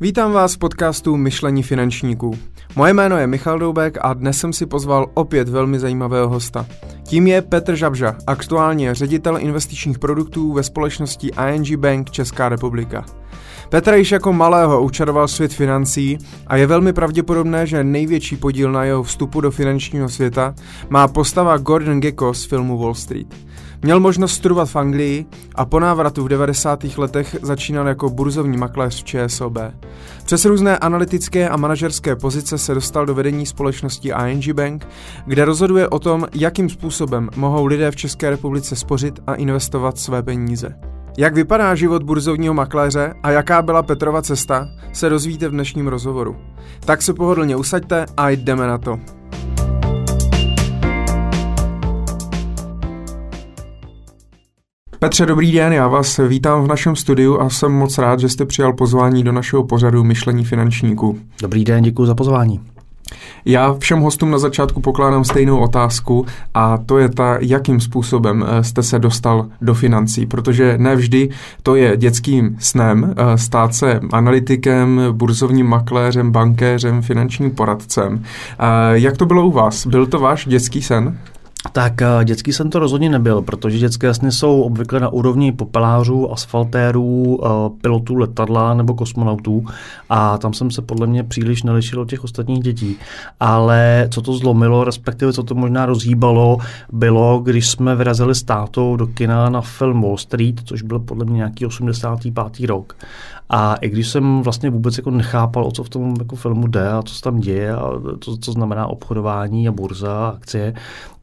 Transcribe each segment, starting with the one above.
Vítám vás v podcastu Myšlení finančníků. Moje jméno je Michal Doubek a dnes jsem si pozval opět velmi zajímavého hosta. Tím je Petr Žabža, aktuálně ředitel investičních produktů ve společnosti ING Bank Česká republika. Petr již jako malého učaroval svět financí a je velmi pravděpodobné, že největší podíl na jeho vstupu do finančního světa má postava Gordon Gekko z filmu Wall Street. Měl možnost studovat v Anglii a po návratu v 90. letech začínal jako burzovní makléř v ČSOB. Přes různé analytické a manažerské pozice se dostal do vedení společnosti ING Bank, kde rozhoduje o tom, jakým způsobem mohou lidé v České republice spořit a investovat své peníze. Jak vypadá život burzovního makléře a jaká byla Petrova cesta, se dozvíte v dnešním rozhovoru. Tak se pohodlně usaďte a jdeme na to. Petře, dobrý den, já vás vítám v našem studiu a jsem moc rád, že jste přijal pozvání do našeho pořadu Myšlení finančníků. Dobrý den, děkuji za pozvání. Já všem hostům na začátku pokládám stejnou otázku a to je ta, jakým způsobem eh, jste se dostal do financí, protože ne vždy to je dětským snem eh, stát se analytikem, burzovním makléřem, bankéřem, finančním poradcem. Eh, jak to bylo u vás? Byl to váš dětský sen? Tak eh, dětský jsem to rozhodně nebyl, protože dětské sny jsou obvykle na úrovni popelářů, asfaltérů, eh, pilotů letadla nebo kosmonautů a tam jsem se podle mě příliš nelišil od těch ostatních dětí. Ale co to zlomilo, respektive co to možná rozhýbalo, bylo, když jsme vyrazili s tátou do kina na film Wall Street, což byl podle mě nějaký 85. rok. A i když jsem vlastně vůbec jako nechápal, o co v tom jako filmu jde a co se tam děje a to, co znamená obchodování a burza a akcie,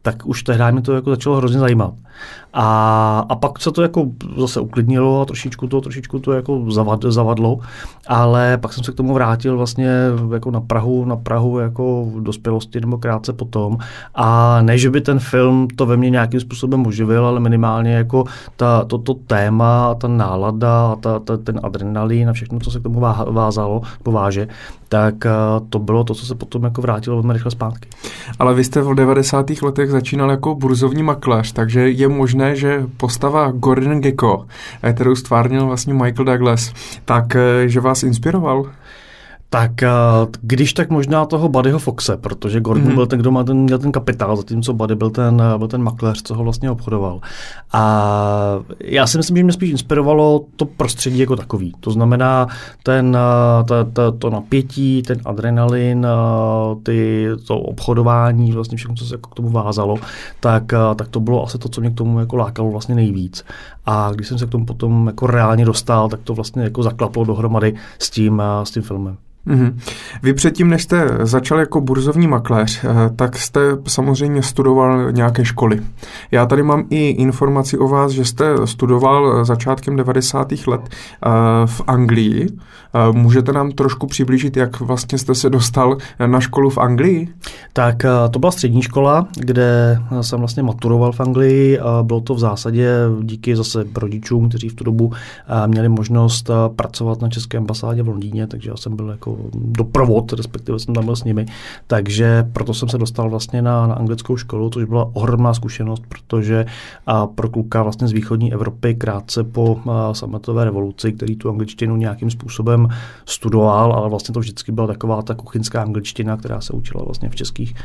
tak už tehdy mi to jako začalo hrozně zajímat. A, a pak se to jako zase uklidnilo a trošičku to, trošičku to jako zavad, zavadlo, ale pak jsem se k tomu vrátil vlastně jako na Prahu, na Prahu jako v dospělosti nebo krátce potom. A ne, že by ten film to ve mně nějakým způsobem oživil, ale minimálně jako ta, to, téma, ta nálada, ta, ta, ten adrenalin a všechno, co se k tomu vázalo, pováže, tak to bylo to, co se potom jako vrátilo velmi rychle zpátky. Ale vy jste v 90. letech začínal jako burzovní makléř, takže je možné, že postava Gordon Gecko, eh, kterou stvárnil vlastně Michael Douglas, tak eh, že vás inspiroval? Tak eh, když tak možná toho Buddyho Foxe, protože Gordon mm-hmm. byl ten, kdo má ten, měl ten kapitál, zatímco Buddy byl ten, eh, byl ten makléř, co ho vlastně obchodoval. A já si myslím, že mě spíš inspirovalo to prostředí jako takový. To znamená ten, eh, ta, ta, to napětí, ten adrenalin, ty, to obchodování, vlastně všechno, co se jako k tomu vázalo, tak, tak to bylo asi to, co mě k tomu jako lákalo vlastně nejvíc. A když jsem se k tomu potom jako reálně dostal, tak to vlastně jako zaklaplo dohromady s tím, s tím filmem. Mm-hmm. Vy předtím, než jste začal jako burzovní makléř, eh, tak jste samozřejmě studoval nějaké školy. Já tady mám i informaci o vás, že jste studoval začátkem 90. let eh, v Anglii. Eh, můžete nám trošku přiblížit, jak vlastně jste se dostal na školu v Anglii? Tak to byla střední škola, kde jsem vlastně maturoval v Anglii. Bylo to v zásadě díky zase rodičům, kteří v tu dobu měli možnost pracovat na České ambasádě v Londýně, takže já jsem byl jako doprovod, respektive jsem tam byl s nimi. Takže proto jsem se dostal vlastně na, na anglickou školu, což byla ohromná zkušenost, protože a pro kluka vlastně z východní Evropy krátce po a, sametové revoluci, který tu angličtinu nějakým způsobem studoval, ale vlastně to vždycky byla taková ta kuchyňská angličtina, která se učila vlastně v českých,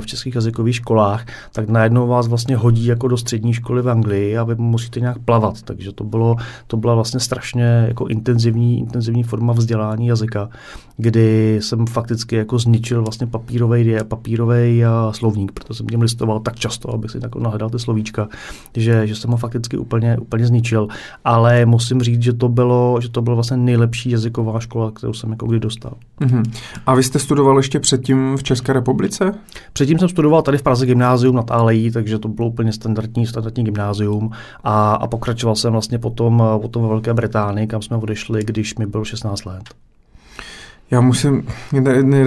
v českých jazykových školách, tak najednou vás vlastně hodí jako do střední školy v Anglii a vy musíte nějak plavat. Takže to, bylo, to byla vlastně strašně jako intenzivní, intenzivní forma vzdělání jazyka kdy jsem fakticky jako zničil vlastně papírový, papírový slovník, protože jsem tím listoval tak často, abych si jako nahledal ty slovíčka, že, že jsem ho fakticky úplně, úplně zničil. Ale musím říct, že to bylo, že to bylo vlastně nejlepší jazyková škola, kterou jsem jako kdy dostal. Mm-hmm. A vy jste studoval ještě předtím v České republice? Předtím jsem studoval tady v Praze gymnázium nad Alejí, takže to bylo úplně standardní, standardní gymnázium a, a pokračoval jsem vlastně potom, potom ve Velké Británii, kam jsme odešli, když mi bylo 16 let. Já musím,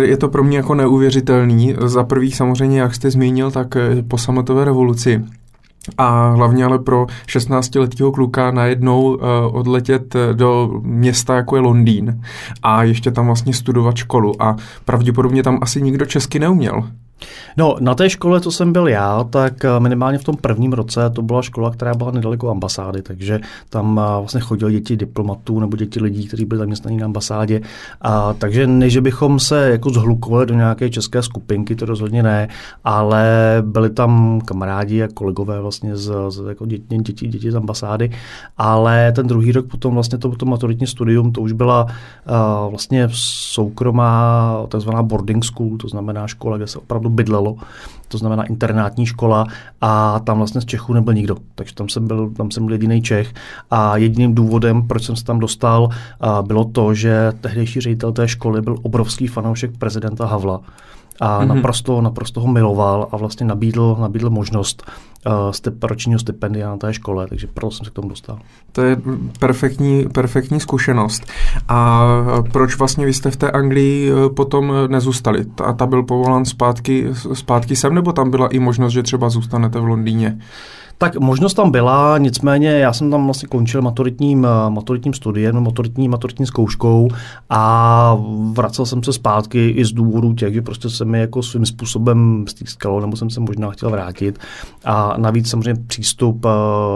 je to pro mě jako neuvěřitelný. Za prvý samozřejmě, jak jste zmínil, tak eh, po revoluci a hlavně ale pro 16-letého kluka najednou uh, odletět eh, do města, jako je Londýn a ještě tam vlastně studovat školu a pravděpodobně tam asi nikdo česky neuměl. No, na té škole, co jsem byl já, tak eh, minimálně v tom prvním roce to byla škola, která byla nedaleko ambasády, takže tam eh, vlastně chodili děti diplomatů nebo děti lidí, kteří byli zaměstnaní na ambasádě. A, takže než bychom se jako zhlukovali do nějaké české skupinky, to rozhodně ne, ale byli tam kamarádi a kolegové vlastně z, z jako děti, děti, děti z ambasády, ale ten druhý rok potom vlastně to, to maturitní studium, to už byla uh, vlastně soukromá takzvaná boarding school, to znamená škola, kde se opravdu bydlelo, to znamená internátní škola a tam vlastně z Čechů nebyl nikdo. Takže tam jsem byl, tam jsem byl jediný Čech a jediným důvodem, proč jsem se tam dostal, bylo to, že tehdejší ředitel té školy byl obrovský fanoušek prezidenta Havla a mm-hmm. naprosto, naprosto ho miloval a vlastně nabídl, nabídl možnost step, ročního stipendia na té škole, takže proto jsem se k tomu dostal. To je perfektní, perfektní zkušenost. A proč vlastně vy jste v té Anglii eh, potom nezůstali? A ta byl povolán zpátky, zpátky sem, nebo tam byla i možnost, že třeba zůstanete v Londýně? Tak možnost tam byla, nicméně já jsem tam vlastně končil maturitním, eh, maturitním studiem, maturitní, maturitní zkouškou a vracel jsem se zpátky i z důvodu těch, že prostě se mi jako svým způsobem stýskalo, nebo jsem se možná chtěl vrátit. A navíc samozřejmě přístup uh,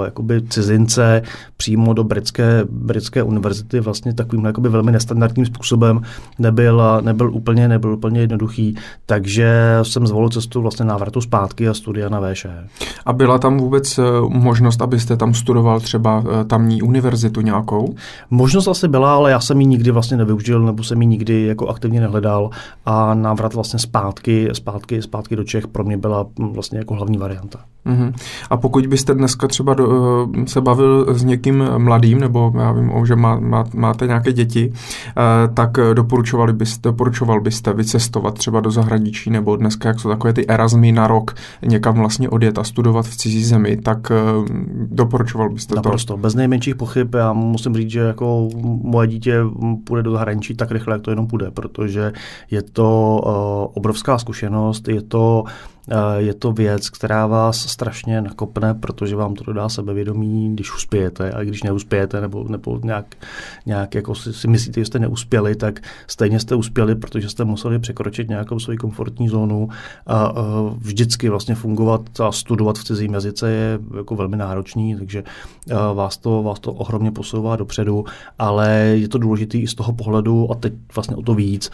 jakoby cizince přímo do britské, britské univerzity vlastně takovým jakoby velmi nestandardním způsobem nebyl, nebyl, úplně, nebyl úplně jednoduchý, takže jsem zvolil cestu vlastně návratu zpátky a studia na VŠE. A byla tam vůbec Eh, možnost, abyste tam studoval třeba eh, tamní univerzitu nějakou? Možnost asi byla, ale já jsem ji nikdy vlastně nevyužil, nebo jsem ji nikdy jako aktivně nehledal a návrat vlastně zpátky, zpátky, zpátky do Čech pro mě byla hm, vlastně jako hlavní varianta. Uh-huh. A pokud byste dneska třeba do, eh, se bavil s někým mladým, nebo já vím, že má, má, máte nějaké děti, tak doporučovali byste, doporučoval byste vycestovat třeba do zahraničí, nebo dneska, jak jsou takové ty Erasmy na rok, někam vlastně odjet a studovat v cizí zemi, tak eh, doporučoval byste Naprosto, to? Bez nejmenších pochyb. Já musím říct, že jako moje dítě půjde do zahraničí tak rychle, jak to jenom půjde, protože je to obrovská zkušenost, je to je to věc, která vás strašně nakopne, protože vám to dodá sebevědomí, když uspějete. A když neuspějete nebo, nebo nějak, nějak jako si, si myslíte, že jste neuspěli, tak stejně jste uspěli, protože jste museli překročit nějakou svoji komfortní zónu. A, a vždycky vlastně fungovat a studovat v cizím jazyce je jako velmi náročný, takže vás to, vás to ohromně posouvá dopředu, ale je to důležité i z toho pohledu a teď vlastně o to víc,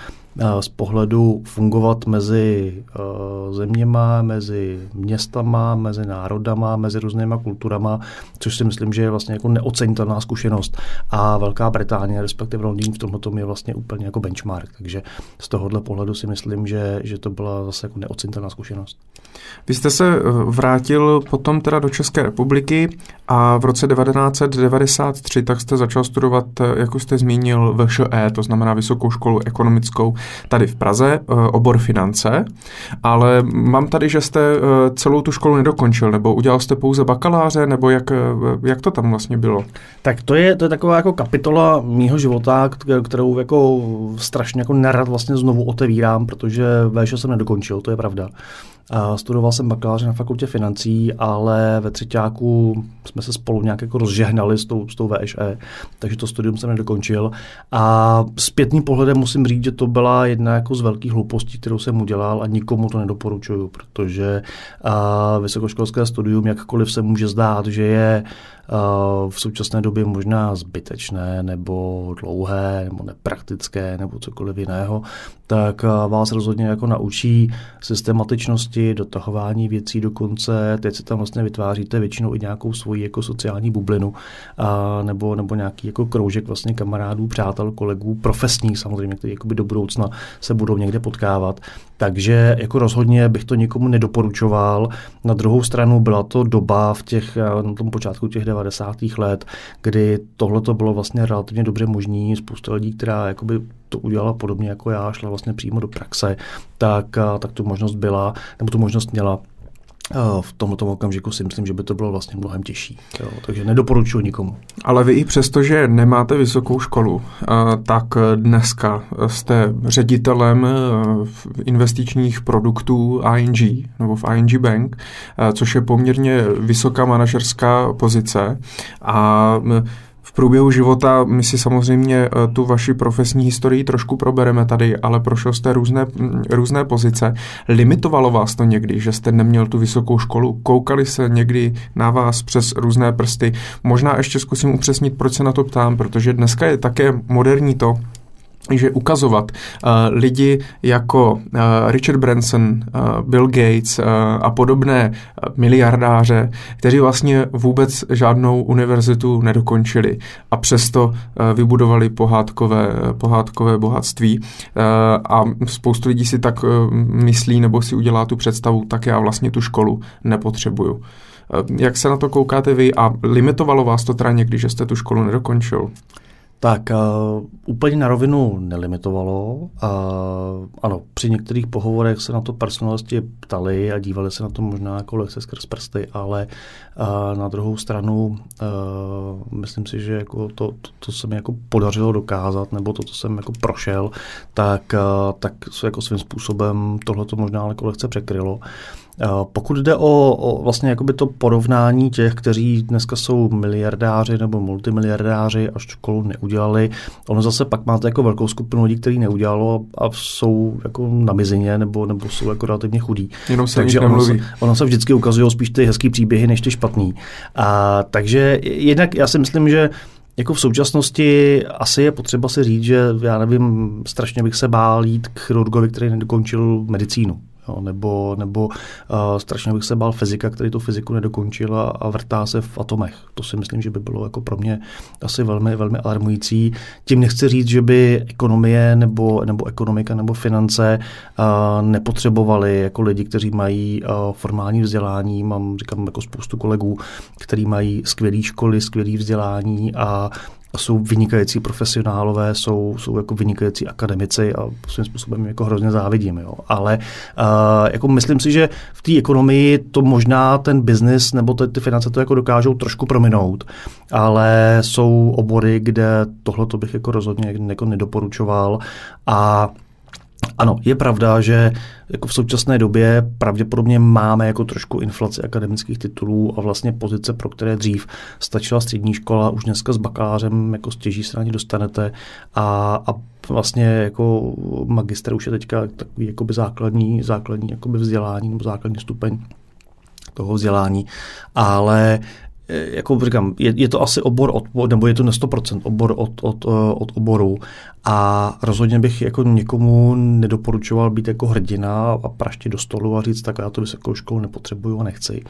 z pohledu fungovat mezi zeměma, mezi městama, mezi národama, mezi různýma kulturama, což si myslím, že je vlastně jako neocenitelná zkušenost. A Velká Británie, respektive Londýn v tomhle je vlastně úplně jako benchmark. Takže z tohohle pohledu si myslím, že, že to byla zase jako neocenitelná zkušenost. Vy jste se eh, vrátil potom teda do České republiky a v roce 1993 tak jste začal studovat, eh, jak jste zmínil, VŠE, to znamená Vysokou školu ekonomickou tady v Praze, eh, obor finance, ale mám tady, že jste celou tu školu nedokončil, nebo udělal jste pouze bakaláře, nebo jak, jak to tam vlastně bylo? Tak to je, to je taková jako kapitola mýho života, kterou jako strašně jako nerad vlastně znovu otevírám, protože VŠE jsem nedokončil, to je pravda. Studoval jsem bakaláře na fakultě financí, ale ve třetíku jsme se spolu nějak jako rozžehnali s tou, s tou VŠE, takže to studium jsem nedokončil. A zpětným pohledem musím říct, že to byla jedna jako z velkých hloupostí, kterou jsem udělal a nikomu to nedoporučuju, protože a, vysokoškolské studium, jakkoliv se může zdát, že je v současné době možná zbytečné nebo dlouhé nebo nepraktické nebo cokoliv jiného, tak vás rozhodně jako naučí systematičnosti, dotahování věcí do konce. Teď si tam vlastně vytváříte většinou i nějakou svoji jako sociální bublinu a, nebo, nebo nějaký jako kroužek vlastně kamarádů, přátel, kolegů, profesních samozřejmě, kteří do budoucna se budou někde potkávat. Takže jako rozhodně bych to nikomu nedoporučoval. Na druhou stranu byla to doba v těch, na tom počátku těch 90. let, kdy tohle to bylo vlastně relativně dobře možné. Spousta lidí, která jakoby to udělala podobně jako já, šla vlastně přímo do praxe, tak, tak tu možnost byla, nebo tu možnost měla v tomto okamžiku si myslím, že by to bylo vlastně mnohem těžší. Jo, takže nedoporučuji nikomu. Ale vy i přesto, že nemáte vysokou školu, tak dneska jste ředitelem e, investičních produktů ING, nebo v ING Bank, což je poměrně vysoká manažerská pozice. A V průběhu života my si samozřejmě eh, tu vaši profesní historii trošku probereme tady, ale prošel jste různé, mm, různé pozice. Limitovalo vás to někdy, že jste neměl tu vysokou školu? Koukali se někdy na vás přes různé prsty? Možná ještě zkusím upřesnit, proč se na to ptám, protože dneska je také moderní to, že ukazovat uh, lidi jako uh, Richard Branson, uh, Bill Gates uh, a podobné uh, miliardáře, kteří vlastně vůbec žádnou univerzitu nedokončili a přesto uh, vybudovali pohádkové, pohádkové bohatství. Uh, a spoustu lidí si tak uh, myslí nebo si udělá tu představu, tak já vlastně tu školu nepotřebuju. Jak se na to koukáte vy a limitovalo vás to teda někdy, že jste tu školu nedokončil? Tak uh, úplně na rovinu nelimitovalo. Uh, ano, při některých pohovorech se na to personalisti ptali a dívali se na to možná jako lehce skrz prsty, ale uh, na druhou stranu uh, myslím si, že jako to, to, to se mi jako podařilo dokázat, nebo to, co jsem jako prošel, tak, uh, tak jako svým způsobem tohle to možná jako lehce překrylo. Uh, pokud jde o, o vlastně jakoby to porovnání těch, kteří dneska jsou miliardáři nebo multimiliardáři a školu neudělali, ono zase pak máte jako velkou skupinu lidí, kteří neudělalo a jsou jako na mizině nebo, nebo jsou jako relativně chudí. Jenom se takže ono se, ono se vždycky ukazují spíš ty hezký příběhy než ty špatný. A, takže jednak já si myslím, že jako v současnosti asi je potřeba si říct, že já nevím, strašně bych se bál jít k chirurgovi, který nedokončil medicínu. Jo, nebo nebo uh, strašně bych se bál fyzika, který tu fyziku nedokončil a, a vrtá se v atomech. To si myslím, že by bylo jako pro mě asi velmi, velmi alarmující. Tím nechci říct, že by ekonomie nebo, nebo ekonomika nebo finance uh, nepotřebovali jako lidi, kteří mají uh, formální vzdělání. Mám, říkám, jako spoustu kolegů, kteří mají skvělé školy, skvělé vzdělání a jsou vynikající profesionálové, jsou, jsou jako vynikající akademici a svým způsobem jako hrozně závidím. Jo. Ale uh, jako myslím si, že v té ekonomii to možná ten biznis nebo ty, ty finance to jako dokážou trošku prominout, ale jsou obory, kde tohle to bych jako rozhodně jako nedoporučoval a ano, je pravda, že jako v současné době pravděpodobně máme jako trošku inflaci akademických titulů a vlastně pozice, pro které dřív stačila střední škola, už dneska s bakalářem jako stěží se na ně dostanete a, a vlastně jako magister už je teďka takový jakoby základní, základní jakoby vzdělání nebo základní stupeň toho vzdělání, ale jako říkám, je, je to asi obor od, nebo je to na 100% obor od, od, od oboru a rozhodně bych jako někomu nedoporučoval být jako hrdina a praštit do stolu a říct, tak já tu vysokou školu nepotřebuju a nechci.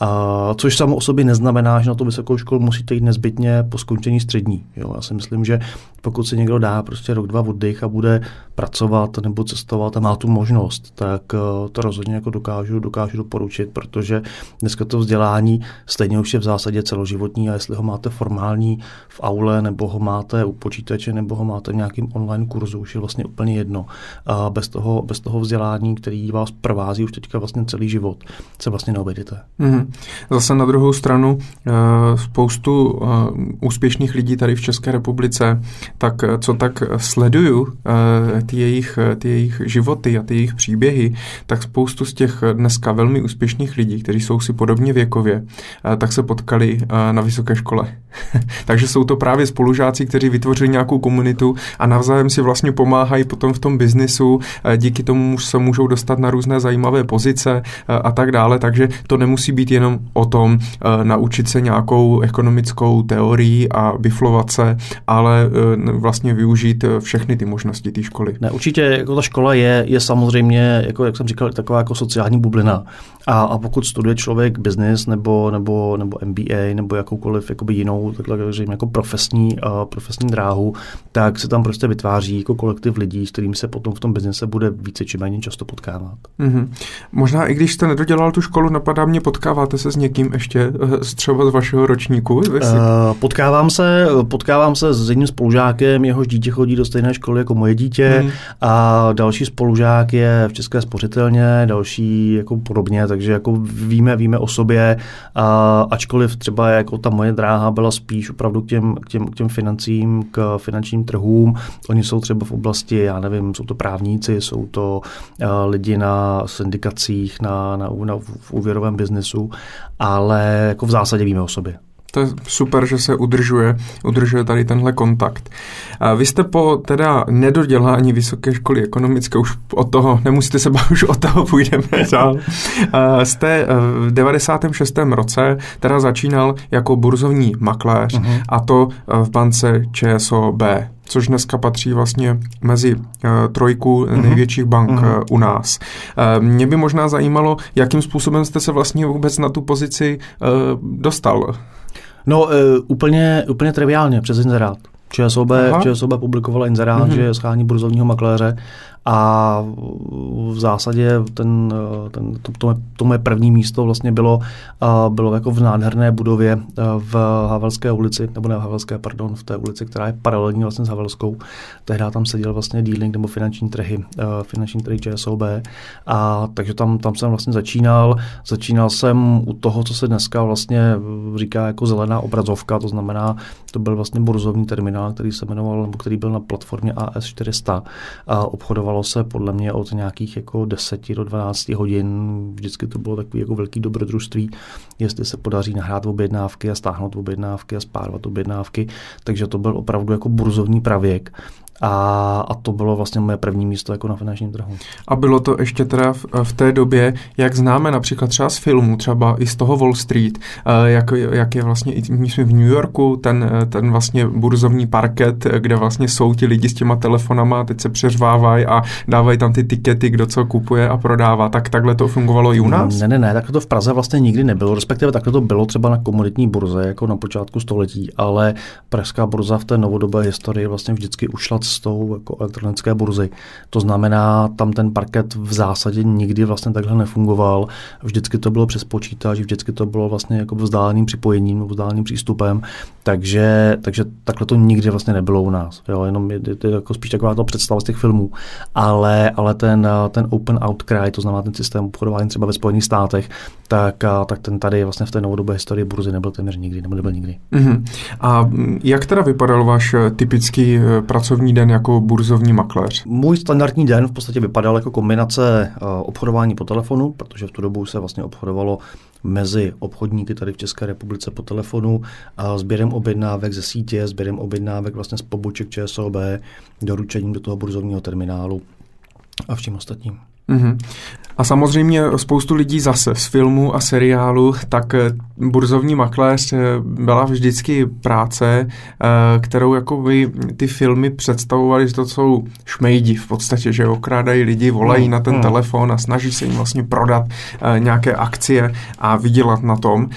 A, což samo o sobě neznamená, že na tu vysokou školu musíte jít nezbytně po skončení střední. Jo? Já si myslím, že pokud si někdo dá prostě rok, dva oddych a bude pracovat nebo cestovat a má tu možnost, tak eh, to rozhodně jako dokážu, dokážu doporučit, protože dneska to vzdělání stejně už je v zásadě celoživotní a jestli ho máte formální v aule, nebo ho máte u počítače, nebo ho máte v nějakým online kurzu, už je vlastně úplně jedno. A bez toho, bez toho vzdělání, který vás provází už teďka vlastně celý život, se vlastně neobejdete. Mm-hmm. Zase na druhou stranu eh, spoustu eh, úspěšných lidí tady v České republice, tak co tak sleduju ty jejich, ty jejich životy a ty jejich příběhy, tak spoustu z těch dneska velmi úspěšných lidí, kteří jsou si podobně věkově, tak se potkali na vysoké škole. Takže jsou to právě spolužáci, kteří vytvořili nějakou komunitu navzájem si vlastně pomáhají potom v tom biznisu, díky tomu se můžou dostat na různé zajímavé pozice a tak dále, takže to nemusí být jenom o tom naučit se nějakou ekonomickou teorii a biflovat se, ale vlastně využít všechny ty možnosti té školy. Ne, určitě jako ta škola je, je samozřejmě, jako, jak jsem říkal, taková jako sociální bublina. A, a pokud studuje člověk business nebo, nebo, nebo MBA nebo jakoukoliv jakoby jinou takhle, jako profesní, uh, profesní dráhu, tak se tam prostě vytváří jako kolektiv lidí, s kterými se potom v tom biznise bude více či méně často potkávat. Mm-hmm. Možná i když jste nedodělal tu školu, napadá mě, potkáváte se s někým ještě z třeba z vašeho ročníku? Uh, potkávám se, potkávám se s jedním spolužákem, jehož dítě chodí do stejné školy jako moje dítě. Mm. A další spolužák je v České spořitelně, další jako podobně, takže jako víme, víme o sobě, a, ačkoliv třeba jako ta moje dráha byla spíš opravdu k těm, k těm, k těm financím, k finančním trhům. Oni jsou třeba v oblasti, já nevím, jsou to právníci, jsou to uh, lidi na syndikacích, na, na, na v úvěrovém biznesu, ale jako v zásadě víme o sobě. To je super, že se udržuje, udržuje tady tenhle kontakt. Vy jste po teda nedodělání vysoké školy ekonomické, už od toho, nemusíte se bavit, už od toho půjdeme dál, jste v 96. roce teda začínal jako burzovní makléř uh-huh. a to v bance ČSOB což dneska patří vlastně mezi uh, trojku uh-huh. největších bank uh-huh. uh, u nás. Uh, mě by možná zajímalo, jakým způsobem jste se vlastně vůbec na tu pozici uh, dostal. No, uh, úplně, úplně triviálně, přes inzerát. ČSOB, ČSOB publikovala inzerát, mm-hmm. že schání burzovního makléře a v zásadě ten, ten, to, to, to moje první místo vlastně bylo, bylo jako v nádherné budově v Havelské ulici, nebo ne v Havelské, pardon, v té ulici, která je paralelní vlastně s Havelskou. Tehdy tam seděl vlastně dealing nebo finanční trhy, finanční trhy ČSOB. A takže tam, tam jsem vlastně začínal. Začínal jsem u toho, co se dneska vlastně říká jako zelená obrazovka, to znamená, to byl vlastně burzovní terminál, který se jmenoval, nebo který byl na platformě AS400 a obchodoval Trvalo se podle mě od nějakých jako 10 do 12 hodin. Vždycky to bylo takový jako velký dobrodružství, jestli se podaří nahrát objednávky a stáhnout objednávky a spárovat objednávky. Takže to byl opravdu jako burzovní pravěk. A, a to bylo vlastně moje první místo jako na finančním trhu. A bylo to ještě teda v, v té době, jak známe například třeba z filmu, třeba i z toho Wall Street, eh, jak, jak je vlastně, my jsme v New Yorku, ten, ten vlastně burzovní parket, kde vlastně jsou ti lidi s těma telefonama, teď se přeřvávají a dávají tam ty tikety, kdo co kupuje a prodává. Tak takhle to fungovalo i u nás? Ne, ne, ne, takhle to v Praze vlastně nikdy nebylo, respektive takhle to bylo třeba na komoditní burze, jako na počátku století, ale pražská burza v té novodobé historii vlastně vždycky ušla cestou jako elektronické burzy. To znamená, tam ten parket v zásadě nikdy vlastně takhle nefungoval. Vždycky to bylo přes počítač, vždycky to bylo vlastně jako vzdáleným připojením, vzdáleným přístupem, takže, takže takhle to nikdy vlastně nebylo u nás. Jo, jenom je, je, je jako spíš taková to představa z těch filmů. Ale, ale ten, ten open outcry, to znamená ten systém obchodování třeba ve Spojených státech, tak, tak ten tady vlastně v té novodobé historii burzy nebyl téměř nikdy, nebo nebyl nikdy. Mm-hmm. A jak teda vypadal váš typický eh, pracovní den jako burzovní makléř? Můj standardní den v podstatě vypadal jako kombinace uh, obchodování po telefonu, protože v tu dobu se vlastně obchodovalo mezi obchodníky tady v České republice po telefonu, a sběrem objednávek ze sítě, sběrem objednávek vlastně z poboček ČSOB, doručením do toho burzovního terminálu a vším ostatním. Mm-hmm. A samozřejmě spoustu lidí zase z filmu a seriálu, tak eh, burzovní makléř eh, byla vždycky práce, eh, kterou jako by ty filmy představovaly, že to jsou šmejdi v podstatě, že okrádají lidi, volají mm, na ten mm. telefon a snaží se jim vlastně prodat nějaké akcie a vydělat na tom.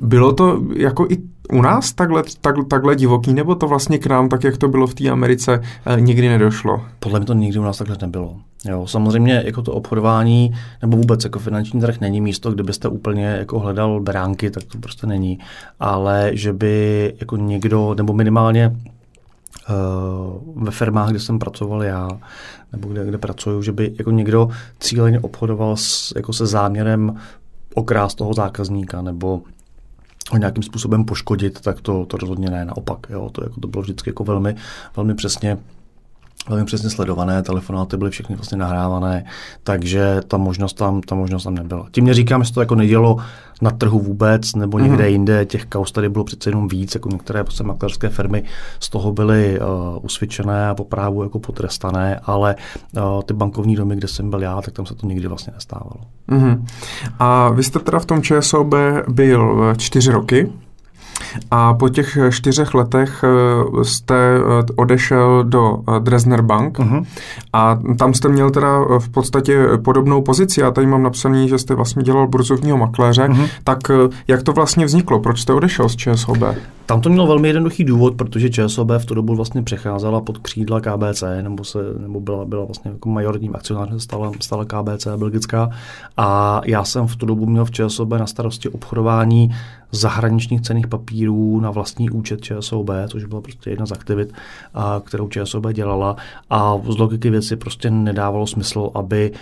Bylo to jako i u nás takhle, tak, takhle divoký, nebo to vlastně k nám, tak jak to bylo v té Americe, nikdy nedošlo? Podle mě to nikdy u nás takhle nebylo. Jo, samozřejmě jako to obchodování nebo vůbec jako finanční trh není místo, kde byste úplně jako hledal beránky, tak to prostě není. Ale že by jako někdo, nebo minimálně uh, ve firmách, kde jsem pracoval já, nebo kde, kde pracuju, že by jako někdo cíleně obchodoval s, jako se záměrem okrást toho zákazníka nebo ho nějakým způsobem poškodit, tak to, to rozhodně ne, naopak. Jo, to, jako to bylo vždycky jako velmi, velmi přesně velmi přesně sledované, telefonáty byly všechny vlastně nahrávané, takže ta možnost tam, ta možnost tam nebyla. Tím neříkám, že to jako nedělo na trhu vůbec nebo někde mm-hmm. jinde, těch kaus tady bylo přece jenom víc, jako některé prostě makléřské firmy z toho byly uh, usvědčené a po právu jako potrestané, ale uh, ty bankovní domy, kde jsem byl já, tak tam se to nikdy vlastně nestávalo. Mm-hmm. A vy jste teda v tom ČSOB byl eh, čtyři roky, a po těch čtyřech letech eh, jste eh, odešel do eh, Dresdner Bank uh-huh. a tam jste měl teda v podstatě podobnou pozici. Já tady mám napsaný, že jste vlastně dělal burzovního makléře. Uh-huh. Tak jak to vlastně vzniklo? Proč jste odešel z ČSOB? Tam to mělo velmi jednoduchý důvod, protože ČSOB v tu dobu vlastně přecházela pod křídla KBC, nebo, se, nebo byla, byla vlastně jako majoritním akcionářem, stala, stala KBC belgická. A já jsem v tu dobu měl v ČSOB na starosti obchodování zahraničních cených papírů na vlastní účet ČSOB, což byla prostě jedna z aktivit, kterou ČSOB dělala. A z logiky věci prostě nedávalo smysl, aby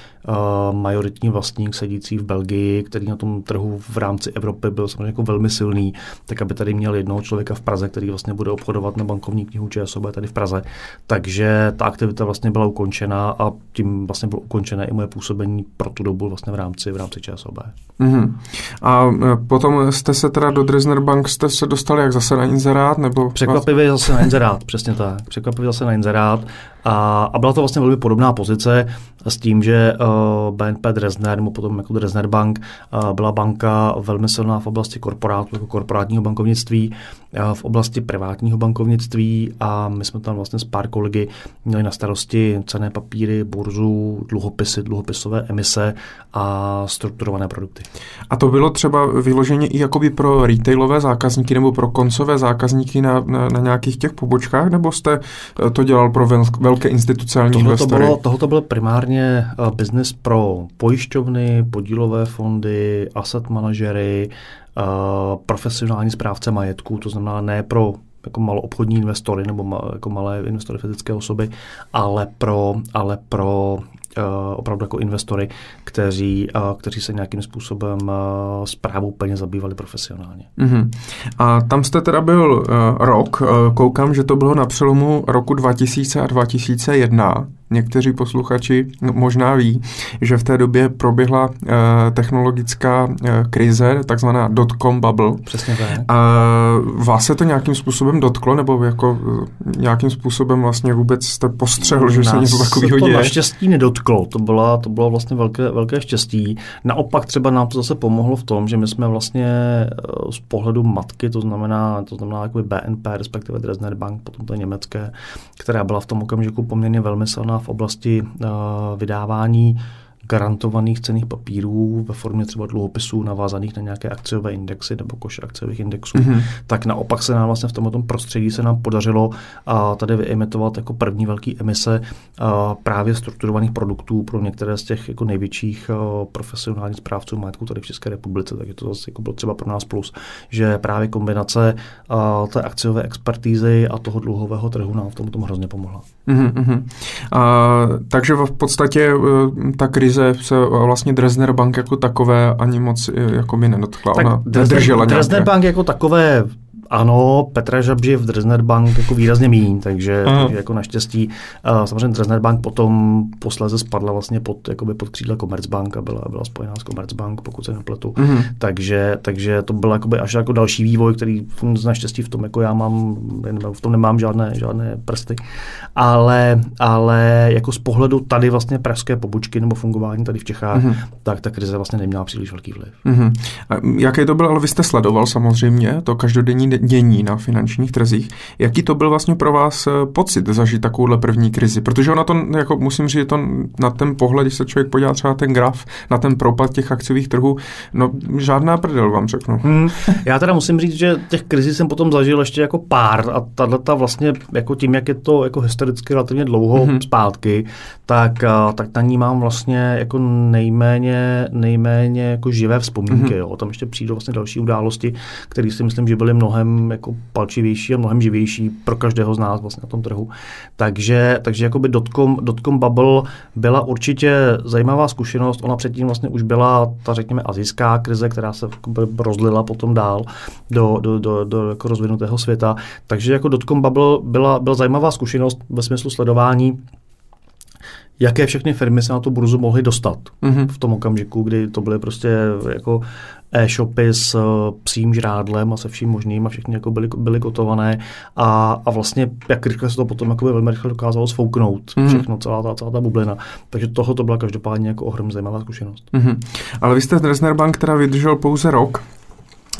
majoritní vlastník sedící v Belgii, který na tom trhu v rámci Evropy byl samozřejmě jako velmi silný, tak aby tady měl jednoho člověka v Praze, který vlastně bude obchodovat na bankovní knihu ČSOB tady v Praze. Takže ta aktivita vlastně byla ukončena a tím vlastně bylo ukončené i moje působení pro tu dobu vlastně v rámci, v rámci ČSOB. Mm-hmm. A e, potom jste se teda do Dresner Bank jste se dostali jak zase na inzerát? Nebo Překvapivě zase na inzerát, přesně tak. Překvapivě zase na inzerát. A, a byla to vlastně velmi podobná pozice s tím, že uh, BNP Dresdner, nebo potom jako Dresdner Bank, uh, byla banka velmi silná v oblasti korporátu, jako korporátního bankovnictví, uh, v oblasti privátního bankovnictví a my jsme tam vlastně s pár kolegy měli na starosti cené papíry, burzu, dluhopisy, dluhopisové emise a strukturované produkty. A to bylo třeba vyloženě i jakoby pro retailové zákazníky nebo pro koncové zákazníky na, na, na nějakých těch pobočkách, nebo jste to dělal pro velké velké institucionální tohle investory. Bylo, tohoto byl primárně uh, biznis pro pojišťovny, podílové fondy, asset manažery, uh, profesionální správce majetku, to znamená ne pro jako maloobchodní investory nebo ma, jako malé investory fyzické osoby, ale pro, ale pro opravdu jako investory, kteří, uh, kteří se nějakým způsobem uh, zprávou peněz zabývali profesionálně. Uh-huh. A tam jste teda byl rok, koukám, že to bylo na přelomu roku 2000 a 2001. Někteří posluchači možná ví, že v té době proběhla uh, technologická uh, krize, takzvaná dot-com bubble. Přesně tak. Uh, vás se to nějakým způsobem dotklo, nebo jako uh, nějakým způsobem vlastně vůbec jste postřehl, že se něco takového děje? to naštěstí nedotklo, to, byla, to bylo vlastně velké, velké štěstí. Naopak třeba nám to zase pomohlo v tom, že my jsme vlastně z pohledu matky, to znamená, to znamená BNP, respektive Dresdner Bank, potom to německé, která byla v tom okamžiku poměrně velmi silná v oblasti uh, vydávání garantovaných cených papírů ve formě třeba dluhopisů navázaných na nějaké akciové indexy nebo koš akciových indexů, mm-hmm. tak naopak se nám vlastně v tomto prostředí se nám podařilo a tady vyimitovat jako první velký emise a právě strukturovaných produktů pro některé z těch jako největších a, profesionálních správců majetku tady v České republice. Takže to zase jako bylo třeba pro nás plus, že právě kombinace a, té akciové expertízy a toho dluhového trhu nám v tom, tom hrozně pomohla. Mm-hmm. A, takže v podstatě e, ta krize se, se vlastně Dresdner Bank jako takové ani moc eh, jako mi nedotkla. Tak Ona Dresdner, Dresdner Bank jako takové ano, Petra Žabži v Dresdner Bank jako výrazně míň, takže, takže jako naštěstí. Uh, samozřejmě Dresdner Bank potom posléze spadla vlastně pod, jakoby pod křídla Commerzbank a byla, byla spojená s Commerzbank, pokud se nepletu. Uh-huh. Takže, takže to byl jakoby až jako další vývoj, který naštěstí v tom jako já mám, v tom nemám žádné, žádné prsty. Ale, ale jako z pohledu tady vlastně pražské pobočky nebo fungování tady v Čechách, uh-huh. tak ta krize vlastně neměla příliš velký vliv. Uh-huh. A jaké to bylo, ale vy jste sledoval samozřejmě to každodenní dění na finančních trzích. Jaký to byl vlastně pro vás eh, pocit zažít takovouhle první krizi? Protože ona to, jako musím říct, to na ten pohled, když se člověk podívá třeba ten graf, na ten propad těch akciových trhů, no žádná prdel vám řeknu. Hmm. Já teda musím říct, že těch krizí jsem potom zažil ještě jako pár a tato vlastně jako tím, jak je to jako historicky relativně dlouho hmm. zpátky, tak, eh, tak na ní mám vlastně jako nejméně, nejméně jako živé vzpomínky. Hmm. Jo. Tam ještě přijdou vlastně další události, které si myslím, že byly mnohem mnohem jako palčivější a mnohem živější pro každého z nás vlastně na tom trhu. Takže, takže jakoby dotcom, dotcom bubble byla určitě zajímavá zkušenost. Ona předtím vlastně už byla ta, řekněme, azijská krize, která se rozlila potom dál do, do, do, do jako rozvinutého světa. Takže jako dotcom bubble byla, byla zajímavá zkušenost ve smyslu sledování jaké všechny firmy se na tu burzu mohly dostat mm-hmm. v tom okamžiku, kdy to byly prostě jako e-shopy s uh, psím žrádlem a se vším možným a všechny jako byly, byly kotované a, a vlastně jak rychle se to potom jako velmi rychle dokázalo sfouknout mm. všechno, celá ta, celá ta bublina. Takže toho to byla každopádně jako ohromně zajímavá zkušenost. Mm-hmm. Ale vy jste Dresner Bank teda vydržel pouze rok.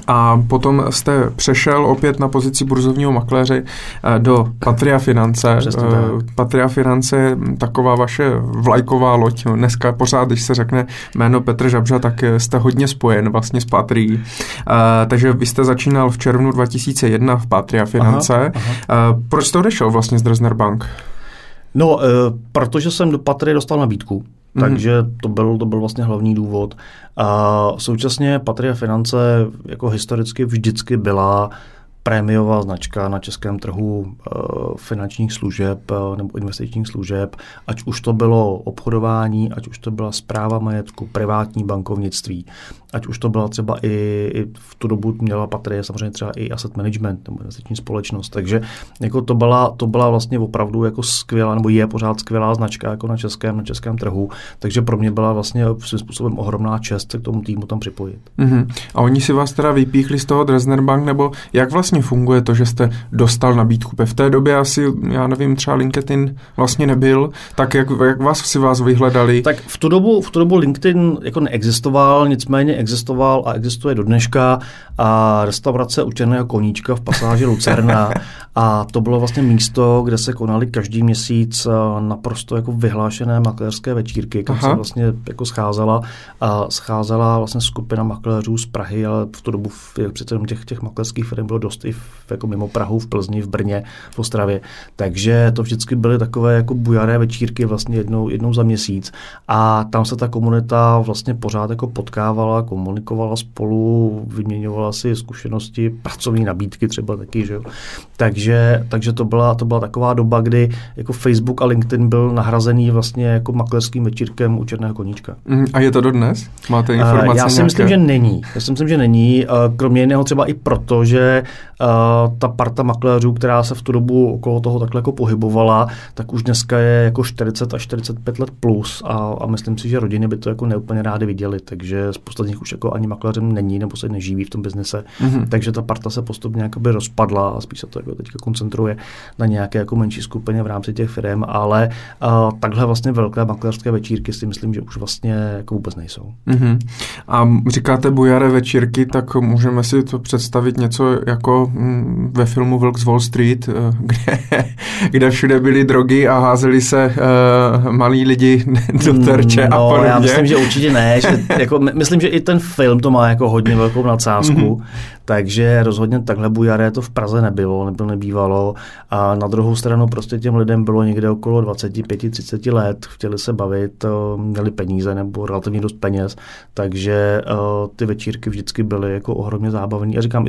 A potom jste přešel opět na pozici burzovního makléře eh, do Patria Finance. Eh, Patria Finance je taková vaše vlajková loď. Dneska pořád, když se řekne jméno Petr Žabža, tak jste hodně spojen vlastně s Patrií. Eh, takže vy jste začínal v červnu 2001 v Patria Finance. Aha, aha. Proč jste odešel vlastně z Dresner Bank? No, protože jsem do Patrie dostal nabídku. Mm-hmm. Takže to byl, to byl vlastně hlavní důvod. A současně Patria Finance jako historicky vždycky byla prémiová značka na českém trhu uh, finančních služeb uh, nebo investičních služeb, ať už to bylo obchodování, ať už to byla zpráva majetku, privátní bankovnictví, ať už to byla třeba i, i v tu dobu měla patrie samozřejmě třeba i asset management nebo investiční společnost, takže jako to byla, to byla vlastně opravdu jako skvělá, nebo je pořád skvělá značka jako na českém, na českém trhu, takže pro mě byla vlastně svým způsobem ohromná čest se k tomu týmu tam připojit. Mm-hmm. A oni si vás teda vypíchli z toho Dresdner Bank, nebo jak vlastně funguje to, že jste dostal nabídku? V té době asi, já nevím, třeba LinkedIn vlastně nebyl, tak jak, jak vás si vás vyhledali? Tak v tu dobu, v tu dobu LinkedIn jako neexistoval, nicméně existoval a existuje do dneška a restaurace u Černého koníčka v pasáži Lucerna. A to bylo vlastně místo, kde se konaly každý měsíc eh, naprosto jako vyhlášené makléřské večírky, kam se vlastně jako scházela, a scházela vlastně skupina makléřů z Prahy, ale v tu dobu přece těch, těch makléřských firm bylo dost i v, jako mimo Prahu, v Plzni, v Brně, v Ostravě. Takže to vždycky byly takové jako bujaré večírky vlastně jednou, jednou za měsíc. A tam se ta komunita vlastně pořád jako potkávala, komunikovala spolu, vyměňovala si zkušenosti, pracovní nabídky třeba taky, že jo. Takže, takže to, byla, to byla taková doba, kdy jako Facebook a LinkedIn byl nahrazený vlastně jako maklerským večírkem u Černého koníčka. Mm, a je to dodnes? Máte informace Já si nějaké? myslím, že není. Já si myslím, že není. Kromě jiného třeba i proto, že ta parta makléřů, která se v tu dobu okolo toho takhle jako pohybovala, tak už dneska je jako 40 až 45 let plus a, a myslím si, že rodiny by to jako neúplně rády viděli, takže spousta z nich už jako ani makléřem není nebo se neživí v tom biznise. Mm-hmm. Takže ta parta se postupně jakoby rozpadla a spíš se to jako teďka koncentruje na nějaké jako menší skupině v rámci těch firm, ale uh, takhle vlastně velké makléřské večírky si myslím, že už vlastně jako vůbec nejsou. Mm-hmm. A říkáte bujare večírky, tak můžeme si to představit něco jako mm, ve filmu Vlk z Wall Street, eh, kde, kde všude byly drogy a házeli se uh, malí lidi do terče no, a podobně. Já myslím, že určitě ne. Že, jako, myslím, že i ten film to má jako hodně velkou nadsázku. Takže rozhodně takhle bujaré to v Praze nebylo, nebylo nebývalo. A na druhou stranu prostě těm lidem bylo někde okolo 25-30 let, chtěli se bavit, měli peníze nebo relativně dost peněz, takže ty večírky vždycky byly jako ohromně zábavní. A říkám,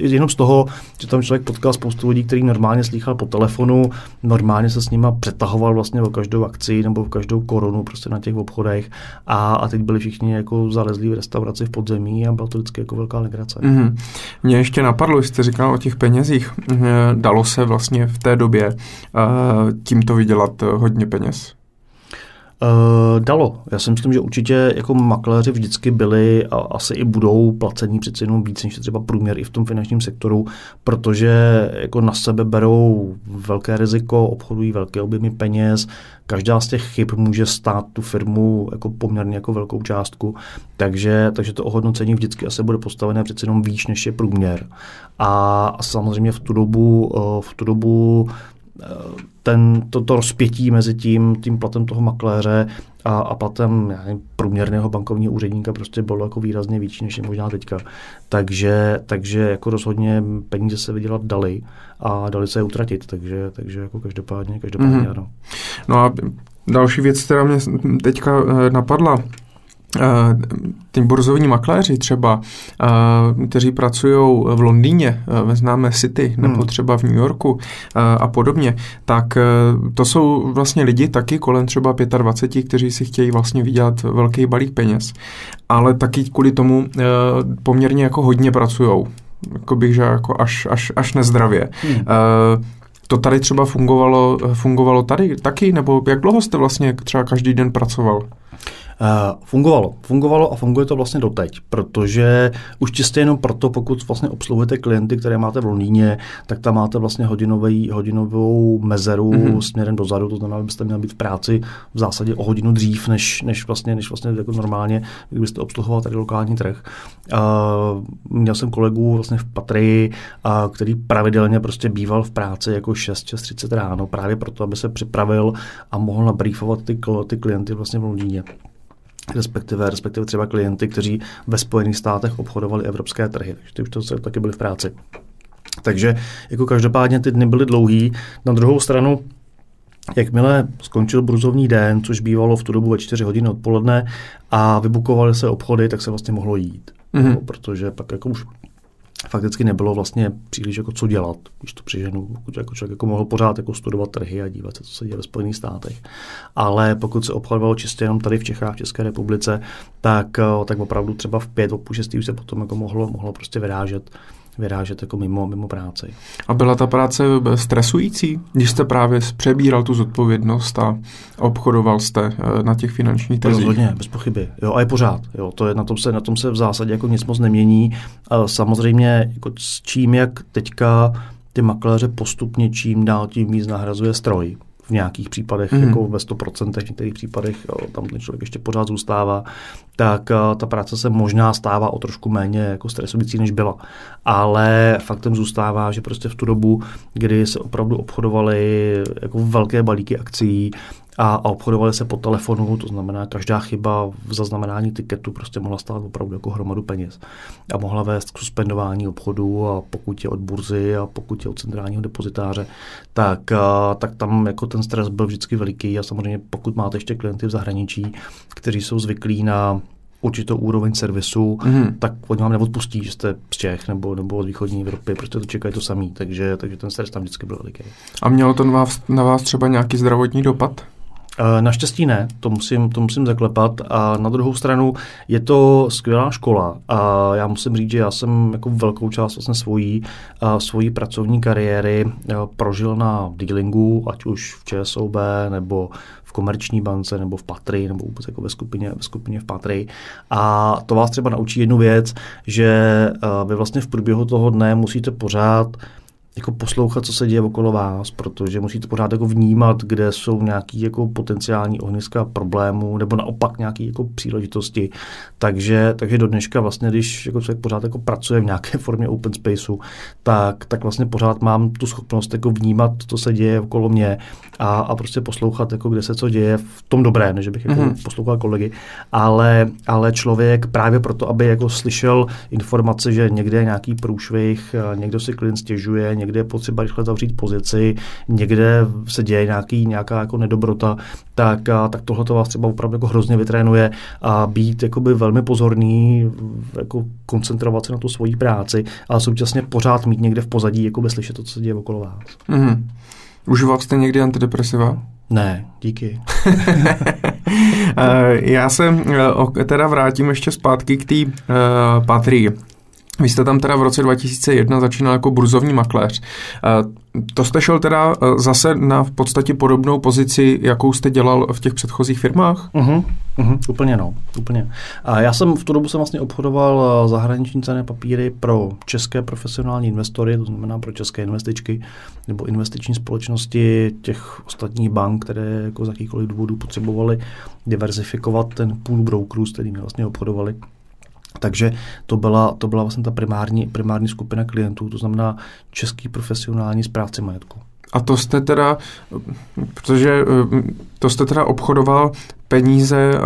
jenom z toho, že tam člověk potkal spoustu lidí, který normálně slýchal po telefonu, normálně se s nima přetahoval vlastně o každou akci nebo v každou korunu prostě na těch obchodech a, a teď byli všichni jako zalezlí v restauraci v podzemí a byla to vždycky jako velká legrace. Mm-hmm. Mě ještě napadlo, jste říkal o těch penězích. Eh, dalo se vlastně v té době eh, tímto vydělat hodně peněz? Uh, dalo. Já si myslím, že určitě jako makléři vždycky byli a asi i budou placení přeci jenom víc než třeba průměr i v tom finančním sektoru, protože jako na sebe berou velké riziko, obchodují velké objemy peněz, každá z těch chyb může stát tu firmu jako poměrně jako velkou částku, takže, takže to ohodnocení vždycky asi bude postavené přeci jenom výš než je průměr. A, a samozřejmě v tu dobu, v tu dobu ten, to, to rozpětí mezi tím, tím platem toho makléře a, a platem já nevím, průměrného bankovního úředníka prostě bylo jako výrazně větší, než je možná teďka. Takže, takže jako rozhodně peníze se vydělat dali a dali se je utratit, takže, takže jako každopádně, každopádně mm-hmm. ano. No a další věc, která mě teďka eh, napadla, ty burzovní makléři třeba, eh, kteří pracují v Londýně, eh, ve známé City, nebo hmm. třeba v New Yorku a podobně, tak to jsou vlastně lidi taky kolem třeba 25, kteří si chtějí vlastně vydělat velký balík peněz, ale taky kvůli tomu poměrně jako hodně pracují. Jako bych, že jako až, až, až nezdravě. Hmm. To tady třeba fungovalo, fungovalo tady taky, nebo jak dlouho jste vlastně třeba každý den pracoval? Uh, fungovalo. Fungovalo a funguje to vlastně doteď, protože už čistě jenom proto, pokud vlastně obsluhujete klienty, které máte v Londýně, tak tam máte vlastně hodinový, hodinovou mezeru mm-hmm. směrem dozadu, to znamená, byste měli být v práci v zásadě o hodinu dřív, než, než vlastně, než vlastně jako normálně, kdybyste obsluhoval tady lokální trh. Uh, měl jsem kolegu vlastně v Patrii, uh, který pravidelně prostě býval v práci jako 6, 6.30 ráno, právě proto, aby se připravil a mohl nabrýfovat ty, ty klienty vlastně v Londýně respektive, respektive třeba klienty, kteří ve Spojených státech obchodovali evropské trhy. Takže ty už to taky byli v práci. Takže jako každopádně ty dny byly dlouhý. Na druhou stranu, Jakmile skončil bruzovní den, což bývalo v tu dobu ve 4 hodiny odpoledne a vybukovaly se obchody, tak se vlastně mohlo jít. Mm-hmm. No, protože pak jako už fakticky nebylo vlastně příliš jako co dělat, když to přiženu, pokud jako člověk jako mohl pořád jako studovat trhy a dívat se, co se děje ve Spojených státech. Ale pokud se obchodovalo čistě jenom tady v Čechách, v České republice, tak, eh, tak opravdu třeba v pět, o půl šestý už se potom jako mohlo, mohlo prostě vyrážet vyrážet jako mimo, mimo práci. A byla ta práce stresující, když jste právě přebíral tu zodpovědnost a obchodoval jste eh, na těch finančních trzích? Rozhodně, bez pochyby. Jo, a je pořád. Jo, to je, na, tom se, na tom se v zásadě jako nic moc nemění. A samozřejmě jako s čím, jak teďka ty makléře postupně čím dál tím víc nahrazuje stroj v nějakých případech, mm. jako ve 100%, v některých případech tam ten člověk ještě pořád zůstává, tak uh, ta práce se možná stává o trošku méně jako stresující, než byla. Ale faktem zůstává, že prostě v tu dobu, kdy se opravdu obchodovaly jako velké balíky akcí, a, a obchodovali se po telefonu, to znamená, každá chyba v zaznamenání tiketu prostě mohla stát opravdu jako hromadu peněz a mohla vést k suspendování obchodu a pokud je od burzy a pokud je od centrálního depozitáře, tak, a, tak tam jako ten stres byl vždycky veliký a samozřejmě pokud máte ještě klienty v zahraničí, kteří jsou zvyklí na určitou úroveň servisu, mm-hmm. tak oni vám neodpustí, že jste z Čech nebo, nebo od východní Evropy, prostě to čekají to samý, takže, takže ten stres tam vždycky byl veliký. A mělo to na vás, na vás třeba nějaký zdravotní dopad? Eh, naštěstí ne, to musím, to musím zaklepat. A na druhou stranu je to skvělá škola. A já musím říct, že já jsem jako velkou část vlastně svojí, svojí pracovní kariéry eh, prožil na dealingu, ať už v ČSOB nebo v komerční bance nebo v Patry nebo vůbec jako ve skupině, ve skupině v Patry. A to vás třeba naučí jednu věc, že eh, vy vlastně v průběhu toho dne musíte pořád jako poslouchat, co se děje okolo vás, protože musíte pořád jako vnímat, kde jsou nějaký jako potenciální ohniska problémů, nebo naopak nějaké jako příležitosti. Takže, takže do dneška vlastně, když jako člověk pořád jako pracuje v nějaké formě open spaceu, tak, tak vlastně pořád mám tu schopnost jako vnímat, co se děje okolo mě a, a prostě poslouchat, jako kde se co děje v tom dobré, než bych jako mm-hmm. poslouchal kolegy, ale, ale člověk právě proto, aby jako slyšel informace, že někde je nějaký průšvih, někdo si klient stěžuje, někde je potřeba rychle zavřít pozici, někde se děje nějaký, nějaká jako nedobrota, tak, a, tak tohle to vás třeba opravdu jako hrozně vytrénuje a být jakoby velmi pozorný, jako koncentrovat se na tu svoji práci, ale současně pořád mít někde v pozadí, jako slyšet to, co se děje okolo vás. Mm-hmm. Užíval jste někdy antidepresiva? Ne, díky. Eh, já se eh, teda vrátím ještě zpátky k té uh, patrii. Vy jste tam teda v roce 2001 začínal jako burzovní makléř. To jste šel teda zase na v podstatě podobnou pozici, jakou jste dělal v těch předchozích firmách? Uh-huh, uh-huh, úplně no, úplně. A já jsem v tu dobu jsem vlastně obchodoval zahraniční cené papíry pro české profesionální investory, to znamená pro české investičky nebo investiční společnosti těch ostatních bank, které jako z jakýchkoliv důvodů potřebovali diverzifikovat ten půl brokerů, s kterými vlastně obchodovali takže to byla, to byla vlastně ta primární, primární skupina klientů, to znamená český profesionální správci majetku. A to jste teda, protože eh, to jste teda obchodoval peníze eh,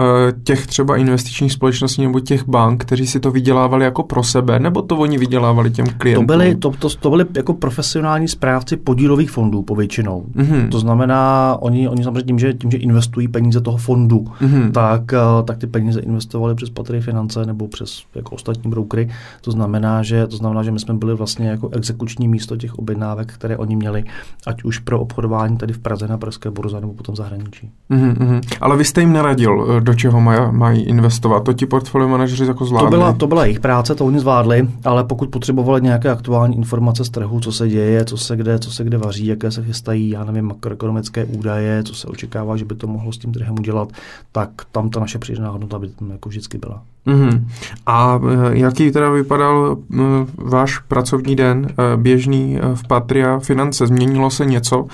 těch třeba investičních společností nebo těch bank, kteří si to vydělávali jako pro sebe, nebo to oni vydělávali těm klientům? To byli, to, to, to byli jako profesionální správci podílových fondů povětšinou. Mm-hmm. To znamená, oni, oni samozřejmě tím že, tím, že investují peníze toho fondu, mm-hmm. tak, eh, tak ty peníze investovali přes patry finance nebo přes jako ostatní brokery. To znamená, že, to znamená, že my jsme byli vlastně jako exekuční místo těch objednávek, které oni měli, ať už pro obchodování tady v Praze na Pražské burze nebo potom v zahraničí. Mm-hmm. Ale vy jste jim neradil, eh, do čeho maj, mají investovat. To ti portfolio manažeři jako zvládli. To byla, to byla jejich práce, to oni zvládli, ale pokud potřebovali nějaké aktuální informace z trhu, co se děje, co se kde, co se kde vaří, jaké se chystají, já nevím, makroekonomické údaje, co se očekává, že by to mohlo s tím trhem udělat, tak tam ta naše přidaná hodnota by tam jako vždycky byla. Mm-hmm. A eh, jaký teda vypadal uh, váš pracovní den běžný v Patria Finance? Změnilo se něco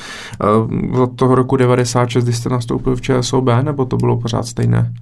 od toho roku 96, kdy jste nastoupil v ČSOB, nebo to bylo pořád stejné?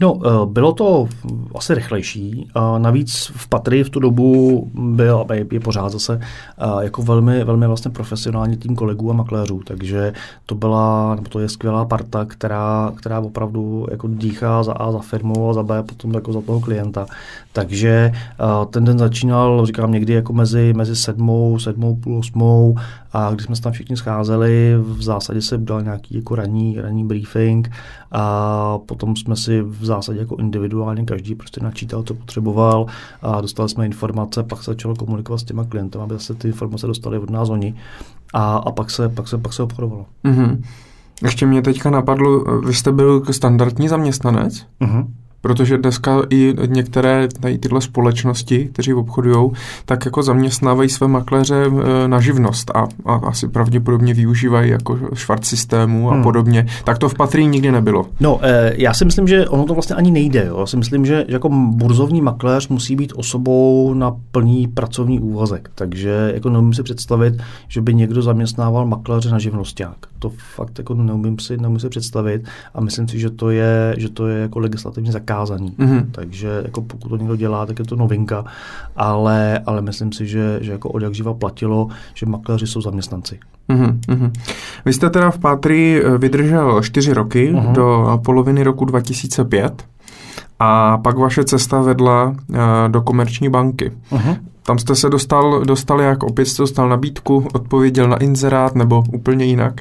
No, eh, bylo to asi rychlejší. Navíc v Patry v tu dobu byl, je pořád zase, eh, jako velmi, velmi vlastně profesionální tým kolegů a makléřů, takže to byla, nebo to je skvělá parta, která, která opravdu jako dýchá za A za firmu a za B potom jako za toho klienta. Takže eh, ten den začínal, říkám, někdy jako mezi, mezi sedmou, sedmou, půl osmou a když jsme se tam všichni scházeli, v zásadě se dal nějaký jako ranní, ranní briefing a potom jsme si v zásadě jako individuálně každý prostě načítal, co potřeboval a dostali jsme informace, pak se začalo komunikovat s těma klienty, aby zase ty informace dostali od nás oni a, a pak, se, pak, se, pak se obchodovalo. Mm-hmm. Ještě mě teďka napadlo, vy jste byl standardní zaměstnanec? Mm-hmm. Protože dneska i některé tady tyhle společnosti, kteří obchodují, tak jako zaměstnávají své makléře e, na živnost a, a asi pravděpodobně využívají jako švart systému a hmm. podobně. Tak to v Patří nikdy nebylo. No, e, já si myslím, že ono to vlastně ani nejde. Jo. Já si myslím, že, že jako burzovní makléř musí být osobou na plný pracovní úvazek. Takže jako neumím si představit, že by někdo zaměstnával makléře na živnosták. To fakt jako neumím si, neumím si představit a myslím si, že to je, že to je jako legislativně zakázané zakázaný. Mm-hmm. Takže jako pokud to někdo dělá, tak je to novinka, ale, ale myslím si, že, že jako od jak živa platilo, že makléři jsou zaměstnanci. Mm-hmm. Vy jste teda v Pátry eh, vydržel čtyři roky mm-hmm. do poloviny roku 2005 a pak vaše cesta vedla uh, do komerční banky. Uh-huh. Tam jste se dostal, dostal jak? Opět jste dostal nabídku, odpověděl na inzerát nebo úplně jinak?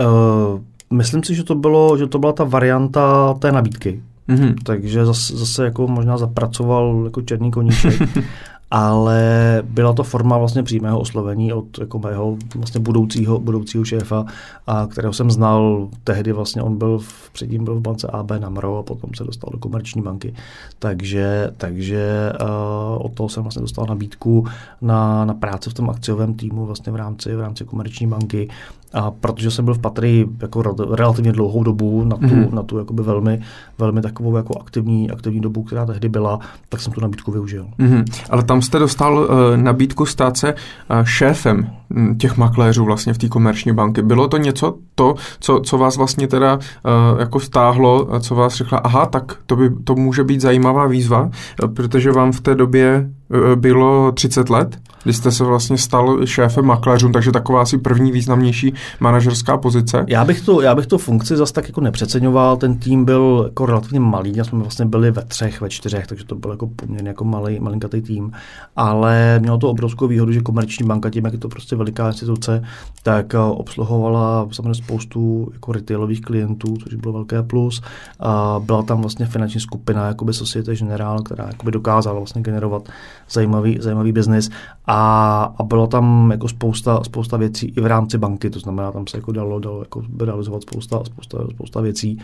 Uh, myslím si, že to, bylo, že to byla ta varianta té nabídky. Mm-hmm. Takže zase, zase jako možná zapracoval jako černý koníček. ale byla to forma vlastně přímého oslovení od jako mého vlastně budoucího, budoucího šéfa, a kterého jsem znal tehdy vlastně, on byl v, předtím byl v bance AB Namro a potom se dostal do komerční banky, takže, takže uh, od toho jsem vlastně dostal nabídku na, na práci v tom akciovém týmu vlastně v rámci, v rámci komerční banky a protože jsem byl v Patry jako relativně dlouhou dobu na tu, mm-hmm. na tu jakoby velmi, velmi takovou jako aktivní, aktivní dobu, která tehdy byla, tak jsem tu nabídku využil. Mm-hmm. Ale tam jste dostal uh, nabídku stát se uh, šéfem hm, těch makléřů vlastně v té komerční banky. Bylo to něco to, co, co vás vlastně teda uh, jako stáhlo, co vás řekla, aha, tak to, by, to může být zajímavá výzva, protože vám v té době bylo 30 let? kdy jste se vlastně stal šéfem makléřům, takže taková asi první významnější manažerská pozice. Já bych tu, já bych tu funkci zase tak jako nepřeceňoval, ten tým byl jako relativně malý, já jsme vlastně byli ve třech, ve čtyřech, takže to byl jako poměrně jako malý, malinkatý tým, ale mělo to obrovskou výhodu, že komerční banka tím, jak je to prostě veliká instituce, tak eh, obsluhovala samozřejmě spoustu jako retailových klientů, což bylo velké plus. A byla tam vlastně finanční skupina, jakoby Societe General, která jakoby dokázala vlastně generovat zajímavý, zajímavý biznis. A a, bylo tam jako spousta, spousta věcí i v rámci banky, to znamená, tam se jako dalo, dalo jako realizovat spousta, spousta, spousta věcí.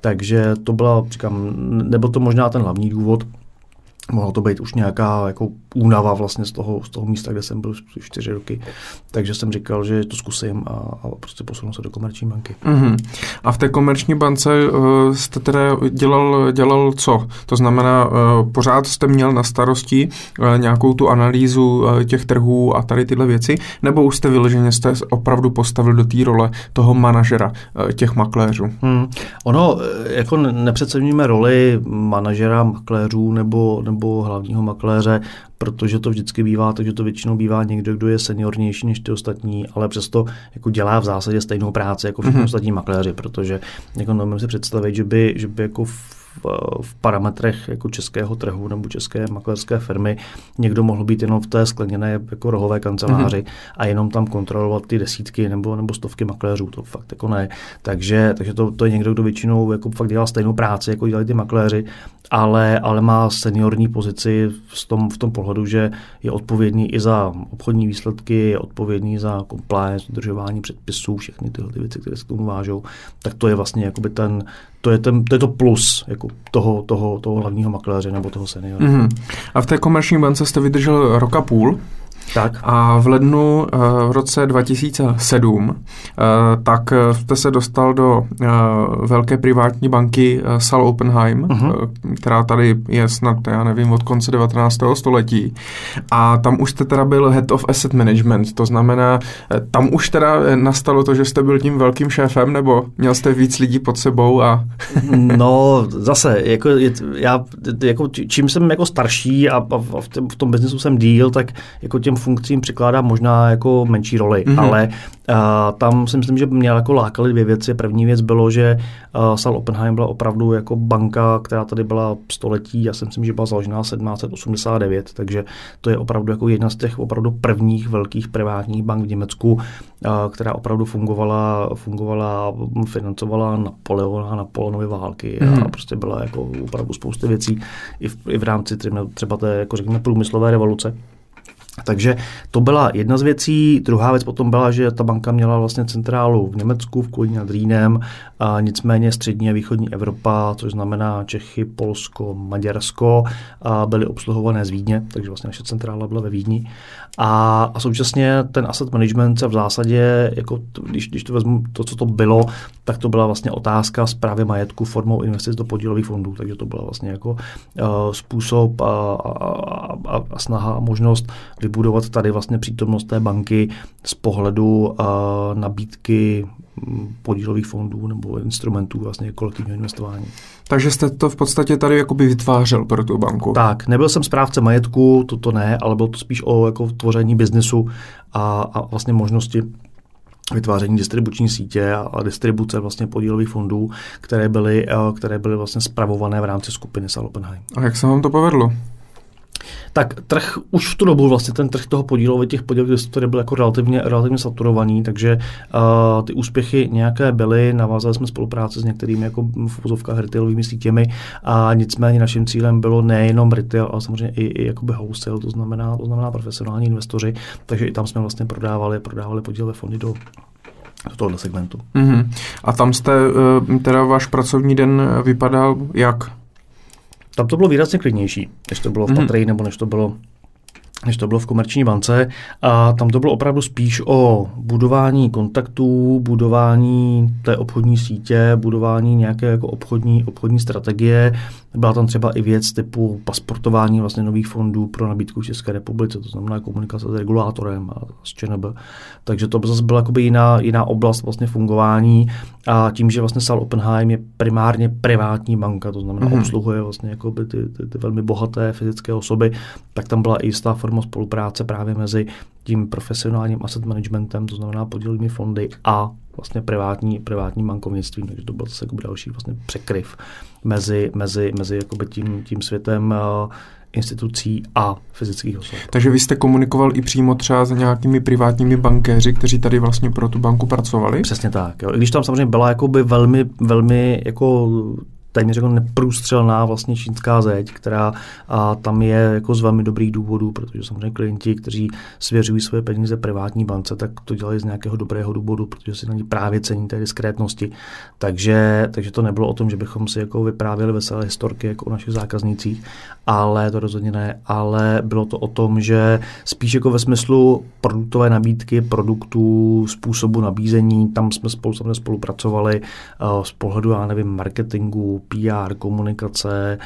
Takže to byla, říkám, nebyl to možná ten hlavní důvod, mohlo to být už nějaká jako únava vlastně z toho, z toho místa, kde jsem byl čtyři roky. Takže jsem říkal, že to zkusím a, a prostě posunu se do komerční banky. Mm-hmm. A v té komerční bance uh, jste teda dělal, dělal co? To znamená, uh, pořád jste měl na starosti uh, nějakou tu analýzu uh, těch trhů a tady tyhle věci, nebo už jste vyloženě jste opravdu postavil do té role toho manažera uh, těch makléřů? Hmm. Ono, jako nepředstavíme roli manažera makléřů nebo nebo hlavního makléře, protože to vždycky bývá, takže to většinou bývá někdo, kdo je seniornější než ty ostatní, ale přesto jako dělá v zásadě stejnou práci jako všichni mm-hmm. ostatní makléři, protože jako nemůžu si představit, že by, že by jako v v parametrech jako českého trhu nebo české makléřské firmy někdo mohl být jenom v té skleněné jako rohové kanceláři mm-hmm. a jenom tam kontrolovat ty desítky nebo, nebo stovky makléřů. To fakt jako ne. Takže, takže to, to je někdo, kdo většinou jako fakt dělá stejnou práci, jako dělají ty makléři, ale, ale má seniorní pozici v tom, v tom pohledu, že je odpovědný i za obchodní výsledky, je odpovědný za compliance, dodržování předpisů, všechny tyhle ty věci, které se k tomu vážou, tak to je vlastně jakoby ten, to je, ten, to je to plus jako toho, toho, toho hlavního makléře nebo toho seniora. Mm-hmm. A v té komerční bance jste vydržel roka půl. Tak. A v lednu eh, v roce 2007 eh, tak jste se dostal do eh, velké privátní banky Sal Oppenheim, uh-huh. která tady je snad, já nevím, od konce 19. století. A tam už jste teda byl head of asset management, to znamená, tam už teda nastalo to, že jste byl tím velkým šéfem, nebo měl jste víc lidí pod sebou a... no, zase, jako, já, jako, čím jsem jako starší a, a v, v tom biznesu jsem díl, tak jako těm funkcím přikládá možná jako menší roli, mm-hmm. ale uh, tam si myslím, že mě jako lákaly dvě věci. První věc bylo, že uh, Sal Oppenheim byla opravdu jako banka, která tady byla století, já si myslím, že byla založena 1789, takže to je opravdu jako jedna z těch opravdu prvních velkých privátních bank v Německu, uh, která opravdu fungovala, fungovala, financovala Napoleona, Napoleonovy války mm-hmm. a mhm. prostě byla jako opravdu spousty věcí i v, i v rámci třeba, třeba té, jako řekněme, průmyslové revoluce. Takže to byla jedna z věcí. Druhá věc potom byla, že ta banka měla vlastně centrálu v Německu, v Kolíně nad Rýnem, a nicméně střední a východní Evropa, což znamená Čechy, Polsko, Maďarsko, a byly obsluhované z Vídně, takže vlastně naše centrála byla ve Vídni. A, a současně ten asset management se v zásadě, jako když, když to vezmu to, co to bylo, tak to byla vlastně otázka zprávy majetku formou investic do podílových fondů, takže to byla vlastně jako uh, způsob a, a, a, a snaha a možnost vybudovat tady vlastně přítomnost té banky z pohledu uh, nabídky podílových fondů nebo instrumentů vlastně kolektivního investování. Takže jste to v podstatě tady jakoby vytvářel pro tu banku. Tak, nebyl jsem správce majetku, toto ne, ale bylo to spíš o jako tvoření biznesu a, a vlastně možnosti vytváření distribuční sítě a distribuce vlastně podílových fondů, které byly, které byly vlastně spravované v rámci skupiny Salopenheim. A jak se vám to povedlo? Tak trh už v tu dobu vlastně ten trh toho podílu, těch podílových který byl jako relativně, relativně saturovaný, takže uh, ty úspěchy nějaké byly, navázali jsme spolupráce s některými jako v vozovkách retailovými sítěmi a nicméně naším cílem bylo nejenom retail, ale samozřejmě i, i jakoby wholesale, to znamená, to znamená profesionální investoři, takže i tam jsme vlastně prodávali, prodávali podílové fondy do do tohoto segmentu. Mm-hmm. A tam jste, eh, teda váš pracovní den vypadal jak? Tam to bylo výrazně klidnější, než to bylo v mm-hmm. nebo než to bylo než to bylo v komerční bance. A tam to bylo opravdu spíš o budování kontaktů, budování té obchodní sítě, budování nějaké jako obchodní, obchodní strategie. Byla tam třeba i věc typu pasportování vlastně nových fondů pro nabídku v České republice, to znamená komunikace s regulátorem a s ČNB. Takže to zase byla jiná, jiná oblast vlastně fungování a tím, že vlastně Sal Oppenheim je primárně privátní banka, to znamená mm-hmm. obsluhuje vlastně jako by ty, ty, ty, velmi bohaté fyzické osoby, tak tam byla i jistá forma spolupráce právě mezi tím profesionálním asset managementem, to znamená podílnými fondy a vlastně privátní, privátní bankovnictví, takže to byl zase jako další vlastně překryv mezi, mezi, mezi tím, tím světem uh, institucí a fyzických osob. Takže vy jste komunikoval i přímo třeba s nějakými privátními bankéři, kteří tady vlastně pro tu banku pracovali? Přesně tak. Jo. I když tam samozřejmě byla jakoby velmi, velmi jako téměř jako neprůstřelná vlastně čínská zeď, která a tam je jako z velmi dobrých důvodů, protože samozřejmě klienti, kteří svěřují své peníze privátní bance, tak to dělají z nějakého dobrého důvodu, protože si na ní právě cení té diskrétnosti. Takže, takže to nebylo o tom, že bychom si jako vyprávěli veselé historky jako o našich zákaznících, ale to rozhodně ne, ale bylo to o tom, že spíš jako ve smyslu produktové nabídky, produktů, způsobu nabízení, tam jsme spolu samozřejmě spolupracovali uh, z pohledu, já nevím, marketingu, PR, komunikace,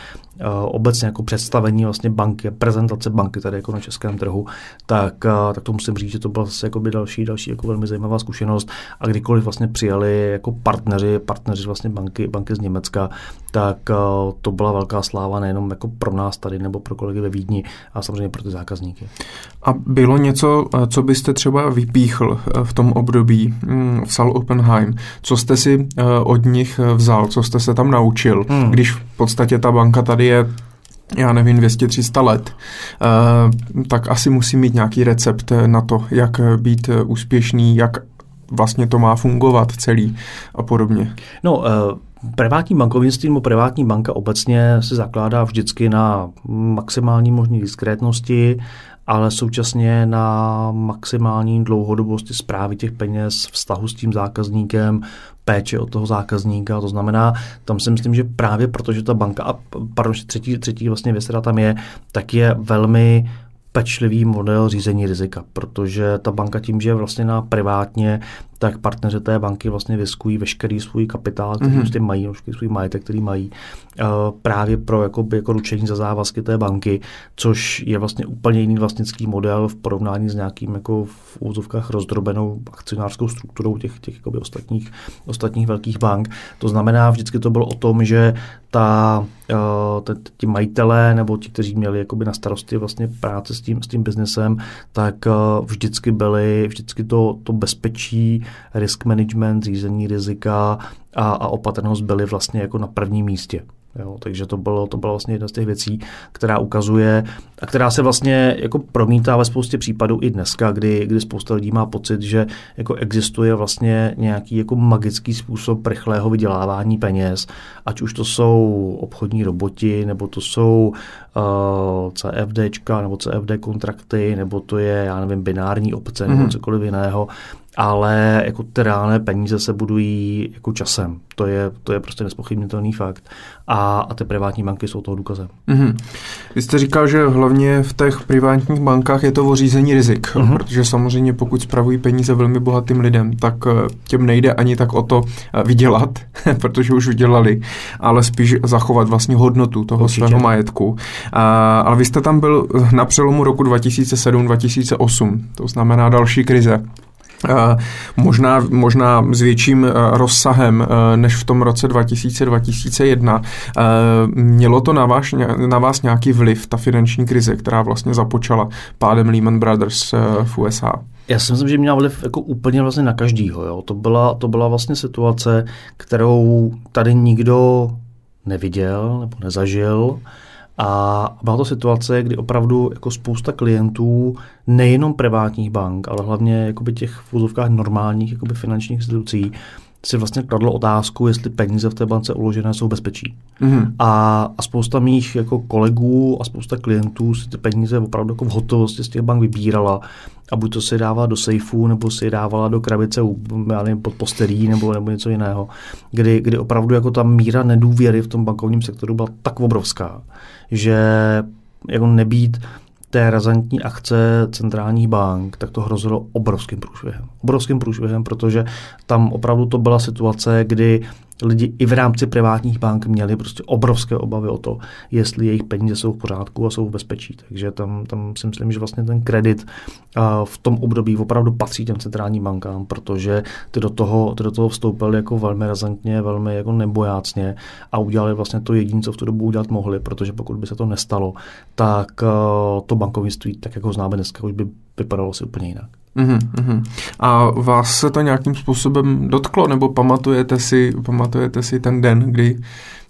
obecně jako představení vlastně banky, prezentace banky tady jako na českém trhu, tak, eh, tak to musím říct, že to byla zase jako by další, další jako velmi zajímavá zkušenost a kdykoliv vlastně přijali jako partneři, partneři vlastně banky, banky z Německa, tak eh, to byla velká sláva nejenom jako pro nás tady nebo pro kolegy ve Vídni, a samozřejmě pro ty zákazníky. A bylo něco, co byste třeba vypíchl v tom období hm, v Sal Oppenheim? Co jste si od nich vzal? Co jste se tam naučil, hmm. když v podstatě ta banka tady je já nevím, 200-300 let, eh, tak asi musí mít nějaký recept na to, jak být úspěšný, jak vlastně to má fungovat celý a podobně. No, eh, Privátní bankovnictví nebo privátní banka obecně se zakládá vždycky na maximální možné diskrétnosti, ale současně na maximální dlouhodobosti zprávy těch peněz, vztahu s tím zákazníkem, péče od toho zákazníka. To znamená, tam si myslím, že právě protože ta banka, a pardon, třetí, třetí vlastně věc, která tam je, tak je velmi pečlivý model řízení rizika, protože ta banka tím, že je vlastně na privátně, tak partneři té banky vlastně vyskují veškerý svůj kapitál, který mm-hmm. prostě mají, veškerý svůj majetek, který mají uh, právě pro jakoby, jako ručení za závazky té banky, což je vlastně úplně jiný vlastnický model v porovnání s nějakým jako v úzovkách rozdrobenou akcionářskou strukturou těch, těch jakoby, ostatních, ostatních velkých bank. To znamená, vždycky to bylo o tom, že ta, uh, ti majitelé nebo ti, kteří měli jakoby na starosti vlastně práce s tím, s tím biznesem, tak uh, vždycky byli, vždycky to, to bezpečí, risk management, řízení rizika a, a opatrnost byly vlastně jako na prvním místě. Jo, takže to bylo, to byla vlastně jedna z těch věcí, která ukazuje a která se vlastně jako promítá ve spoustě případů i dneska, kdy, kdy spousta lidí má pocit, že jako existuje vlastně nějaký jako magický způsob rychlého vydělávání peněz, ať už to jsou obchodní roboti, nebo to jsou uh, CFDčka, nebo CFD kontrakty, nebo to je, já nevím, binární obce, mm-hmm. nebo mhm. cokoliv jiného ale jako ty reálné peníze se budují jako časem. To je, to je prostě nespochybnitelný fakt. A, a ty privátní banky jsou toho důkazem. Mm-hmm. Vy jste říkal, že hlavně v těch privátních bankách je to o řízení rizik, mm-hmm. protože samozřejmě pokud spravují peníze velmi bohatým lidem, tak eh, těm nejde ani tak o to eh, vydělat, protože už vydělali, ale spíš zachovat vlastně hodnotu toho Určitě. svého majetku. A, ale vy jste tam byl na přelomu roku 2007-2008, to znamená další krize. Eh, možná, možná s větším eh, rozsahem eh, než v tom roce 2000-2001. Mělo to na vás, na vás nějaký vliv, ta finanční krize, která vlastně započala pádem Lehman Brothers v USA? Já si myslím, že měla vliv jako úplně vlastně na každýho. Jo. To, byla, to byla vlastně situace, kterou tady nikdo neviděl nebo nezažil. A byla to situace, kdy opravdu jako spousta klientů, nejenom privátních bank, ale hlavně jakoby těch v úzovkách normálních jakoby finančních institucí, si vlastně kladlo otázku, jestli peníze v té bance uložené jsou bezpečí. Mm-hmm. A, a spousta mých jako kolegů a spousta klientů si ty peníze opravdu jako v hotovosti z těch bank vybírala a buď to si dávala do sejfu, nebo si dávala do krabice já nevím, pod postelí, nebo, nebo něco jiného, kdy, kdy opravdu jako ta míra nedůvěry v tom bankovním sektoru byla tak obrovská, že jako nebýt té razantní akce centrálních bank, tak to hrozilo obrovským průšvihem. Obrovským průšvihem, protože tam opravdu to byla situace, kdy lidi i v rámci privátních bank měli prostě obrovské obavy o to, jestli jejich peníze jsou v pořádku a jsou v bezpečí. Takže tam, tam si myslím, že vlastně ten kredit v tom období opravdu patří těm centrálním bankám, protože ty do toho, ty do toho vstoupili jako velmi razantně, velmi jako nebojácně a udělali vlastně to jediné, co v tu dobu udělat mohli, protože pokud by se to nestalo, tak to bankovnictví, tak jako známe dneska, už by vypadalo si úplně jinak. Uhum, A vás se to nějakým způsobem dotklo, nebo pamatujete si, pamatujete si ten den, kdy,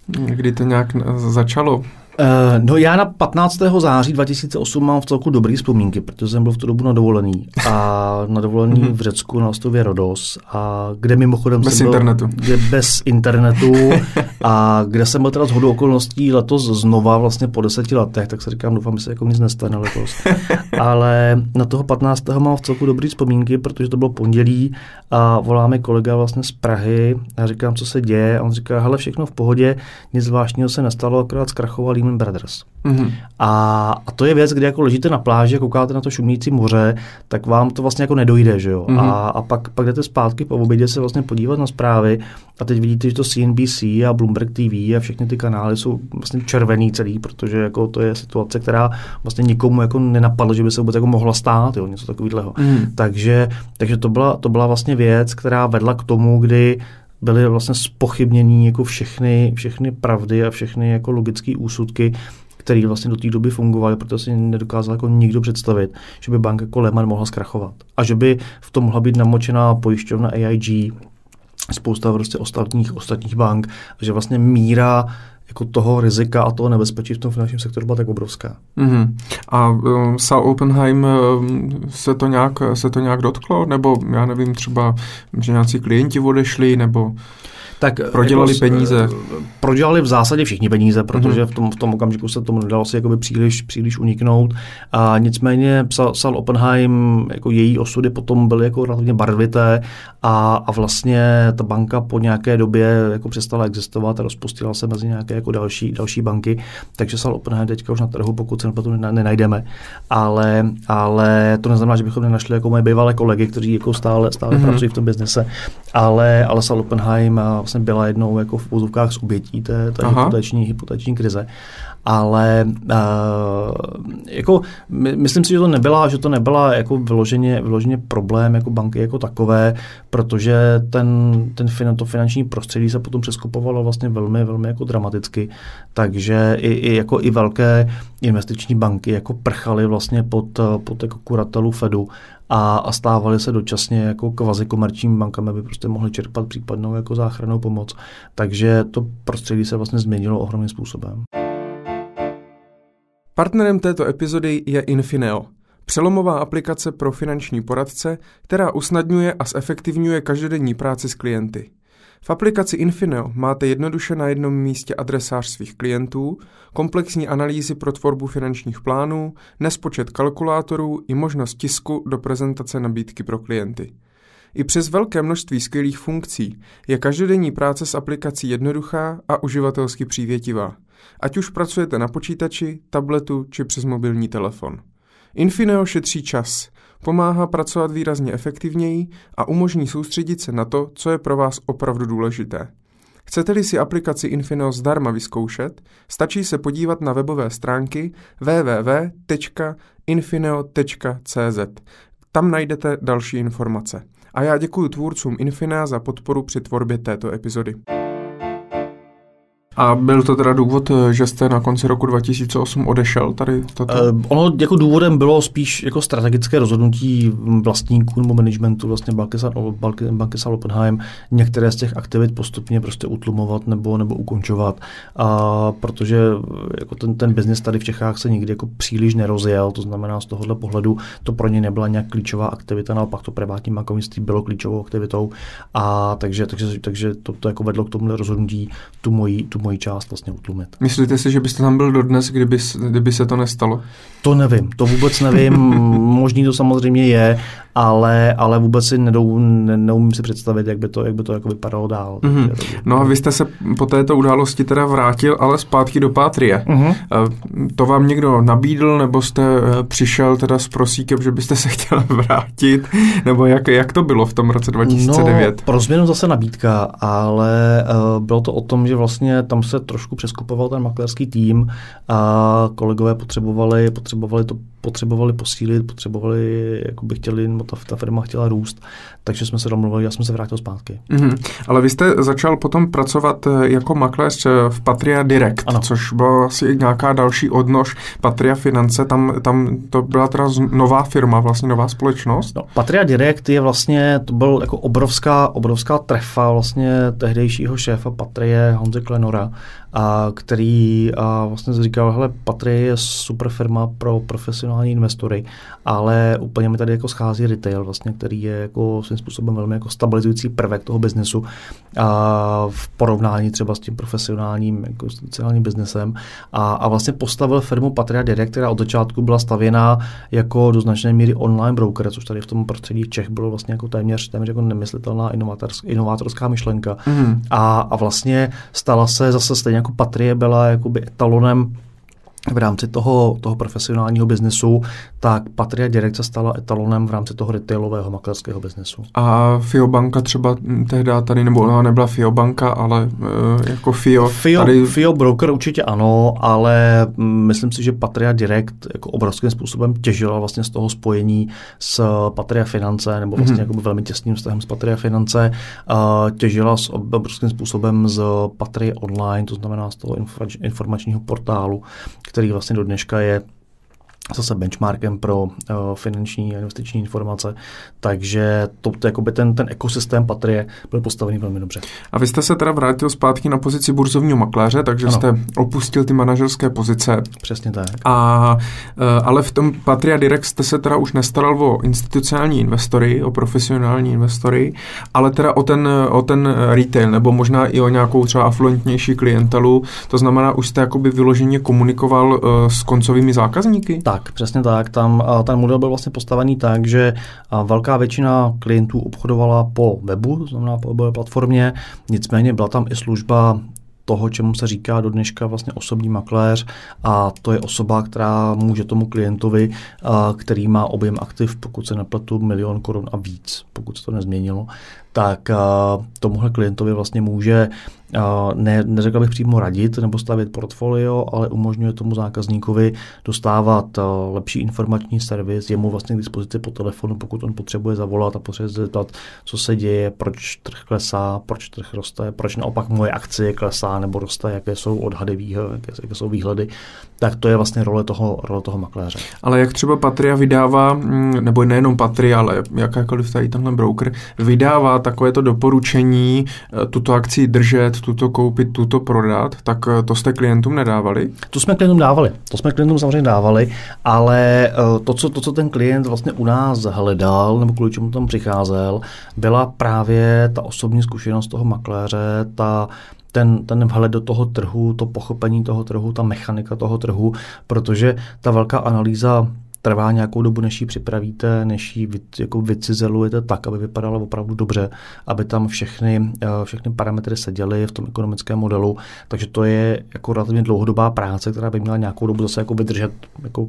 kdy to nějak začalo? Uh, no já na 15. září 2008 mám v celku dobrý vzpomínky, protože jsem byl v tu dobu na dovolený. A na dovolený mhm. v Řecku na ostrově Rodos, a kde mimochodem bez jsem internetu. byl, kde bez internetu a kde jsem byl teda z hodu okolností letos znova vlastně po deseti letech, tak se říkám, doufám, že se jako nic nestane letos. Ale na toho 15. mám v celku dobrý vzpomínky, protože to bylo pondělí a voláme kolega vlastně z Prahy a říkám, co se děje. A on říká, hele, všechno v pohodě, nic zvláštního se nestalo, akorát zkrachoval Lehman Brothers. Mm-hmm. A, a to je věc, kdy jako ležíte na pláži a koukáte na to šumící moře, tak vám to vlastně jako nedojde, že jo. Mm-hmm. A, a pak, pak jdete zpátky po obědě se vlastně podívat na zprávy a teď vidíte, že to CNBC a Bloomberg TV a všechny ty kanály jsou vlastně červený celý, protože jako to je situace, která vlastně nikomu jako nenapadlo, že by se vůbec jako mohla stát, jo, něco takového. Mm. Takže, takže to, byla, to byla vlastně věc, která vedla k tomu, kdy byly vlastně spochybnění jako všechny, všechny pravdy a všechny jako logické úsudky, které vlastně do té doby fungovaly, protože si nedokázal jako nikdo představit, že by banka jako Lehman mohla zkrachovat. A že by v tom mohla být namočená pojišťovna AIG, spousta prostě ostatních, ostatních bank, a že vlastně míra jako toho rizika a toho nebezpečí v tom finančním sektoru byla tak obrovská. Mm-hmm. A um, Sal Oppenheim um, se to, nějak, se to nějak dotklo? Nebo já nevím, třeba, že nějací klienti odešli, nebo... tak prodělali jako, peníze? Prodělali v zásadě všichni peníze, protože mm-hmm. v, tom, v tom okamžiku se tomu nedalo si jakoby příliš, příliš uniknout. A nicméně psal, psal Oppenheim, jako její osudy potom byly jako relativně barvité a, a vlastně ta banka po nějaké době jako přestala existovat a rozpustila se mezi nějaké jako další, další banky, takže Sal Oppenheim teďka už na trhu, pokud se na nenajdeme. Ale, ale to neznamená, že bychom nenašli jako moje bývalé kolegy, kteří jako stále, stále mm-hmm. pracují v tom biznise, ale, ale Sal Oppenheim vlastně byla jednou jako v úzovkách z obětí té, té hypoteční, hypoteční krize ale uh, jako my, myslím si, že to nebyla, že to nebyla jako vyloženě, vyloženě problém jako banky jako takové, protože ten, ten finan, to finanční prostředí se potom přeskupovalo vlastně velmi, velmi jako dramaticky, takže i, i jako i velké investiční banky jako prchaly vlastně pod, pod jako kuratelu Fedu a, a stávaly se dočasně jako kvazi komerčními bankami, aby prostě mohly čerpat případnou jako záchranou pomoc. Takže to prostředí se vlastně změnilo ohromným způsobem. Partnerem této epizody je Infineo, přelomová aplikace pro finanční poradce, která usnadňuje a zefektivňuje každodenní práci s klienty. V aplikaci Infineo máte jednoduše na jednom místě adresář svých klientů, komplexní analýzy pro tvorbu finančních plánů, nespočet kalkulátorů i možnost tisku do prezentace nabídky pro klienty. I přes velké množství skvělých funkcí je každodenní práce s aplikací jednoduchá a uživatelsky přívětivá – ať už pracujete na počítači, tabletu či přes mobilní telefon. Infineo šetří čas, pomáhá pracovat výrazně efektivněji a umožní soustředit se na to, co je pro vás opravdu důležité. Chcete-li si aplikaci Infineo zdarma vyzkoušet, stačí se podívat na webové stránky www.infineo.cz. Tam najdete další informace. A já děkuji tvůrcům Infinea za podporu při tvorbě této epizody. A byl to teda důvod, eh, že jste na konci roku 2008 odešel tady toto? Uh, ono jako důvodem bylo spíš jako strategické rozhodnutí vlastníků nebo managementu vlastně banky Oppenheim některé z těch aktivit postupně prostě utlumovat nebo, nebo ukončovat. A protože jako ten, ten biznis tady v Čechách se nikdy jako příliš nerozjel, to znamená z tohohle pohledu to pro ně nebyla nějak klíčová aktivita, naopak to privátní bankovnictví bylo klíčovou aktivitou a takže, takže, takže to, to jako vedlo k tomu rozhodnutí tu moji, tu moji část vlastně utlumit. Myslíte si, že byste tam byl dodnes, kdyby, kdyby se to nestalo? To nevím, to vůbec nevím. Možný to samozřejmě je, ale, ale vůbec si nedou, ne, neumím si představit, jak by to, jak by to jako vypadalo dál. Mm-hmm. No a vy jste se po této události teda vrátil, ale zpátky do Pátrie. Mm-hmm. To vám někdo nabídl, nebo jste eh, přišel teda s prosíkem, že byste se chtěl vrátit, nebo jak, jak to bylo v tom roce 2009? No, pro změnu zase nabídka, ale uh, bylo to o tom, že vlastně tam se trošku přeskupoval ten maklerský tým a kolegové potřebovali, potřebovali to potřebovali posílit, potřebovali, jako by chtěli, nebo ta, ta firma chtěla růst, takže jsme se domluvili, já jsem se vrátil zpátky. Mm-hmm. Ale vy jste začal potom pracovat eh, jako makléř eh, v Patria Direct, ano. což byla asi nějaká další odnož Patria Finance, tam, tam to byla teda nová firma, vlastně nová společnost? No, Patria Direct je vlastně, to byl jako obrovská, obrovská trefa vlastně tehdejšího šéfa Patrie Honze Klenora, a který a vlastně říkal, hele, Patria je super firma pro profesionální investory, ale úplně mi tady jako schází retail, vlastně, který je jako svým způsobem velmi jako stabilizující prvek toho biznesu a v porovnání třeba s tím profesionálním jako sociálním biznesem a, a vlastně postavil firmu Patria Direct, která od začátku byla stavěná jako do značné míry online broker, což tady v tom prostředí Čech bylo vlastně jako téměř, téměř jako nemyslitelná inovátorská myšlenka. Mm. A, a vlastně stala se zase stejně jako Patrie byla jakoby etalonem v rámci toho, toho profesionálního biznesu, tak Patria Direct se stala etalonem v rámci toho retailového maklerského biznesu. A Fiobanka třeba tehdy tady, nebo ona nebyla Fiobanka, ale e, jako Fio, Fio, tady... Fio Broker určitě ano, ale myslím si, že Patria Direct jako obrovským způsobem těžila vlastně z toho spojení s Patria Finance, nebo vlastně mm-hmm. jako velmi těsným vztahem s Patria Finance, těžila s obrovským způsobem z Patria Online, to znamená z toho informačního portálu, který vlastně do dneška je zase benchmarkem pro uh, finanční a investiční informace, takže to, to jakoby ten, ten ekosystém Patrie byl postavený velmi dobře. A vy jste se teda vrátil zpátky na pozici burzovního makléře, takže ano. jste opustil ty manažerské pozice. Přesně tak. A, uh, ale v tom Patria Direct jste se teda už nestaral o institucionální investory, o profesionální investory, ale teda o ten, o ten retail, nebo možná i o nějakou třeba afluentnější klientelu, to znamená, už jste jakoby vyloženě komunikoval uh, s koncovými zákazníky? Tak, tak, přesně tak. Tam ten model byl vlastně postavený tak, že velká většina klientů obchodovala po webu, to znamená po webové platformě, nicméně byla tam i služba toho, čemu se říká do dneška vlastně osobní makléř. A to je osoba, která může tomu klientovi, který má objem aktiv, pokud se nepletu, milion korun a víc, pokud se to nezměnilo, tak tomuhle klientovi vlastně může ne, neřekl bych přímo radit nebo stavět portfolio, ale umožňuje tomu zákazníkovi dostávat lepší informační servis, je mu vlastně k dispozici po telefonu, pokud on potřebuje zavolat a potřebuje zeptat, co se děje, proč trh klesá, proč trh roste, proč naopak moje akcie klesá nebo roste, jaké jsou odhady, jaké, jaké jsou výhledy, tak to je vlastně role toho, role toho makléře. Ale jak třeba Patria vydává, mm, nebo nejenom Patria, ale jakákoliv tady tenhle broker, vydává takovéto doporučení e, tuto akci držet, tuto koupit, tuto prodat, tak e, to jste klientům nedávali? To jsme klientům dávali, to jsme klientům samozřejmě dávali, ale e, to, co, to, co ten klient vlastně u nás hledal, nebo kvůli čemu tam přicházel, byla právě ta osobní zkušenost toho makléře, ta ten, ten vhled do toho trhu, to pochopení toho trhu, ta mechanika toho trhu, protože ta velká analýza trvá nějakou dobu, než ji připravíte, než ji jako vycizelujete tak, aby vypadala opravdu dobře, aby tam všechny, eh, všechny parametry seděly v tom ekonomickém modelu. Takže to je jako relativně dlouhodobá práce, která by měla nějakou dobu zase jako vydržet jako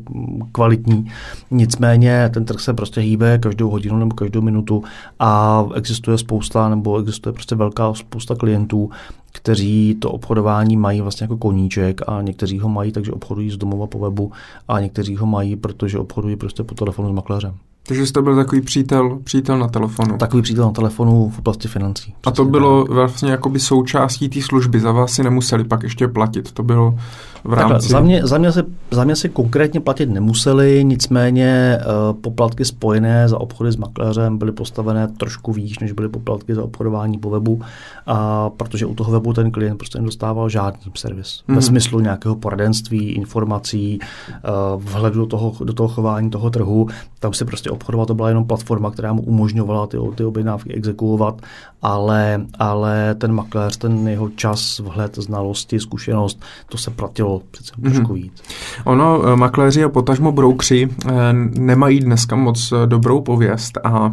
kvalitní. Nicméně ten trh se prostě hýbe každou hodinu nebo každou minutu a existuje spousta nebo existuje prostě velká spousta klientů, kteří to obchodování mají vlastně jako koníček a někteří ho mají, takže obchodují z domova po webu a někteří ho mají, protože obchodují prostě po telefonu s makléřem. Takže jste byl takový přítel, přítel na telefonu. Takový přítel na telefonu v oblasti financí. A to bylo tak. vlastně jakoby součástí té služby. Za vás si nemuseli pak ještě platit. To bylo v rámci... Takhle, za, mě, za, mě se, za mě si konkrétně platit nemuseli, nicméně uh, poplatky spojené za obchody s makléřem byly postavené trošku výš, než byly poplatky za obchodování po webu, a protože u toho webu ten klient prostě nedostával žádný servis. Mm-hmm. Ve mhm. smyslu nějakého poradenství, informací, uh, vhledu do toho, do toho chování toho trhu. Tam si prostě obchodovat, to byla jenom platforma, která mu umožňovala ty, ty objednávky exekuovat, ale, ale ten makléř, ten jeho čas, vhled, znalosti, zkušenost, to se platilo přece mm-hmm. trošku víc. Ono, eh, makléři a potažmo broukři eh, nemají dneska moc eh, dobrou pověst a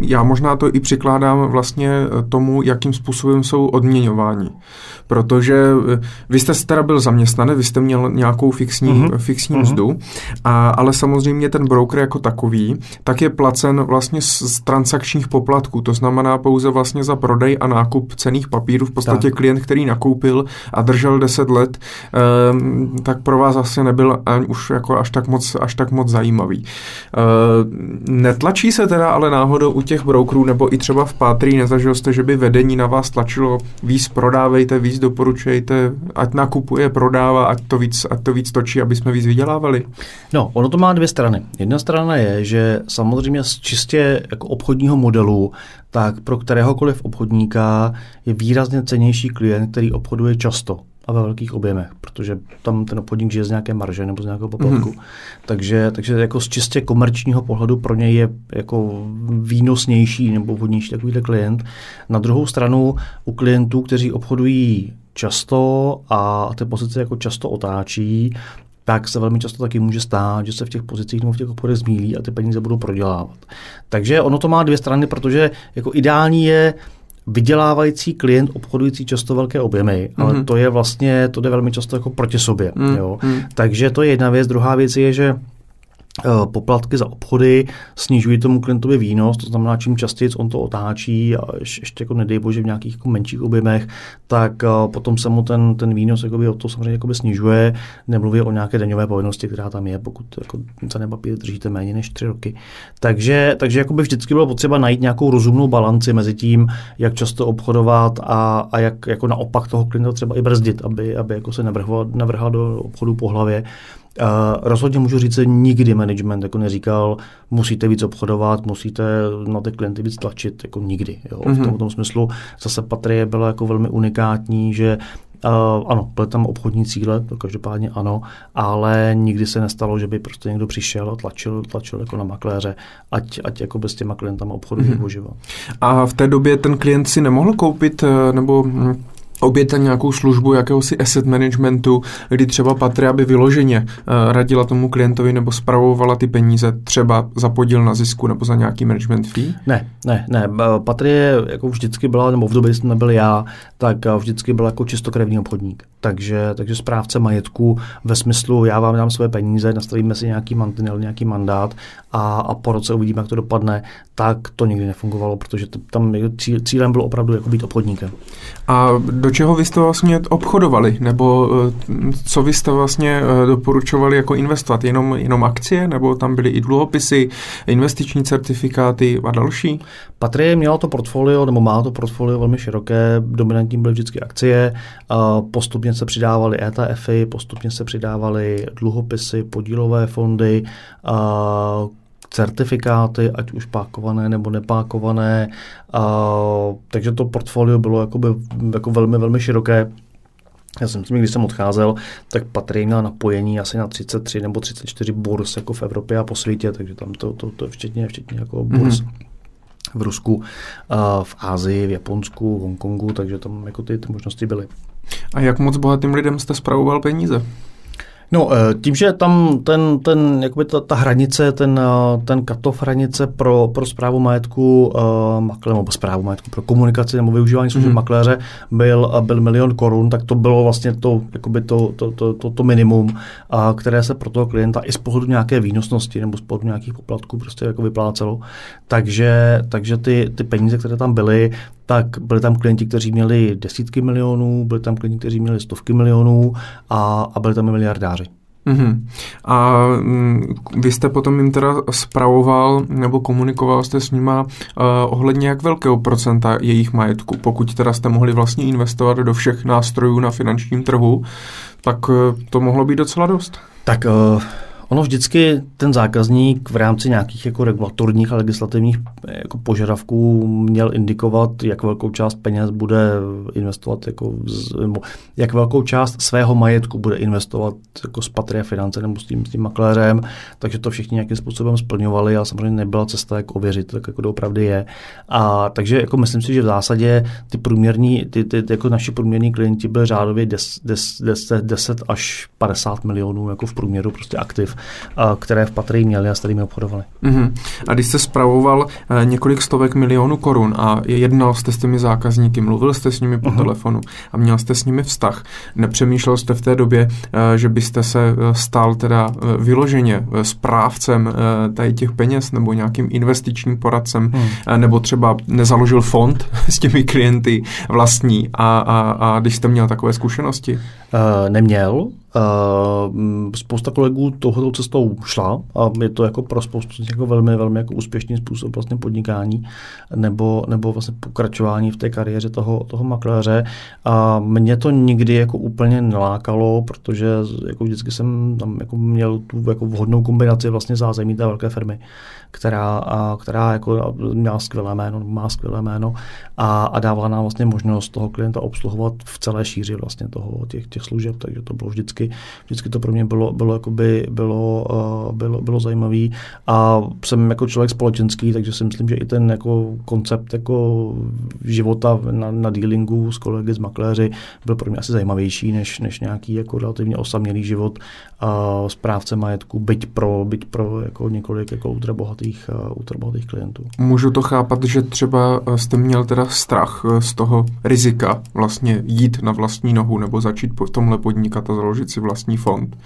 já možná to i přikládám vlastně tomu, jakým způsobem jsou odměňováni protože vy jste teda byl zaměstnanec, vy jste měl nějakou fixní, uh-huh. fixní uh-huh. mzdu, a, ale samozřejmě ten broker jako takový, tak je placen vlastně z, z transakčních poplatků, to znamená pouze vlastně za prodej a nákup cených papírů, v podstatě tak. klient, který nakoupil a držel 10 let, tak pro vás asi nebyl ani už jako až tak moc, až tak moc zajímavý. Uh, netlačí se teda ale náhodou u těch brokerů, nebo i třeba v Pátří nezažil jste, že by vedení na vás tlačilo, víc prodávejte, víc doporučujete, ať nakupuje, prodává, ať to víc, ať to víc točí, aby jsme víc vydělávali? No, ono to má dvě strany. Jedna strana je, že samozřejmě z čistě jako obchodního modelu, tak pro kteréhokoliv obchodníka je výrazně cenější klient, který obchoduje často a ve velkých objemech, protože tam ten obchodník žije z nějaké marže nebo z nějakého poplatku. Mm. Takže, takže jako z čistě komerčního pohledu pro něj je jako výnosnější nebo vhodnější takovýhle klient. Na druhou stranu u klientů, kteří obchodují často a ty pozice jako často otáčí, tak se velmi často taky může stát, že se v těch pozicích nebo v těch obchodech zmílí a ty peníze budou prodělávat. Takže ono to má dvě strany, protože jako ideální je vydělávající klient obchodující často velké objemy, mm-hmm. ale mhm. to je vlastně, to jde velmi často jako proti sobě. Mm-hmm. Jo? Takže to je jedna věc. Druhá věc je, že poplatky za obchody snižují tomu klientovi výnos, to znamená, čím častěji on to otáčí a ještě jako nedej bože v nějakých jako menších objemech, tak eh, potom se mu ten, ten výnos jakoby, o to samozřejmě jakoby snižuje, nemluví o nějaké daňové povinnosti, která tam je, pokud jako cené papíry držíte méně než tři roky. Takže, takže jakoby vždycky bylo potřeba najít nějakou rozumnou balanci mezi tím, jak často obchodovat a, a jak jako naopak toho klienta třeba i brzdit, aby, aby jako se navrhal do obchodu po hlavě Uh, rozhodně můžu říct, že nikdy management jako neříkal, musíte víc obchodovat, musíte na ty klienty víc tlačit, jako nikdy. Jo. Mm-hmm. V tom, v tom smyslu zase Patrie byla jako velmi unikátní, že Uh, ano, byly tam obchodní cíle, to každopádně ano, ale nikdy se nestalo, že by prostě někdo přišel a tlačil, tlačil jako na makléře, ať, ať jako bez těma klientama obchodu mm-hmm. A v té době ten klient si nemohl koupit eh, nebo hm, oběta nějakou službu jakéhosi asset managementu, kdy třeba Patria by vyloženě uh, radila tomu klientovi nebo spravovala ty peníze třeba za podíl na zisku nebo za nějaký management fee? Ne, ne, ne. Patrie jako vždycky byla, nebo v době, kdy jsem nebyl já, tak eh, vždycky byl jako čistokrevný obchodník. Takže, takže správce majetku ve smyslu, já vám dám své peníze, nastavíme si nějaký mantinel, nějaký mandát a, a po roce uvidíme, jak to dopadne, tak to nikdy nefungovalo, protože to, tam cílem bylo opravdu jako být obchodníkem. A do čeho vy jste vlastně obchodovali? Nebo eh, co vy jste vlastně eh, doporučovali jako investovat? Jenom, jenom akcie? Nebo tam byly i dluhopisy, investiční certifikáty a další? Patrie měla to portfolio, nebo má to portfolio velmi široké, dominantní byly vždycky akcie, postupně se přidávaly ETFy, postupně se přidávaly dluhopisy, podílové fondy, certifikáty, ať už pákované nebo nepákované. A, takže to portfolio bylo jakoby, jako velmi, velmi široké. Já jsem myslím, když jsem odcházel, tak Patry měla napojení asi na 33 nebo 34 burs jako v Evropě a po světě, takže tam to, to, to včetně, včetně jako burs. Mm-hmm v Rusku, v Ázii, v Japonsku, v Hongkongu, takže tam jako ty, ty možnosti byly. A jak moc bohatým lidem jste spravoval peníze? No, eh, tím, že tam ten, ten jakoby ta, ta hranice, ten, eh, ten katov hranice pro, pro zprávu majetku, uh, makle, nebo zprávu majetku pro komunikaci nebo využívání služeb hmm. makléře byl, byl milion korun, tak to bylo vlastně to, jakoby to, to, to, to, to minimum, uh, které se pro toho klienta i z pohledu nějaké výnosnosti nebo z pohledu nějakých poplatků prostě jako vyplácelo. Takže, takže ty, ty peníze, které tam byly, tak byli tam klienti, kteří měli desítky milionů, byli tam klienti, kteří měli stovky milionů a, a byli tam i miliardáři. Mm-hmm. A mm, vy jste potom jim teda spravoval nebo komunikoval jste s nima uh, ohledně jak velkého procenta jejich majetku, pokud teda jste mohli vlastně investovat do všech nástrojů na finančním trhu, tak uh, to mohlo být docela dost. Tak uh, Ono vždycky ten zákazník v rámci nějakých jako regulatorních a legislativních jako požadavků měl indikovat, jak velkou část peněz bude investovat, jako z, jak velkou část svého majetku bude investovat jako z Patria Finance nebo s tím, s tím makléřem, takže to všichni nějakým způsobem splňovali a samozřejmě nebyla cesta, jak ověřit, tak jako doopravdy je. A takže jako myslím si, že v zásadě ty průměrní, ty, ty, ty jako naši průměrní klienti byli řádově 10, 10, 10 až 50 milionů jako v průměru prostě aktiv které v Patrii měli a s kterými obchodovali. Mm-hmm. A když jste spravoval eh, několik stovek milionů korun a jednal jste s těmi zákazníky, mluvil jste s nimi po mm-hmm. telefonu a měl jste s nimi vztah, nepřemýšlel jste v té době, eh, že byste se eh, stal teda vyloženě správcem tady těch peněz nebo nějakým investičním poradcem, mm. nebo třeba nezaložil fond s těmi klienty vlastní a, a, a když jste měl takové zkušenosti? Uh, neměl. Uh, spousta kolegů touhletou cestou šla a je to jako pro spoustu jako velmi, velmi jako úspěšný způsob vlastně podnikání nebo, nebo vlastně pokračování v té kariéře toho, toho makléře. A mě to nikdy jako úplně nelákalo, protože jako vždycky jsem tam jako měl tu jako vhodnou kombinaci vlastně zázemí té velké firmy, která, a, která jako měla skvělé jméno, má skvělé jméno a, a dávala nám vlastně možnost toho klienta obsluhovat v celé šíři vlastně toho, těch, těch služeb, takže to bylo vždycky vždycky, to pro mě bylo, bylo, jakoby, bylo, uh, bylo, bylo zajímavé. A jsem jako člověk společenský, takže si myslím, že i ten jako koncept jako života na, na dealingu s kolegy, s makléři byl pro mě asi zajímavější, než, než nějaký jako relativně osamělý život uh, správce majetku, byť pro, byť pro jako několik jako ultrabohatých, uh, ultrabohatých klientů. Můžu to chápat, že třeba jste měl teda strach z toho rizika vlastně jít na vlastní nohu nebo začít po tomhle podnikat a založit si vlastní fond.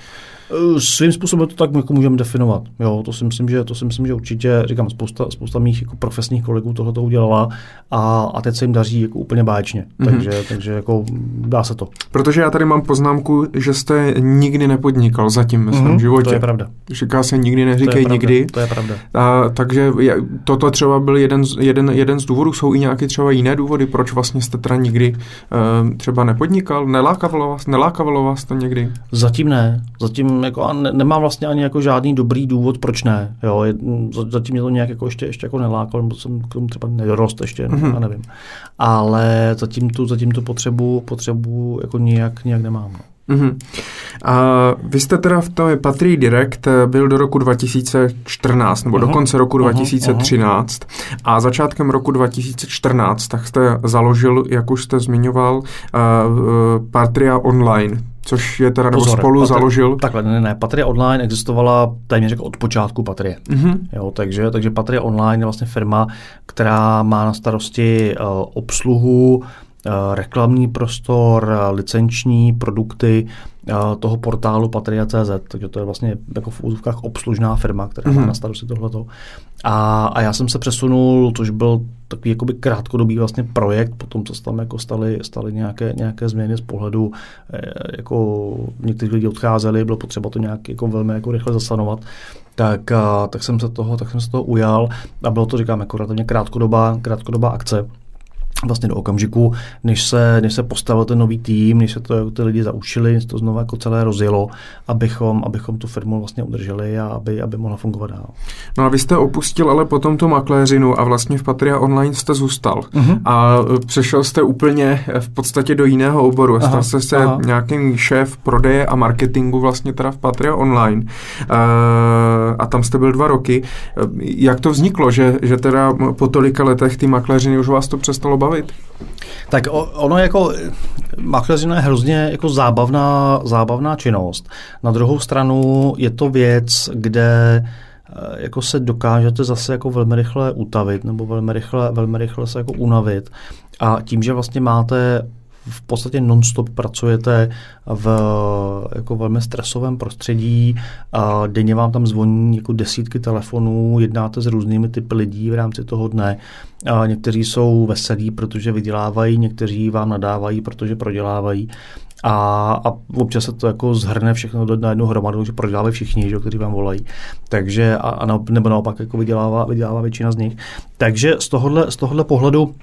Eh, svým způsobem to tak jako můžeme definovat. Jo, to si myslím, že, to si myslím, že určitě, říkám, spousta, spousta mých jako profesních kolegů tohle to udělala a, a teď se jim daří jako úplně báječně. Mm-hmm. Takže, takže jako dá se to. Protože já tady mám poznámku, že jste nikdy nepodnikal zatím ve svém mm-hmm, životě. To je pravda. Říká se nikdy, neříkej to nikdy. To je pravda. A, takže toto třeba byl jeden z, jeden, jeden z důvodů. Jsou i nějaké třeba jiné důvody, proč vlastně jste teda nikdy uh, třeba nepodnikal? Nelákavalo vás, nelákavalo vás to někdy? Zatím ne. Zatím jako, a ne, nemám vlastně ani jako žádný dobrý důvod, proč ne. Jo, je, zatím mě to nějak jako ještě, ještě jako nelákalo, nebo jsem k tomu třeba nedorost ještě, mm-hmm. a nevím. Ale zatím tu, zatím tu potřebu, potřebu jako nijak, nijak nemám. No. Mm-hmm. A vy jste teda v tom Patří Direct byl do roku 2014, nebo uh-huh. do konce roku 2013. Uh-huh. A začátkem roku 2014 tak jste založil, jak už jste zmiňoval, uh, Patria Online, což je teda, nebo Pozor, spolu Patri- založil. Takhle, ne, ne, Patria Online existovala téměř jako od počátku Patrie. Mm-hmm. Jo, takže, takže Patria Online je vlastně firma, která má na starosti uh, obsluhu reklamní prostor, eh, licenční produkty eh, toho portálu Patria.cz, takže to je vlastně jako v úzovkách obslužná firma, která má mhm. na starosti tohleto. A, a já jsem se přesunul, což byl takový jakoby krátkodobý vlastně projekt, potom co se tam jako staly, staly nějaké, nějaké změny z pohledu, jako někteří lidi odcházeli, bylo potřeba to nějak jako velmi jako rychle zasanovat, tak, tak, jsem se toho, tak jsem se toho ujal a bylo to, říkám, jako relativně krátkodobá, krátkodobá akce vlastně do okamžiku, než se, než se postavil ten nový tým, než se to ty lidi zaušili, než to znovu jako celé rozjelo, abychom, abychom tu firmu vlastně udrželi a aby, aby mohla fungovat dál. No a vy jste opustil ale potom tu makléřinu a vlastně v Patria Online jste zůstal. Uh-huh. A přešel jste úplně v podstatě do jiného oboru. Stal jste se aha. nějakým šéf prodeje a marketingu vlastně teda v Patria Online. Uh, a tam jste byl dva roky. Jak to vzniklo, že, že teda po tolika letech ty makléřiny už vás to přestalo bavit? Bavit? Tak ono jako, makléřina je hrozně jako zábavná, zábavná činnost. Na druhou stranu je to věc, kde eh, jako se dokážete zase jako velmi rychle utavit nebo velmi rychle, velmi rychle se jako unavit. A tím, že vlastně máte v podstatě non-stop pracujete v jako velmi stresovém prostředí, a denně vám tam zvoní jako desítky telefonů, jednáte s různými typy lidí v rámci toho dne. A někteří jsou veselí, protože vydělávají, někteří vám nadávají, protože prodělávají. A, a občas se to jako zhrne všechno do, na jednu hromadu, že prodělávají všichni, že, kteří vám volají. Takže, a, a nebo naopak jako vydělává, vydělává většina z nich. Takže z tohohle, z tohohle pohledu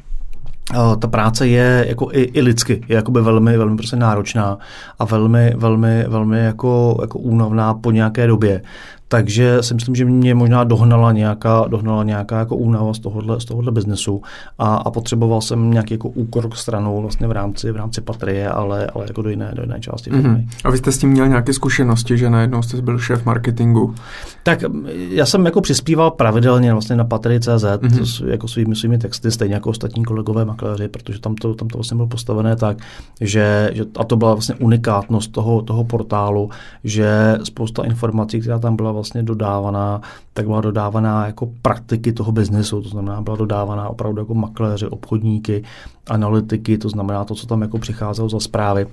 ta práce je jako i, i lidsky, je jakoby velmi, velmi prostě náročná a velmi, velmi, velmi jako, jako únavná po nějaké době. Takže si myslím, že mě možná dohnala nějaká, dohnala nějaká jako únava z tohohle, z tohohle biznesu a, a, potřeboval jsem nějaký jako úkor stranou vlastně v rámci, v rámci patrie, ale, ale jako do jiné, do jiné části Mm-hmm. A vy jste s tím měl nějaké zkušenosti, že najednou jste byl šéf marketingu? Tak já jsem jako přispíval pravidelně vlastně na patrii.cz mm-hmm. jako svými, svými texty, stejně jako ostatní kolegové makléři, protože tam to, tam to vlastně bylo postavené tak, že, že a to byla vlastně unikátnost toho, toho portálu, že spousta informací, která tam byla vlastně dodávaná, tak byla dodávaná jako praktiky toho biznesu, to znamená, byla dodávaná opravdu jako makléři, obchodníky, analytiky, to znamená to, co tam jako přicházelo za zprávy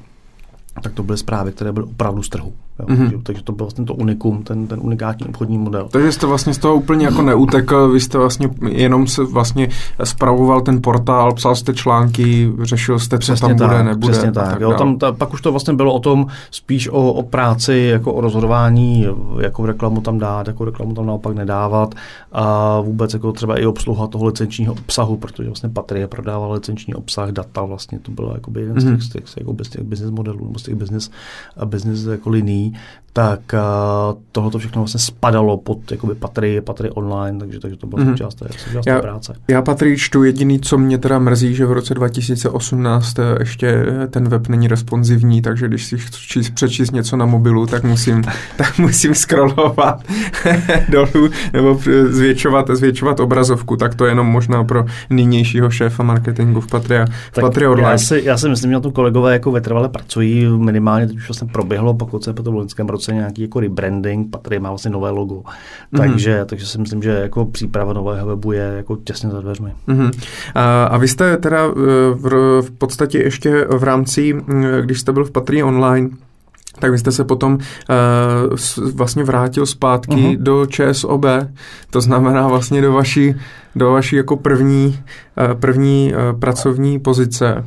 tak to byly zprávy, které byly opravdu z trhu. Jo? Mm-hmm. Takže, takže to byl vlastně to unikum, ten, ten unikátní obchodní model. Takže jste vlastně z toho úplně jako neutekl, vy jste vlastně jenom se vlastně spravoval ten portál, psal jste články, řešil jste, co tam tak, bude, nebude. Přesně tak. tak jo, tam, ta, pak už to vlastně bylo o tom spíš o, o práci, jako o rozhodování, jakou reklamu tam dát, jakou reklamu tam naopak nedávat a vůbec jako třeba i obsluha toho licenčního obsahu, protože vlastně Patrie prodával licenční obsah, data vlastně, to bylo jako jeden mm-hmm. z těch, z těch, jako z těch business modelů, nebo z těch business, business jako liní, tak uh, tohle všechno vlastně spadalo pod jakoby patry, patry online, takže, takže to byla mm-hmm. součást té, součást já, práce. Já patry čtu, jediný, co mě teda mrzí, že v roce 2018 eh, ještě eh, ten web není responsivní, takže když si chci přečíst něco na mobilu, tak musím, tak musím scrollovat dolů nebo zvětšovat, zvětšovat obrazovku, tak to je jenom možná pro nynějšího šéfa marketingu v Patria, v Patria online. Já si, já si myslím, že na tom kolegové jako vytrvale pracují, minimálně teď už vlastně proběhlo, pokud se po tom loňském roce nějaký jako rebranding, Patrie má vlastně nové logo. Mm-hmm. Takže, takže si myslím, že jako příprava nového webu je jako těsně za dveřmi. Mm-hmm. A, a vy jste teda eh, v, v podstatě ještě v rámci, když jste byl v Patrie online, tak vy jste se potom uh, vlastně vrátil zpátky uh-huh. do ČSOB, to znamená vlastně do vaší, do vaší jako první, uh, první uh, pracovní pozice.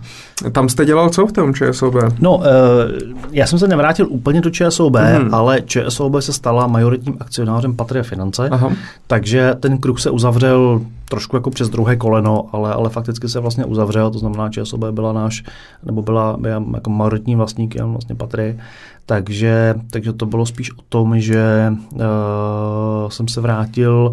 Tam jste dělal co v tom ČSOB? No, uh, já jsem se nevrátil úplně do ČSOB, uh-huh. ale ČSOB se stala majoritním akcionářem Patria Finance, Aha. takže ten kruh se uzavřel trošku jako přes druhé koleno, ale, ale fakticky se vlastně uzavřel, to znamená, že ČSOB byla náš, nebo byla, byla jako majoritní vlastníkem vlastně Patry, takže, takže to bylo spíš o tom, že uh, jsem se vrátil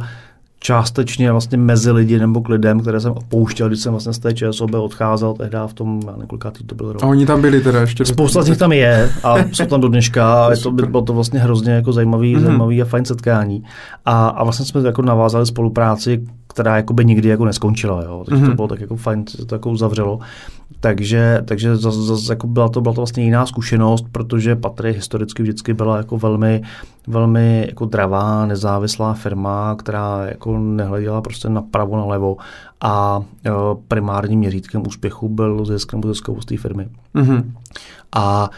částečně vlastně mezi lidi nebo k lidem, které jsem opouštěl, když jsem vlastně z té ČSOB odcházel tehdy v tom, já několikátý to byl rok. A oni tam byli teda ještě? Spousta z nich tam je a jsou tam do dneška a je to, bylo to vlastně hrozně jako zajímavý, mm-hmm. zajímavý a fajn setkání. A, a vlastně jsme jako navázali spolupráci, která jako by nikdy jako neskončila, jo. Takže mm-hmm. to mhm. bylo tak jako fajn, se to jako uzavřelo. Takže, takže zase, zase jako byla, to, byla to vlastně jiná zkušenost, protože Patry historicky vždycky byla jako velmi, velmi jako dravá, nezávislá firma, která jako nehleděla prostě napravo, nalevo a jo, primárním měřítkem úspěchu byl zisk nebo ziskovost té firmy. Mm-hmm. A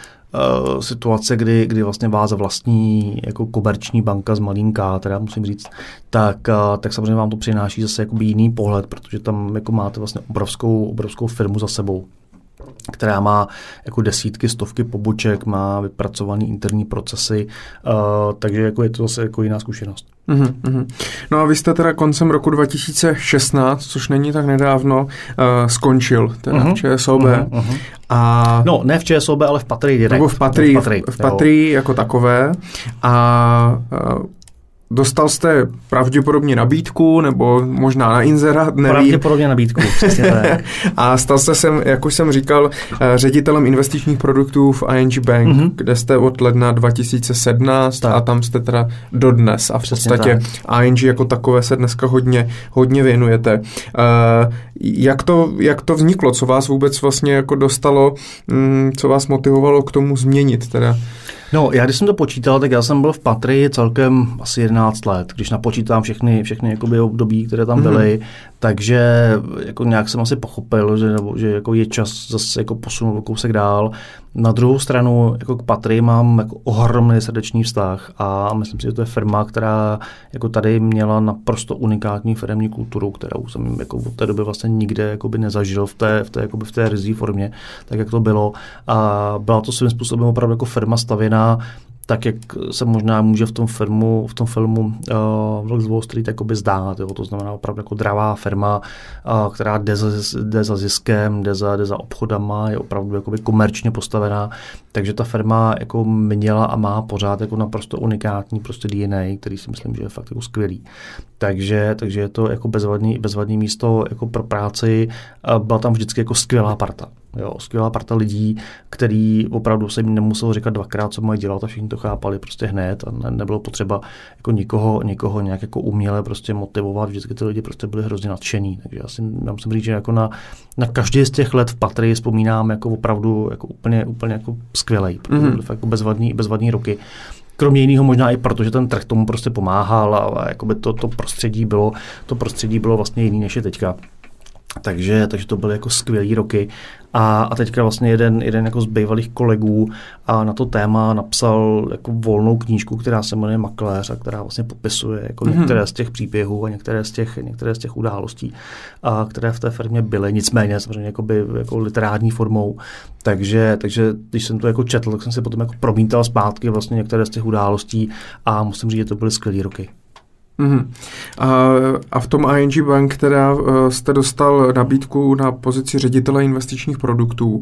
uh, situace, kdy, kdy vlastně vás vlastní jako komerční banka z malinká, teda musím říct, tak, uh, tak samozřejmě vám to přináší zase jiný pohled, protože tam jako máte vlastně obrovskou, obrovskou firmu za sebou která má jako desítky, stovky poboček, má vypracované interní procesy, uh, takže jako je to zase jako jiná zkušenost. Uh-huh, No a vy jste teda koncem roku 2016, což není tak nedávno, uh, skončil teda uh-huh. v ČSOB. Uh-huh, uh-huh. A... No, ne v ČSOB, ale v Patrii direkt. Nebo v Patrii, v Patrii, v Patrii jako takové. A uh, Dostal jste pravděpodobně nabídku, nebo možná na inzerát, nevím. Pravděpodobně nabídku, přesně tak. a stal jste se, jak už jsem říkal, eh, ředitelem investičních produktů v ING Bank, mm-hmm. kde jste od ledna 2017 tak. a tam jste teda dodnes. A v přesně podstatě tak. ING jako takové se dneska hodně, hodně věnujete. Uh, jak, to, jak to vzniklo? Co vás vůbec vlastně jako dostalo, um, co vás motivovalo k tomu změnit teda? No, já když jsem to počítal, tak já jsem byl v Patry celkem asi 11 let, když napočítám všechny, všechny jakoby období, které tam byly, mm-hmm. Takže jako nějak jsem asi pochopil, že, nebo, že jako je čas zase jako posunout kousek dál. Na druhou stranu jako k Patry mám jako ohromný srdečný vztah a myslím si, že to je firma, která jako tady měla naprosto unikátní firmní kulturu, kterou jsem jako od té doby vlastně nikde nezažil v té, v té, jakoby v té rizí formě, tak jak to bylo. A byla to svým způsobem opravdu jako firma stavěná tak jak se možná může v tom filmu, v tom filmu uh, Vlk z Wall Street jakoby zdát. Jo? To znamená opravdu jako dravá firma, uh, která jde za, jde za ziskem, jde za, jde za obchodama, je opravdu jakoby komerčně postavená. Takže ta firma jako měla a má pořád jako naprosto unikátní prostě DNA, který si myslím, že je fakt jako skvělý. Takže, takže je to jako bezvadný, bezvadný místo jako pro práci. Byla tam vždycky jako skvělá parta. Jo, skvělá parta lidí, který opravdu se jim nemusel říkat dvakrát, co mají dělat a všichni to chápali prostě hned a ne, nebylo potřeba jako nikoho, nikoho nějak jako uměle prostě motivovat, vždycky ty lidi prostě byli hrozně nadšení. Takže já, si, já musím říct, že jako na, na každý z těch let v Patry vzpomínám jako opravdu jako úplně, úplně jako skvělej, mm-hmm. byly jako bezvadní, bezvadní roky. Kromě jiného možná i proto, že ten trh tomu prostě pomáhal a, a jakoby to, to prostředí bylo, to prostředí bylo vlastně jiný než je teďka. Takže, takže to byly jako skvělé roky. A, a teďka vlastně jeden, jeden jako z bývalých kolegů a na to téma napsal jako volnou knížku, která se jmenuje Makléř a která vlastně popisuje jako mm-hmm. některé z těch příběhů a některé z těch, některé z těch událostí, a které v té firmě byly. Nicméně samozřejmě jako, by, jako literární formou. Takže, takže když jsem to jako četl, tak jsem si potom jako promítal zpátky vlastně některé z těch událostí a musím říct, že to byly skvělé roky. Mm-hmm. A, a v tom ING Bank teda uh, jste dostal nabídku na pozici ředitele investičních produktů. Uh,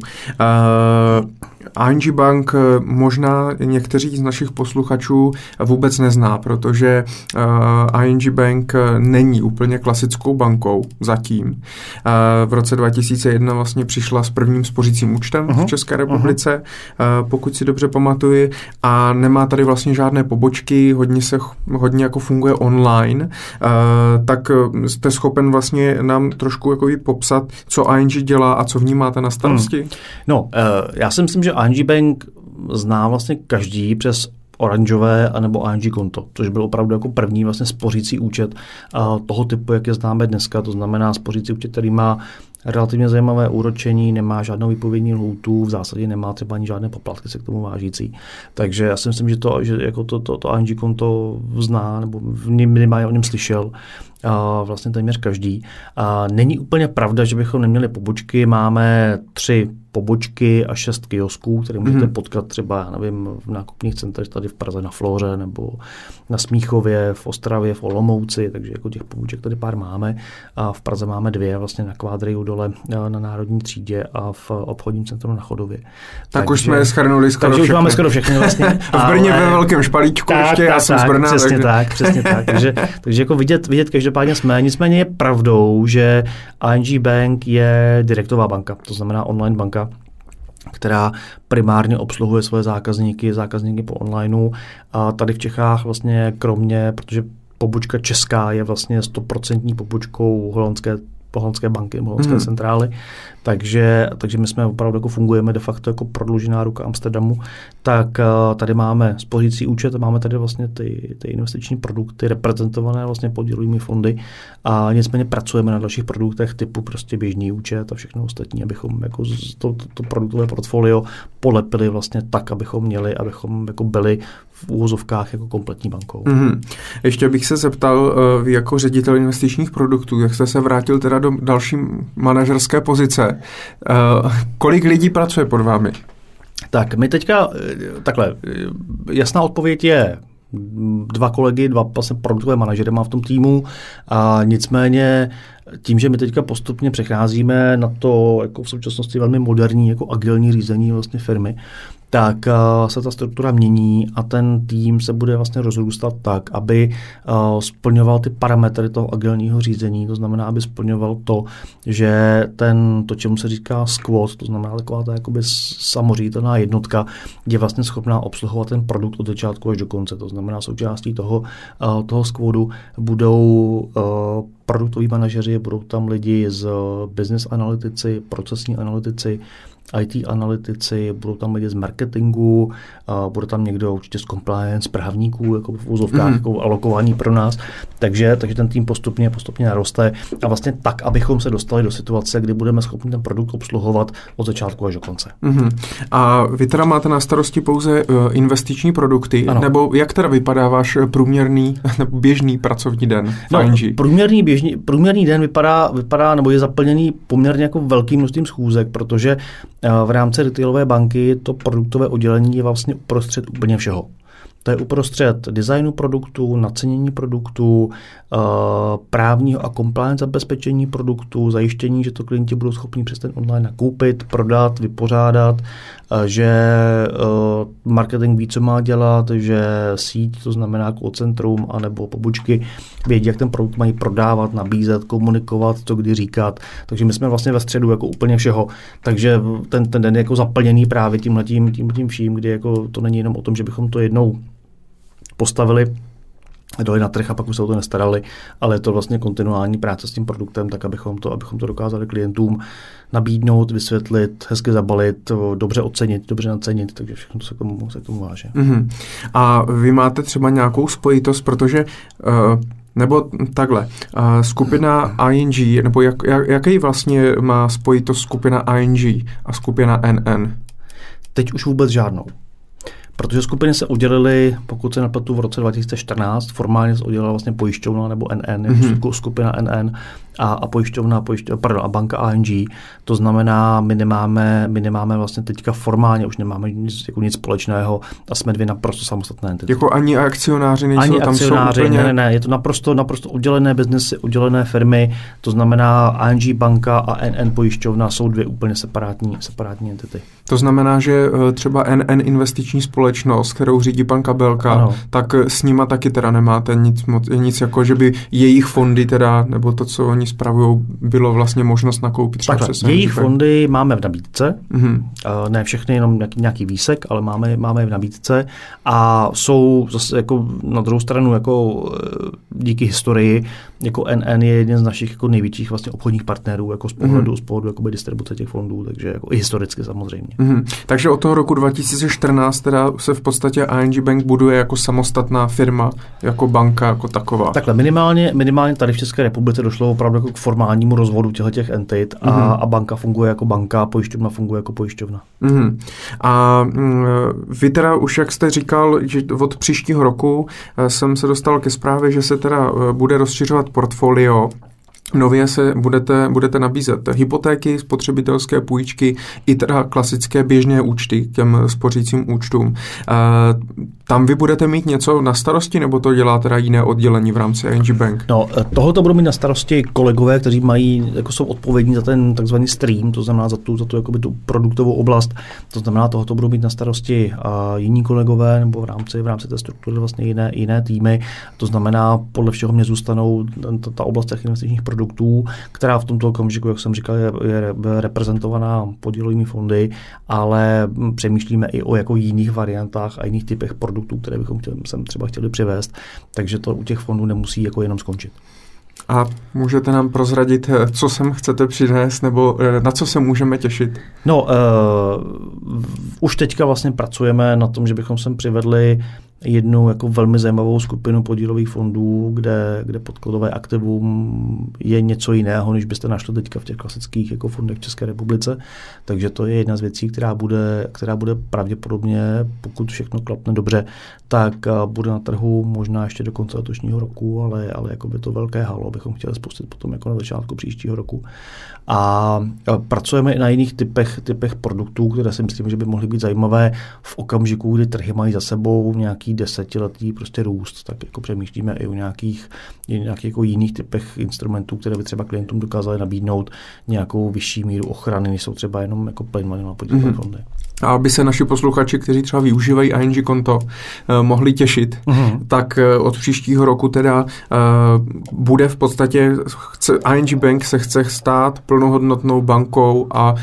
ING Bank eh, možná někteří z našich posluchačů vůbec nezná, protože uh, ING Bank není úplně klasickou bankou zatím. V roce 2001 vlastně přišla s prvním spořícím účtem uh-huh. v mhm. České republice, uh-huh. uh, pokud si dobře pamatuji, a nemá tady vlastně žádné pobočky, hodně se hodně jako funguje online, tak jste schopen vlastně nám trošku jako popsat, co ING dělá a co vnímáte na starosti? Hmm. No, já si myslím, že ING Bank zná vlastně každý přes oranžové anebo ING konto, což byl opravdu jako první vlastně spořící účet toho typu, jak je známe dneska, to znamená spořící účet, který má relativně zajímavé úročení, nemá žádnou výpovědní lhůtu, v zásadě nemá třeba ani žádné poplatky se k tomu vážící. Takže já si myslím, že to, že jako to, to, to ING konto zná, nebo minimálně o něm slyšel, a vlastně téměř každý. A není úplně pravda, že bychom neměli pobočky. Máme tři pobočky a šest kiosků, které můžete mm-hmm. potkat třeba, já nevím, v nákupních centrech tady v Praze na Floře nebo na Smíchově, v Ostravě, v Olomouci, takže jako těch poboček tady pár máme. A v Praze máme dvě, vlastně na Kvádriu dole na Národní třídě a v obchodním centru na Chodově. Tak takže, už jsme schrnuli skoro Takže všechny. už máme skoro všechny vlastně. v Brně ale... ve velkém špalíčku tak, ještě, tak, já jsem tak, z Brna. Přesně takže... tak, přesně tak. Takže, takže jako vidět, vidět každopádně jsme. Nicméně je pravdou, že ING Bank je direktová banka, to znamená online banka, která primárně obsluhuje svoje zákazníky, zákazníky po onlineu. A tady v Čechách vlastně kromě, protože pobočka česká je vlastně stoprocentní pobočkou holandské holandské banky, holandské hmm. centrály, takže, takže my jsme opravdu jako fungujeme de facto jako prodloužená ruka Amsterdamu, tak uh, tady máme spořící účet máme tady vlastně ty, ty investiční produkty reprezentované vlastně podílovými fondy a nicméně pracujeme na dalších produktech typu prostě běžný účet a všechno ostatní, abychom jako to, to, to produktové portfolio polepili vlastně tak, abychom měli, abychom jako byli v úvozovkách jako kompletní bankou. Mm-hmm. Ještě bych se zeptal, vy jako ředitel investičních produktů, jak jste se vrátil teda do další manažerské pozice, kolik lidí pracuje pod vámi? Tak my teďka, takhle, jasná odpověď je dva kolegy, dva vlastně produktové manažery má v tom týmu a nicméně tím, že my teďka postupně přecházíme na to jako v současnosti velmi moderní, jako agilní řízení vlastně firmy, tak uh, se ta struktura mění a ten tým se bude vlastně rozrůstat tak, aby uh, splňoval ty parametry toho agilního řízení, to znamená, aby splňoval to, že ten, to, čemu se říká squad, to znamená taková ta jakoby samořítelná jednotka, je vlastně schopná obsluhovat ten produkt od začátku až do konce. To znamená, součástí toho, uh, toho squadu budou produktoví manažeři, budou tam lidi z business analytici, procesní analytici, IT analytici, budou tam lidi z marketingu, a bude tam někdo určitě z compliance, právníků, jako v úzovkách, mm. jako alokování pro nás. Takže, takže ten tým postupně, postupně naroste a vlastně tak, abychom se dostali do situace, kdy budeme schopni ten produkt obsluhovat od začátku až do konce. Mm. A vy teda máte na starosti pouze uh, investiční produkty, ano. nebo jak teda vypadá váš průměrný nebo běžný pracovní den v no, ING? Průměrný, běžný, průměrný den vypadá, vypadá nebo je zaplněný poměrně jako velkým množstvím schůzek, protože v rámci retailové banky to produktové oddělení je vlastně uprostřed úplně všeho. To je uprostřed designu produktů, nacenění produktů, eh, právního a compliance zabezpečení produktů, zajištění, že to klienti budou schopni přes ten online nakoupit, prodat, vypořádat, eh, že eh, marketing ví, co má dělat, že síť, to znamená call centrum anebo pobočky, vědí, jak ten produkt mají prodávat, nabízet, komunikovat, co kdy říkat. Takže my jsme vlastně ve středu jako úplně všeho. Takže ten, ten den je jako zaplněný právě tímhletím, tímhletím vším, kdy jako to není jenom o tom, že bychom to jednou postavili dali na trh a pak už se o to nestarali, ale je to vlastně kontinuální práce s tím produktem, tak abychom to, abychom to dokázali klientům nabídnout, vysvětlit, hezky zabalit, dobře ocenit, dobře nacenit, takže všechno to se k tomu, se k tomu váže. Mm-hmm. A vy máte třeba nějakou spojitost, protože uh, nebo takhle, uh, skupina ING, nebo jak, jak, jaký vlastně má spojitost skupina ING a skupina NN? Teď už vůbec žádnou. Protože skupiny se udělily, pokud se nepletu v roce 2014, formálně se udělala vlastně pojišťovna nebo NN, mm-hmm. skupina NN a, a pojišťovna, pojišťovna, pardon, a banka ANG. To znamená, my nemáme, my nemáme vlastně teďka formálně, už nemáme nic, jako nic společného a jsme dvě naprosto samostatné entity. Jako ani akcionáři nejsou ani tam akcionáři, jsou úplně... ne, ne, ne, je to naprosto, naprosto udělené biznesy, udělené firmy, to znamená ANG banka a NN pojišťovna jsou dvě úplně separátní, separátní entity. To znamená, že eh, třeba NN investiční společnost, kterou řídí pan Kabelka, ano. tak s nima taky teda nemáte nic, moc, nic jako, že by jejich fondy teda, nebo to, co oni spravují, bylo vlastně možnost nakoupit Takhle, přes jejich NGP. fondy máme v nabídce, mm-hmm. ne všechny, jenom nějaký, nějaký výsek, ale máme, máme je v nabídce a jsou zase jako na druhou stranu jako eh, díky historii, jako NN je jeden z našich jako největších vlastně obchodních partnerů jako z pohledu, mm-hmm. z pohledu jakoby distribuce těch fondů, takže jako i historicky samozřejmě. Mm-hmm. Takže od toho roku 2014 teda se v podstatě ING Bank buduje jako samostatná firma, jako banka, jako taková. Takhle minimálně, minimálně tady v České republice došlo opravdu opravdu jako k formálnímu rozvodu těchto těch entit a, mm-hmm. a banka funguje jako banka, pojišťovna funguje jako pojišťovna. Mm-hmm. A mm, vy teda už, jak jste říkal, že od příštího roku jsem se dostal ke zprávě, že se teda bude rozšiřovat portfolio Nově se budete, budete nabízet hypotéky, spotřebitelské půjčky i teda klasické běžné účty k těm spořícím účtům. E, tam vy budete mít něco na starosti, nebo to dělá teda jiné oddělení v rámci ING Bank? No, e, tohoto budou mít na starosti kolegové, kteří mají, jako jsou odpovědní za ten takzvaný stream, to znamená za tu, za tu, jakoby tu produktovou oblast. To znamená, tohoto budou mít na starosti a jiní kolegové nebo v rámci, v rámci té struktury vlastně jiné, jiné týmy. To znamená, podle všeho mě zůstanou ta, ta oblast těch investičních produktů produktů, která v tomto okamžiku, jak jsem říkal, je, je reprezentovaná podílovými fondy, ale přemýšlíme i o jako jiných variantách a jiných typech produktů, které bychom chtěli, sem třeba chtěli přivést, takže to u těch fondů nemusí jako jenom skončit. A můžete nám prozradit, co sem chcete přinést, nebo eh, na co se můžeme těšit? No, uh, už teďka vlastně pracujeme na tom, že bychom sem přivedli jednu jako velmi zajímavou skupinu podílových fondů, kde, kde podkladové aktivum je něco jiného, než byste našli teďka v těch klasických jako fondech v České republice. Takže to je jedna z věcí, která bude, která bude pravděpodobně, pokud všechno klapne dobře, tak bude na trhu možná ještě do konce letošního roku, ale, ale jako by to velké halo bychom chtěli spustit potom jako na začátku příštího roku. A pracujeme i na jiných typech, typech produktů, které si myslím, že by mohly být zajímavé v okamžiku, kdy trhy mají za sebou nějaký desetiletý prostě růst, tak jako přemýšlíme i o nějakých, nějakých jako jiných typech instrumentů, které by třeba klientům dokázaly nabídnout nějakou vyšší míru ochrany, než jsou třeba jenom jako plain na podílové mm-hmm. fondy. A aby se naši posluchači, kteří třeba využívají ING konto, eh, mohli těšit, mm-hmm. tak eh, od příštího roku teda eh, bude v podstatě, chce, ING Bank se chce stát plnohodnotnou bankou a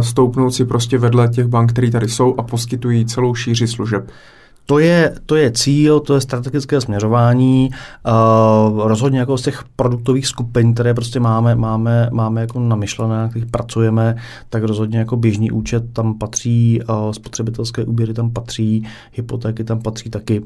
stoupnout si prostě vedle těch bank, které tady jsou a poskytují celou šíři služeb. To je, to je cíl, to je strategické směřování. Uh, rozhodně jako z těch produktových skupin, které prostě máme, máme, máme jako namyšlené, na kterých pracujeme, tak rozhodně jako běžný účet tam patří, uh, spotřebitelské úběry tam patří, hypotéky tam patří taky.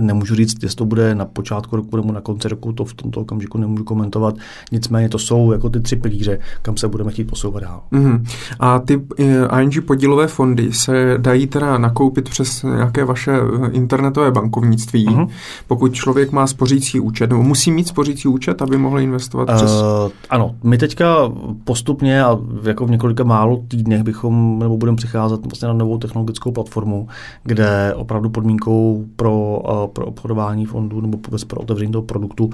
Nemůžu říct, jestli to bude na počátku roku nebo na konci roku, to v tomto okamžiku nemůžu komentovat. Nicméně to jsou jako ty tři pilíře, kam se budeme chtít posouvat dál. Mm-hmm. A ty eh, ING podílové fondy se dají teda nakoupit přes nějaké vaše eh, internetové bankovnictví. Mm-hmm. Pokud člověk má spořící účet, nebo musí mít spořící účet, aby mohl investovat přes... Uh, ano, my teďka postupně a jako v několika málo týdnech bychom, nebo budeme přicházet vlastně na novou technologickou platformu, kde opravdu podmínkou pro pro obchodování fondů nebo vůbec pro otevření toho produktu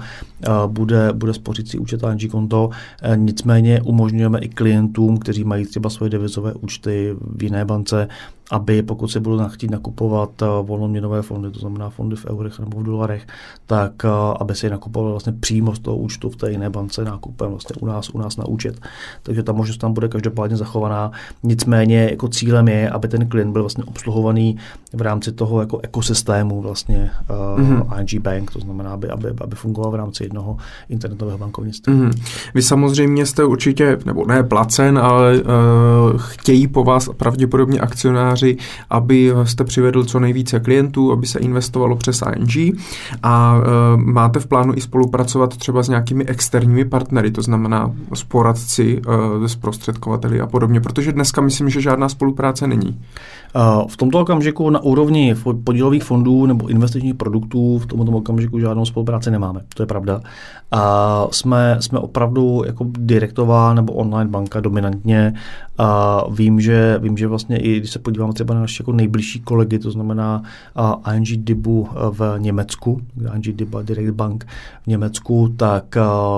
bude, bude spořící účet ING konto. E, nicméně umožňujeme i klientům, kteří mají třeba svoje devizové účty v jiné bance, aby pokud se budou chtít nakupovat eh, volnoměnové fondy, to znamená fondy v eurech nebo v dolarech, tak eh, aby se je nakupovali vlastně přímo z toho účtu v té jiné bance nákupem vlastně u nás, u nás na účet. Takže ta možnost tam bude každopádně zachovaná. Nicméně jako cílem je, aby ten klient byl vlastně obsluhovaný v rámci toho jako ekosystému vlastně uh, mm-hmm. ING Bank, to znamená, aby, aby, aby fungoval v rámci jednoho internetového bankovnictví. Mm-hmm. Vy samozřejmě jste určitě, nebo ne placen, ale uh, chtějí po vás pravděpodobně akcionáři kanceláři, aby jste přivedl co nejvíce klientů, aby se investovalo přes ING a e, máte v plánu i spolupracovat třeba s nějakými externími partnery, to znamená s poradci, e, s prostředkovateli a podobně, protože dneska myslím, že žádná spolupráce není. Eh, v tomto okamžiku na úrovni podílových fondů nebo investičních produktů v tomto okamžiku žádnou spolupráci nemáme. To je pravda. A jsme, jsme opravdu jako direktová nebo online banka dominantně. A vím, že, vím, že vlastně i když se podíváme třeba na naše jako nejbližší kolegy, to znamená ING Dibu v Německu, ING Diba Direct Bank v Německu, tak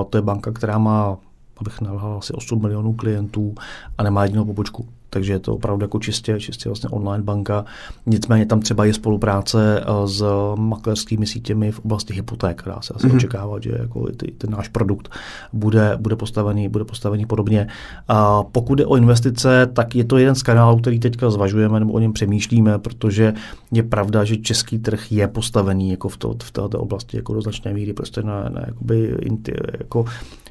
to je banka, která má abych nalhal asi 8 milionů klientů a nemá jedinou pobočku takže je to opravdu jako čistě, čistě vlastně online banka. Nicméně tam třeba je spolupráce eh, s maklerskými sítěmi v oblasti hypoték, dá se asi mm-hmm. očekávat, že jako ty, ten náš produkt bude, bude, postavený, bude postavený podobně. A pokud je o investice, tak je to jeden z kanálů, který teďka zvažujeme nebo o něm přemýšlíme, protože je pravda, že český trh je postavený jako v, to, v této oblasti jako do značné míry prostě na, na jakoby, jako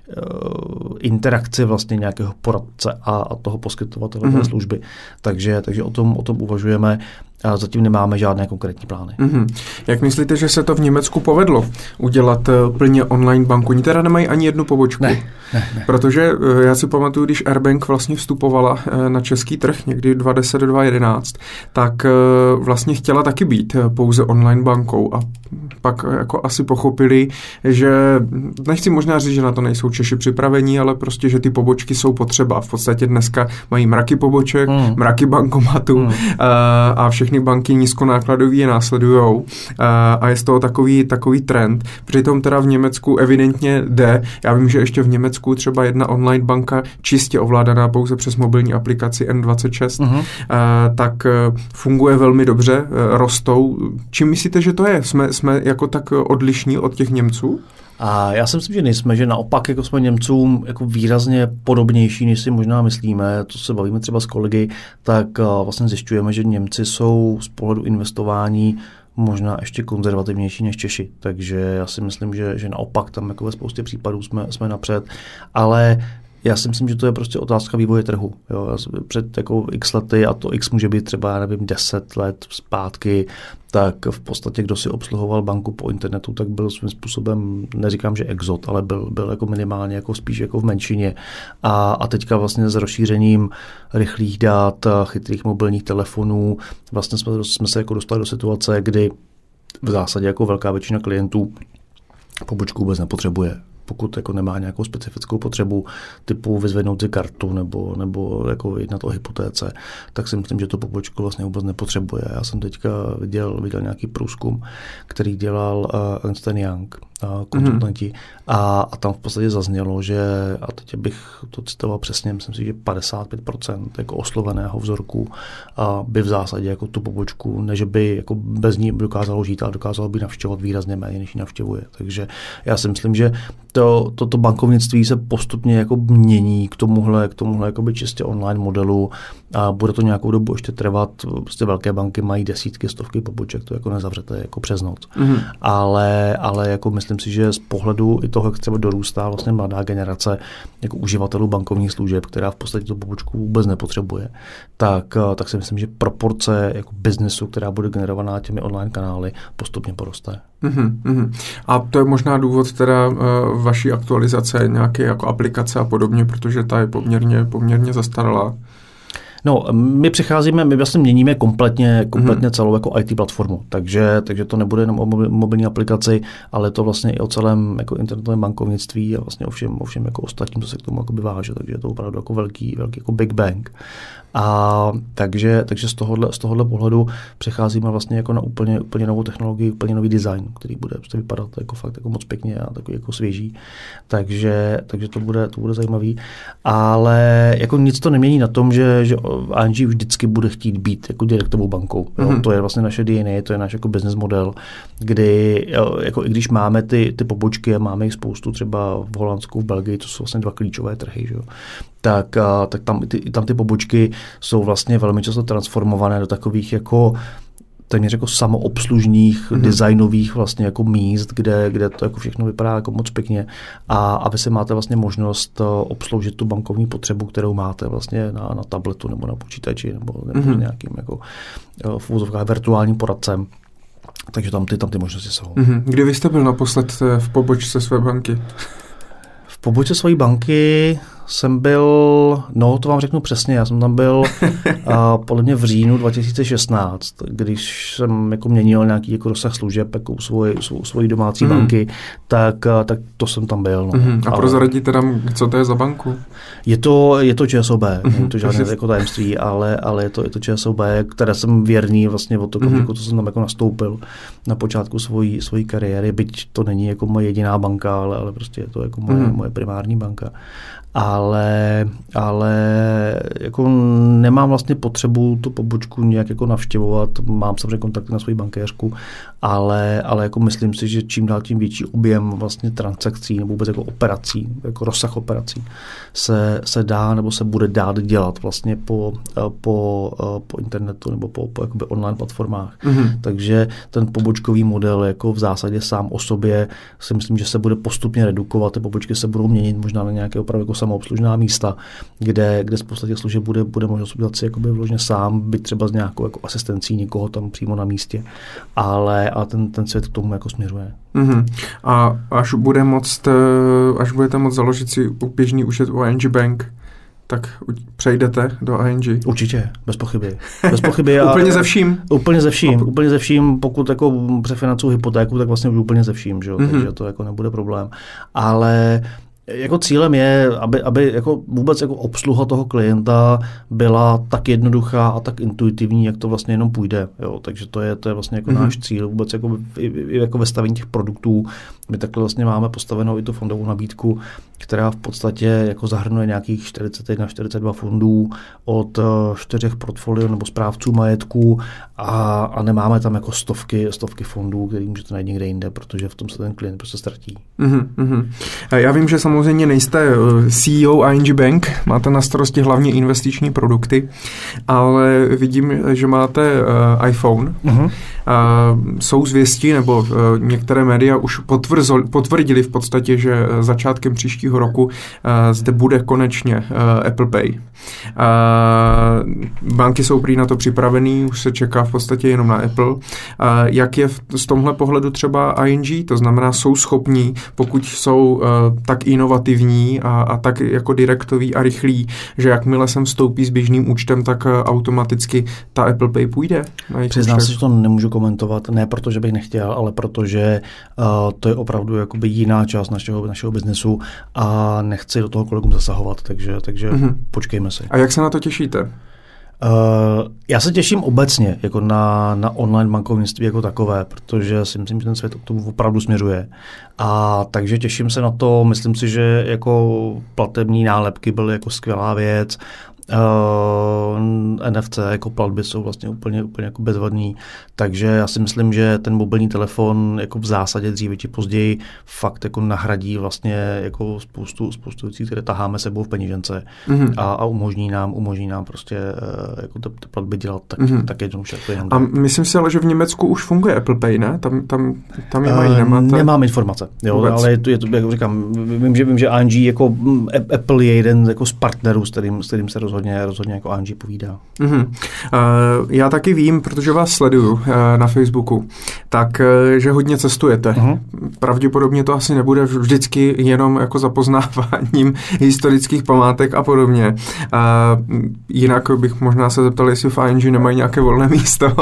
Eh, interakci vlastně nějakého poradce a, a toho poskytovatele mm-hmm. Služby. Takže, takže o, tom, o tom uvažujeme. A zatím nemáme žádné konkrétní plány. Mm-hmm. Jak myslíte, že se to v Německu povedlo udělat eh, plně online banku? Oni teda nemají ani jednu pobočku. Ne, ne, ne. Protože eh, já si pamatuju, když Airbank vlastně vstupovala eh, na český trh někdy 2010-2011, tak vlastně chtěla taky být pouze online bankou a pak jako asi pochopili, že nechci možná říct, že na to nejsou Češi připravení, ale prostě, že ty pobočky jsou potřeba. V podstatě dneska mají mraky poboček, mm. mraky bankomatů mm. a všechny banky nízkonákladový je následujou a je z toho takový, takový trend. Přitom teda v Německu evidentně jde. Já vím, že ještě v Německu třeba jedna online banka čistě ovládaná pouze přes mobilní aplikaci N26, mm. tak e, funguje velmi dobře, e, rostou. Čím myslíte, že to je? Jsme, jsme jako tak odlišní od těch Němců? A já si myslím, že nejsme, že naopak jako jsme Němcům jako výrazně podobnější, než si možná myslíme. To se bavíme třeba s kolegy, tak eh, vlastně zjišťujeme, že Němci jsou z pohledu investování možná ještě konzervativnější než Češi. Takže já si myslím, že, že naopak tam jako ve spoustě případů jsme, jsme napřed. Ale já si myslím, že to je prostě otázka vývoje trhu. Jo. Před jako x lety, a to x může být třeba, já nevím, 10 let zpátky, tak v podstatě, kdo si obsluhoval banku po internetu, tak byl svým způsobem, neříkám, že exot, ale byl, byl jako minimálně jako spíš jako v menšině. A, a teďka vlastně s rozšířením rychlých dát, chytrých mobilních telefonů, vlastně jsme, jsme se jako dostali do situace, kdy v zásadě jako velká většina klientů pobočku vůbec nepotřebuje pokud jako nemá nějakou specifickou potřebu typu vyzvednout si kartu nebo, nebo jako jednat o hypotéce, tak si myslím, že to pobočku vlastně vůbec nepotřebuje. Já jsem teďka viděl, viděl nějaký průzkum, který dělal uh, Ernst Young, konzultanti. Mm-hmm. A, a tam v podstatě zaznělo, že, a teď bych to citoval přesně, myslím si, že 55% jako osloveného vzorku a by v zásadě jako tu pobočku, než by jako bez ní dokázalo žít, ale dokázalo by navštěvovat výrazně méně, než ji navštěvuje. Takže já si myslím, že to, toto bankovnictví se postupně jako mění k tomuhle, k tomuhle by čistě online modelu a bude to nějakou dobu ještě trvat. Prostě velké banky mají desítky, stovky poboček, to jako nezavřete jako přes noc. Mm-hmm. Ale, ale jako myslím si, že z pohledu i toho, jak třeba dorůstá vlastně mladá generace jako uživatelů bankovních služeb, která v podstatě tu pobočku vůbec nepotřebuje, tak, tak si myslím, že proporce jako biznesu, která bude generovaná těmi online kanály, postupně poroste. Mm-hmm. A to je možná důvod teda uh, vaší aktualizace nějaké jako aplikace a podobně, protože ta je poměrně, poměrně zastaralá. No, my přicházíme, my vlastně měníme kompletně, kompletně mm-hmm. celou jako IT platformu, takže, takže to nebude jenom o mobilní aplikaci, ale to vlastně i o celém jako internetovém bankovnictví a vlastně o všem, o všem jako ostatním, co se k tomu jako váže, takže je to opravdu jako velký, velký jako Big Bang. A takže, takže z, tohohle, z tohohle pohledu přecházíme vlastně jako na úplně, úplně novou technologii, úplně nový design, který bude prostě vypadat jako fakt jako moc pěkně a takový jako svěží. Takže, takže to, bude, to bude zajímavý. Ale jako nic to nemění na tom, že, že ING vždycky bude chtít být jako direktovou bankou. Jo? Mm-hmm. To je vlastně naše DNA, to je náš jako business model, kdy jako i když máme ty, ty pobočky a máme jich spoustu třeba v Holandsku, v Belgii, to jsou vlastně dva klíčové trhy, že jo? tak, tak tam, ty, tam ty pobočky jsou vlastně velmi často transformované do takových jako téměř jako samoobslužných, mm-hmm. designových vlastně jako míst, kde, kde to jako všechno vypadá jako moc pěkně a, a vy si máte vlastně možnost uh, obsloužit tu bankovní potřebu, kterou máte vlastně na, na tabletu nebo na počítači nebo, nebo mm-hmm. nějakým jako uh, v úzovkách virtuálním poradcem. Takže tam ty, tam ty možnosti jsou. Mm-hmm. Kdy vy jste byl naposled eh, v pobočce své banky? V pobočce své banky jsem byl, no to vám řeknu přesně, já jsem tam byl a, podle mě v říjnu 2016, když jsem jako měnil nějaký jako rozsah služeb jako u svoji, svou, svojí domácí mm. banky, tak, a, tak to jsem tam byl. No. Mm. A prozradíte tam, co to je za banku? Je to, je to ČSOB, mm. není to žádné jako tajemství, ale, ale je, to, je to ČSOB, které jsem věrný vlastně od toho, mm. co jsem tam jako nastoupil na počátku svojí, svojí kariéry, byť to není jako moje jediná banka, ale, ale prostě je to jako moje, mm. moje primární banka ale, ale jako nemám vlastně potřebu tu pobočku nějak jako navštěvovat. Mám samozřejmě kontakty na svoji bankéřku, ale, ale jako myslím si, že čím dál tím větší objem vlastně transakcí nebo vůbec jako operací, jako rozsah operací se, se dá nebo se bude dát dělat vlastně po, po, po internetu nebo po, po jakoby online platformách. Mm-hmm. Takže ten pobočkový model jako v zásadě sám o sobě si myslím, že se bude postupně redukovat, ty pobočky se budou měnit možná na nějaké opravdu jako obslužná místa, kde, kde spousta těch služeb bude, bude možnost udělat si jakoby vložně sám, být třeba s nějakou jako asistencí někoho tam přímo na místě, ale a ten, ten svět k tomu jako směřuje. Mm-hmm. A až bude moct, eh, až budete moct založit si běžný účet u ING Bank, tak přejdete do ING. Určitě, bez pochyby. Bez pochyby a, úplně ze vším? Úplně ze vším, a... úplně ze vším. Pokud jako přefinancuju hypotéku, tak vlastně už úplně ze vším, že? Mm-hmm. takže to jako nebude problém. Ale jako cílem je, aby, aby jako vůbec jako obsluha toho klienta byla tak jednoduchá a tak intuitivní, jak to vlastně jenom půjde. Jo? Takže to je, to je vlastně jako mm-hmm. náš cíl vůbec jako, i, i jako ve stavení těch produktů. My takhle vlastně máme postavenou i tu fondovou nabídku, která v podstatě jako zahrnuje nějakých 41, 42 fondů od eh, čtyřech portfolio nebo správců majetku a, a nemáme tam jako stovky, stovky fondů, který můžete najít někde jinde, protože v tom se ten klient prostě ztratí. Mm-hmm. Já vím, že samozřejmě nejste eh, CEO ING Bank, máte na starosti hlavně investiční produkty, ale vidím, že máte uh, iPhone. Mm-hmm. Jsou zvěsti, nebo uh, některé média už potvrdili v podstatě, že začátkem příštího roku uh, zde bude konečně Apple Pay. Banky jsou prý na to připravený, už se čeká v podstatě jenom na Apple. Jak je z tomhle pohledu třeba ING? To znamená, jsou schopní, pokud jsou tak inovativní a, a tak jako direktový a rychlý, že jakmile sem vstoupí s běžným účtem, tak automaticky ta Apple Pay půjde? Přiznám se, že to nemůžu komentovat, ne protože bych nechtěl, ale protože uh, to je opravdu jakoby jiná část našeho, našeho biznesu a nechci do toho kolegům zasahovat, takže, takže mm-hmm. počkejme si. A jak se na to těšíte? Uh, já se těším obecně jako na, na online bankovnictví jako takové, protože si myslím, že ten svět k tomu opravdu směřuje. A takže těším se na to, myslím si, že jako platební nálepky byly jako skvělá věc. Uh, eh, NFC jako platby jsou vlastně úplně, úplně jako bezvadný, takže já si myslím, že ten mobilní telefon jako v zásadě dříve či později fakt jako nahradí vlastně jako spoustu, spoustu věcí, které taháme sebou v penížence mm-hmm. a, a umožní nám, umožní nám prostě uh, jako ty, ty platby dělat tak, mm-hmm. tak jednoduše. Jako a myslím si ale, že v Německu už funguje Apple Pay, ne? Tam, tam, tam je mají, uh, nemáte? Nemám informace, jo, ale je to, je to, jak říkám, vím, že, vím, že ING jako mm, Apple je jeden jako z partnerů, s kterým, s kterým se rozhodně, rozhodně jako Angie povídá. Mm-hmm. Uh, já taky vím, protože vás sleduju uh, na Facebooku, tak, uh, že hodně cestujete. Mm-hmm. Pravděpodobně to asi nebude vždycky jenom jako zapoznáváním historických památek a podobně. Uh, jinak bych možná se zeptal, jestli v ING nemají nějaké volné místo.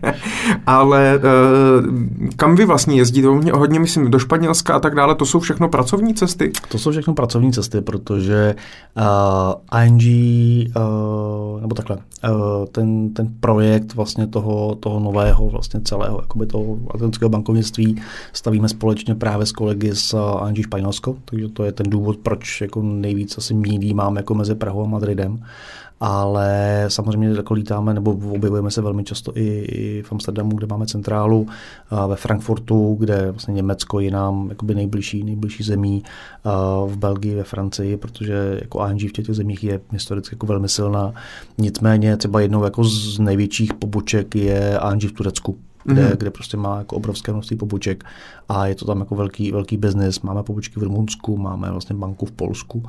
Ale uh, kam vy vlastně jezdíte? Hodně, hodně myslím do Španělska a tak dále. To jsou všechno pracovní cesty? To jsou všechno pracovní cesty, protože uh, ING uh, nebo takhle, uh, ten, ten projekt vlastně toho, toho nového, vlastně celého, jakoby toho atlantického bankovnictví stavíme společně právě s kolegy z ING Španělsko, takže to je ten důvod, proč jako nejvíc asi mídí máme jako mezi Prahou a Madridem ale samozřejmě jako lítáme nebo objevujeme se velmi často i, i v Amsterdamu, kde máme centrálu, ve Frankfurtu, kde vlastně Německo je nám jakoby nejbližší, nejbližší zemí, v Belgii, ve Francii, protože jako ING v těch zemích je historicky jako velmi silná. Nicméně třeba jednou jako z největších poboček je ING v Turecku, kde, mm-hmm. kde prostě má jako obrovské množství poboček a je to tam jako velký, velký biznis. Máme pobočky v Rumunsku, máme vlastně banku v Polsku,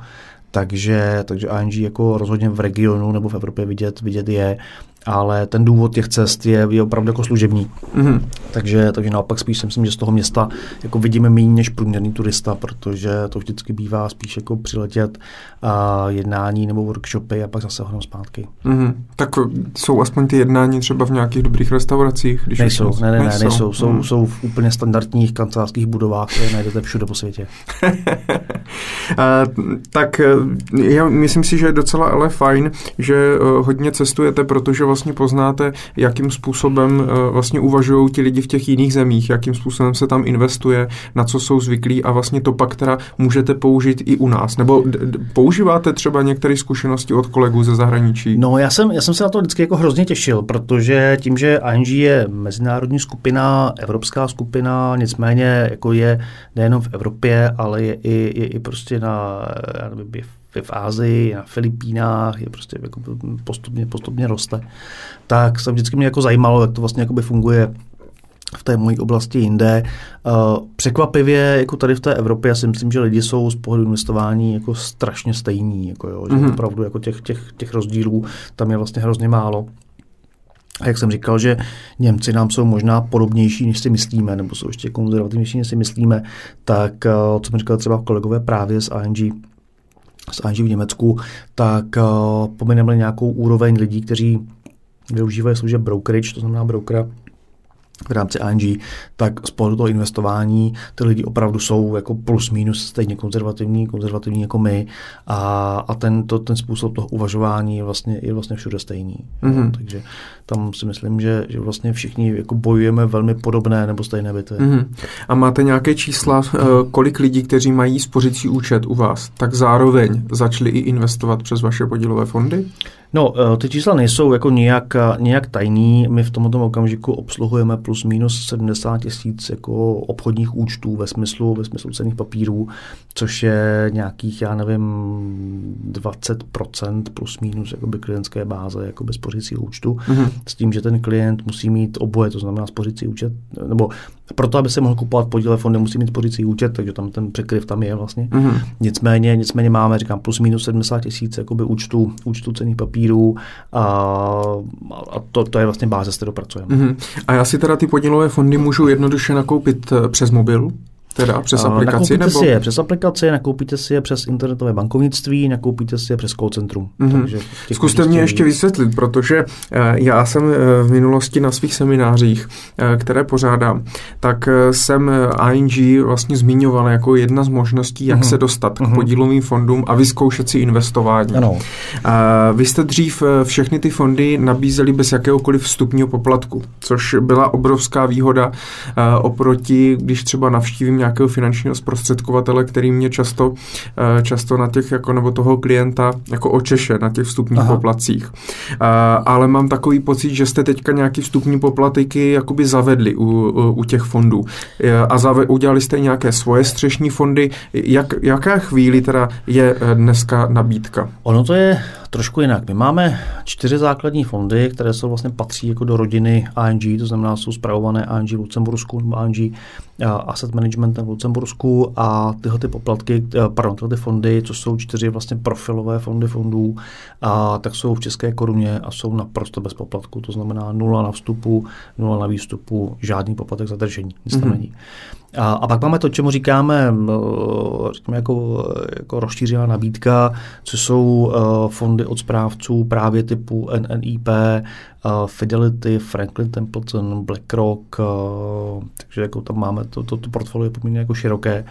takže, takže ING jako rozhodně v regionu nebo v Evropě vidět, vidět je ale ten důvod těch cest je, je opravdu jako služební. Mm-hmm. Takže, takže naopak spíš si myslím, že z toho města jako vidíme méně než průměrný turista, protože to vždycky bývá spíš jako přiletět a jednání nebo workshopy a pak zase hodně zpátky. Mm-hmm. Tak jsou aspoň ty jednání třeba v nějakých dobrých restauracích? Když nejsou, ne, ne, nejsou. nejsou. Jsou, mm. jsou v úplně standardních kancelářských budovách, které najdete všude po světě. a, tak já myslím si, že je docela ale fajn, že uh, hodně cestujete, protože vlastně poznáte, jakým způsobem eh, vlastně uvažují ti lidi v těch jiných zemích, jakým způsobem se tam investuje, na co jsou zvyklí a vlastně to pak teda můžete použít i u nás. Nebo používáte třeba některé zkušenosti od kolegů ze zahraničí? No, já jsem, já jsem se na to vždycky jako hrozně těšil, protože tím, že ING je mezinárodní skupina, evropská skupina, nicméně jako je nejenom v Evropě, ale je i, je i prostě na, já nevím, v Ázii, na Filipínách, je prostě jako postupně, postupně roste, tak se vždycky mě jako zajímalo, jak to vlastně funguje v té mojí oblasti jinde. Překvapivě, jako tady v té Evropě, já si myslím, že lidi jsou z pohledu investování jako strašně stejní, jako jo, že mm-hmm. opravdu jako těch, těch, těch rozdílů tam je vlastně hrozně málo. A jak jsem říkal, že Němci nám jsou možná podobnější, než si myslíme, nebo jsou ještě konzervativnější, než si myslíme, tak co mi říkal třeba kolegové právě z ING, z ING v Německu, tak pomineme nějakou úroveň lidí, kteří využívají služeb brokerage, to znamená brokera, v rámci ING, tak z pohledu toho investování ty lidi opravdu jsou jako plus minus stejně konzervativní, konzervativní jako my a, a ten, to, ten způsob toho uvažování je vlastně, je vlastně všude stejný. Mm-hmm. No, takže tam si myslím, že, že vlastně všichni jako bojujeme velmi podobné nebo stejné bitvy. Mm-hmm. A máte nějaké čísla, eh, kolik lidí, kteří mají spořící účet u vás, tak zároveň začali i investovat přes vaše podílové fondy? No, eh, ty čísla nejsou jako nějak, nějak tajný. My v tomto okamžiku obsluhujeme plus minus 70 tisíc jako obchodních účtů ve smyslu, ve smyslu cených papírů, což je nějakých, já nevím, 20% plus minus jakoby klientské báze jako bez pořícího účtu. Mm-hmm. S tím, že ten klient musí mít oboje, to znamená spořící účet, nebo proto, aby se mohl kupovat podíle fondy, musí mít spořící účet, takže tam ten překryv tam je vlastně. Mm-hmm. Nicméně, nicméně máme, říkám, plus minus 70 tisíc účtů, účtů cených papírů a, a to, to, je vlastně báze, s kterou pracujeme. Mm-hmm. A já si teda ty podílové fondy můžu jednoduše nakoupit eh, přes mobil? Teda přes aplikaci? Nakoupíte nebo? si je přes aplikaci, nakoupíte si je přes internetové bankovnictví, nakoupíte si je přes call centrum. Mm-hmm. Takže Zkuste mě ještě vysvětlit, protože eh, já jsem eh, v minulosti na svých seminářích, eh, které pořádám, tak jsem ING vlastně zmiňoval jako jedna z možností, jak mm-hmm. se dostat mm-hmm. k mhm. podílovým fondům a vyzkoušet si investování. Ano. Vy jste dřív všechny ty fondy nabízeli bez jakéhokoliv vstupního poplatku, což byla obrovská výhoda oproti, když třeba navštívím nějakého finančního zprostředkovatele, který mě často, eh, často na těch, jako, nebo toho klienta jako očeše na těch vstupních Aha. poplacích. Eh, ale mám takový pocit, že jste teďka nějaký vstupní poplatky jakoby zavedli u, u těch fondů eh, a zave, udělali jste nějaké svoje střešní fondy. Jak, jaká chvíli teda je dneska nabídka? Ono to je trošku jinak. My máme čtyři základní fondy, které jsou vlastně patří jako do rodiny ING, to znamená, jsou zpravované ING v Lucembursku nebo ING Asset Managementem v Lucembursku a tyhle ty poplatky, eh, pardon, tyhle ty fondy, co jsou čtyři vlastně profilové fondy fondů, a tak jsou v české koruně a jsou naprosto bez poplatku, to znamená nula na vstupu, nula na výstupu, žádný poplatek za držení, nic tam mm-hmm. není. A, a pak máme to, čemu říkáme, říkáme jako, jako rozšířená nabídka, co jsou uh, fondy od správců právě typu NNIP, uh, Fidelity, Franklin Templeton, BlackRock, uh, takže jako tam máme, to, to, to portfolio je poměrně jako široké.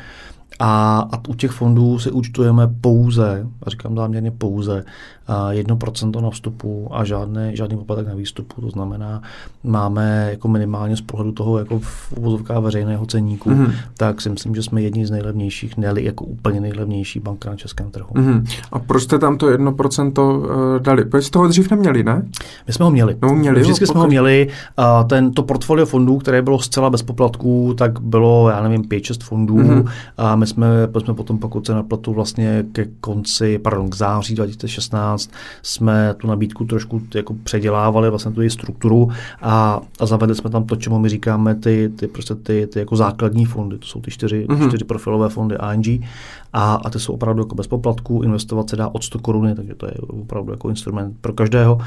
A, a u těch fondů si účtujeme pouze, a říkám záměrně pouze, 1% na vstupu a žádný, žádný poplatek na výstupu. To znamená, máme jako minimálně z pohledu toho jako v uvozovkách veřejného ceníku, mm-hmm. tak si myslím, že jsme jedni z nejlevnějších, ne jako úplně nejlevnější banka na českém trhu. Mm-hmm. A proč jste tam to 1% eh, dali? Proč jste toho dřív neměli, ne? My jsme ho měli. No, měli Vždycky jo, jsme ho měli. A ten, to portfolio fondů, které bylo zcela bez poplatků, tak bylo, já nevím, 5-6 fondů. Mm-hmm. A my jsme, my jsme potom, pokud se na platu vlastně ke konci, pardon, k září 2016 2015 jsme tu nabídku trošku jako předělávali, vlastně tu její strukturu a, a zavedli jsme tam to, čemu my říkáme ty, ty, prostě ty, ty jako základní fondy. To jsou ty čtyři, mm-hmm. čtyři profilové fondy ING a, a ty jsou opravdu jako bez poplatku, investovat se dá od 100 koruny, takže to je opravdu jako instrument pro každého.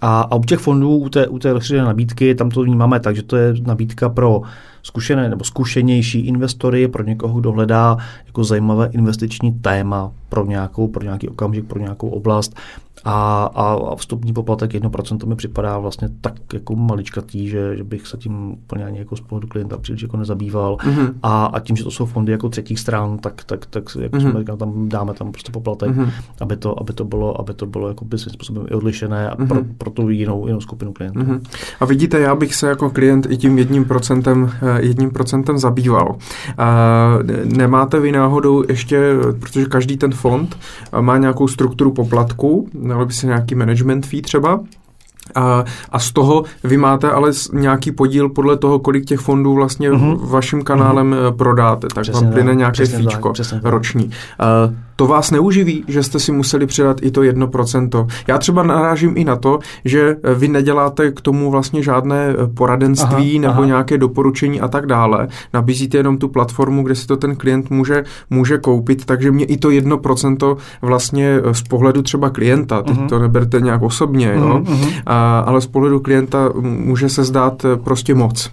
A, a u těch fondů, u té, u té rozšířené nabídky, tam to vnímáme tak, že to je nabídka pro zkušené nebo zkušenější investory, pro někoho, kdo hledá jako zajímavé investiční téma pro, nějakou, pro nějaký okamžik, pro nějakou oblast a, a vstupní poplatek 1% mi připadá vlastně tak jako maličkatý, že, že bych se tím úplně ani jako z pohledu klienta příliš jako nezabýval. Mm-hmm. A, a tím, že to jsou fondy jako třetích stran, tak, tak, tak jako mm-hmm. jsme říkali, tam dáme tam prostě poplatek, mm-hmm. aby, to, aby, to bylo, aby to bylo jako svým způsobem i odlišené a mm-hmm. pro, pro tu jinou, jinou skupinu klientů. Mm-hmm. A vidíte, já bych se jako klient i tím jedním procentem, eh, jedním procentem zabýval. A nemáte vy náhodou ještě, protože každý ten fond má nějakou strukturu poplatku, dalo by se nějaký management fee třeba, a, a z toho vy máte ale nějaký podíl podle toho, kolik těch fondů vlastně uh-huh. vaším kanálem uh-huh. prodáte, tak přesně vám plyne nějaké fíčko roční. Uh, to vás neuživí, že jste si museli přidat i to 1%. Já třeba narážím i na to, že vy neděláte k tomu vlastně žádné poradenství aha, nebo aha. nějaké doporučení a tak dále. Nabízíte jenom tu platformu, kde si to ten klient může, může koupit, takže mě i to 1% vlastně z pohledu třeba klienta, teď uh-huh. to neberte nějak osobně, uh-huh, jo, uh-huh. A, ale z pohledu klienta může se zdát prostě moc.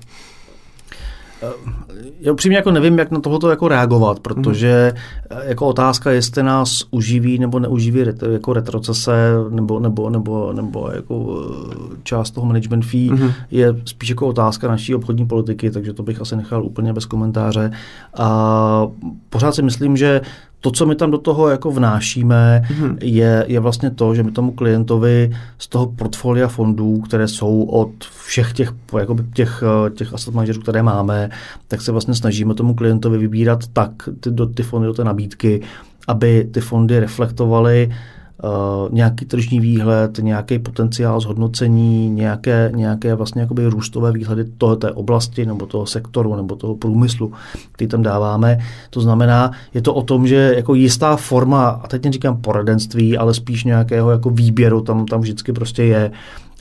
Já upřímně jako nevím, jak na tohoto jako reagovat, protože mm. jako otázka, jestli nás uživí nebo neuživí jako retrocese nebo, nebo, nebo, nebo jako eh, část toho management fee, mm. je spíš jako otázka naší obchodní politiky, takže to bych asi nechal úplně bez komentáře. A pořád si myslím, že to, co my tam do toho jako vnášíme, mm-hmm. je, je vlastně to, že my tomu klientovi z toho portfolia fondů, které jsou od všech těch, jakoby těch, těch asset managerů, které máme, tak se vlastně snažíme tomu klientovi vybírat tak ty, do, ty fondy do té nabídky, aby ty fondy reflektovaly Uh, nějaký tržní výhled, nějaký potenciál zhodnocení, nějaké, nějaké vlastně jakoby růstové výhledy toho, té oblasti nebo toho sektoru nebo toho průmyslu, který tam dáváme. To znamená, je to o tom, že jako jistá forma, a teď neříkám poradenství, ale spíš nějakého jako výběru tam, tam vždycky prostě je.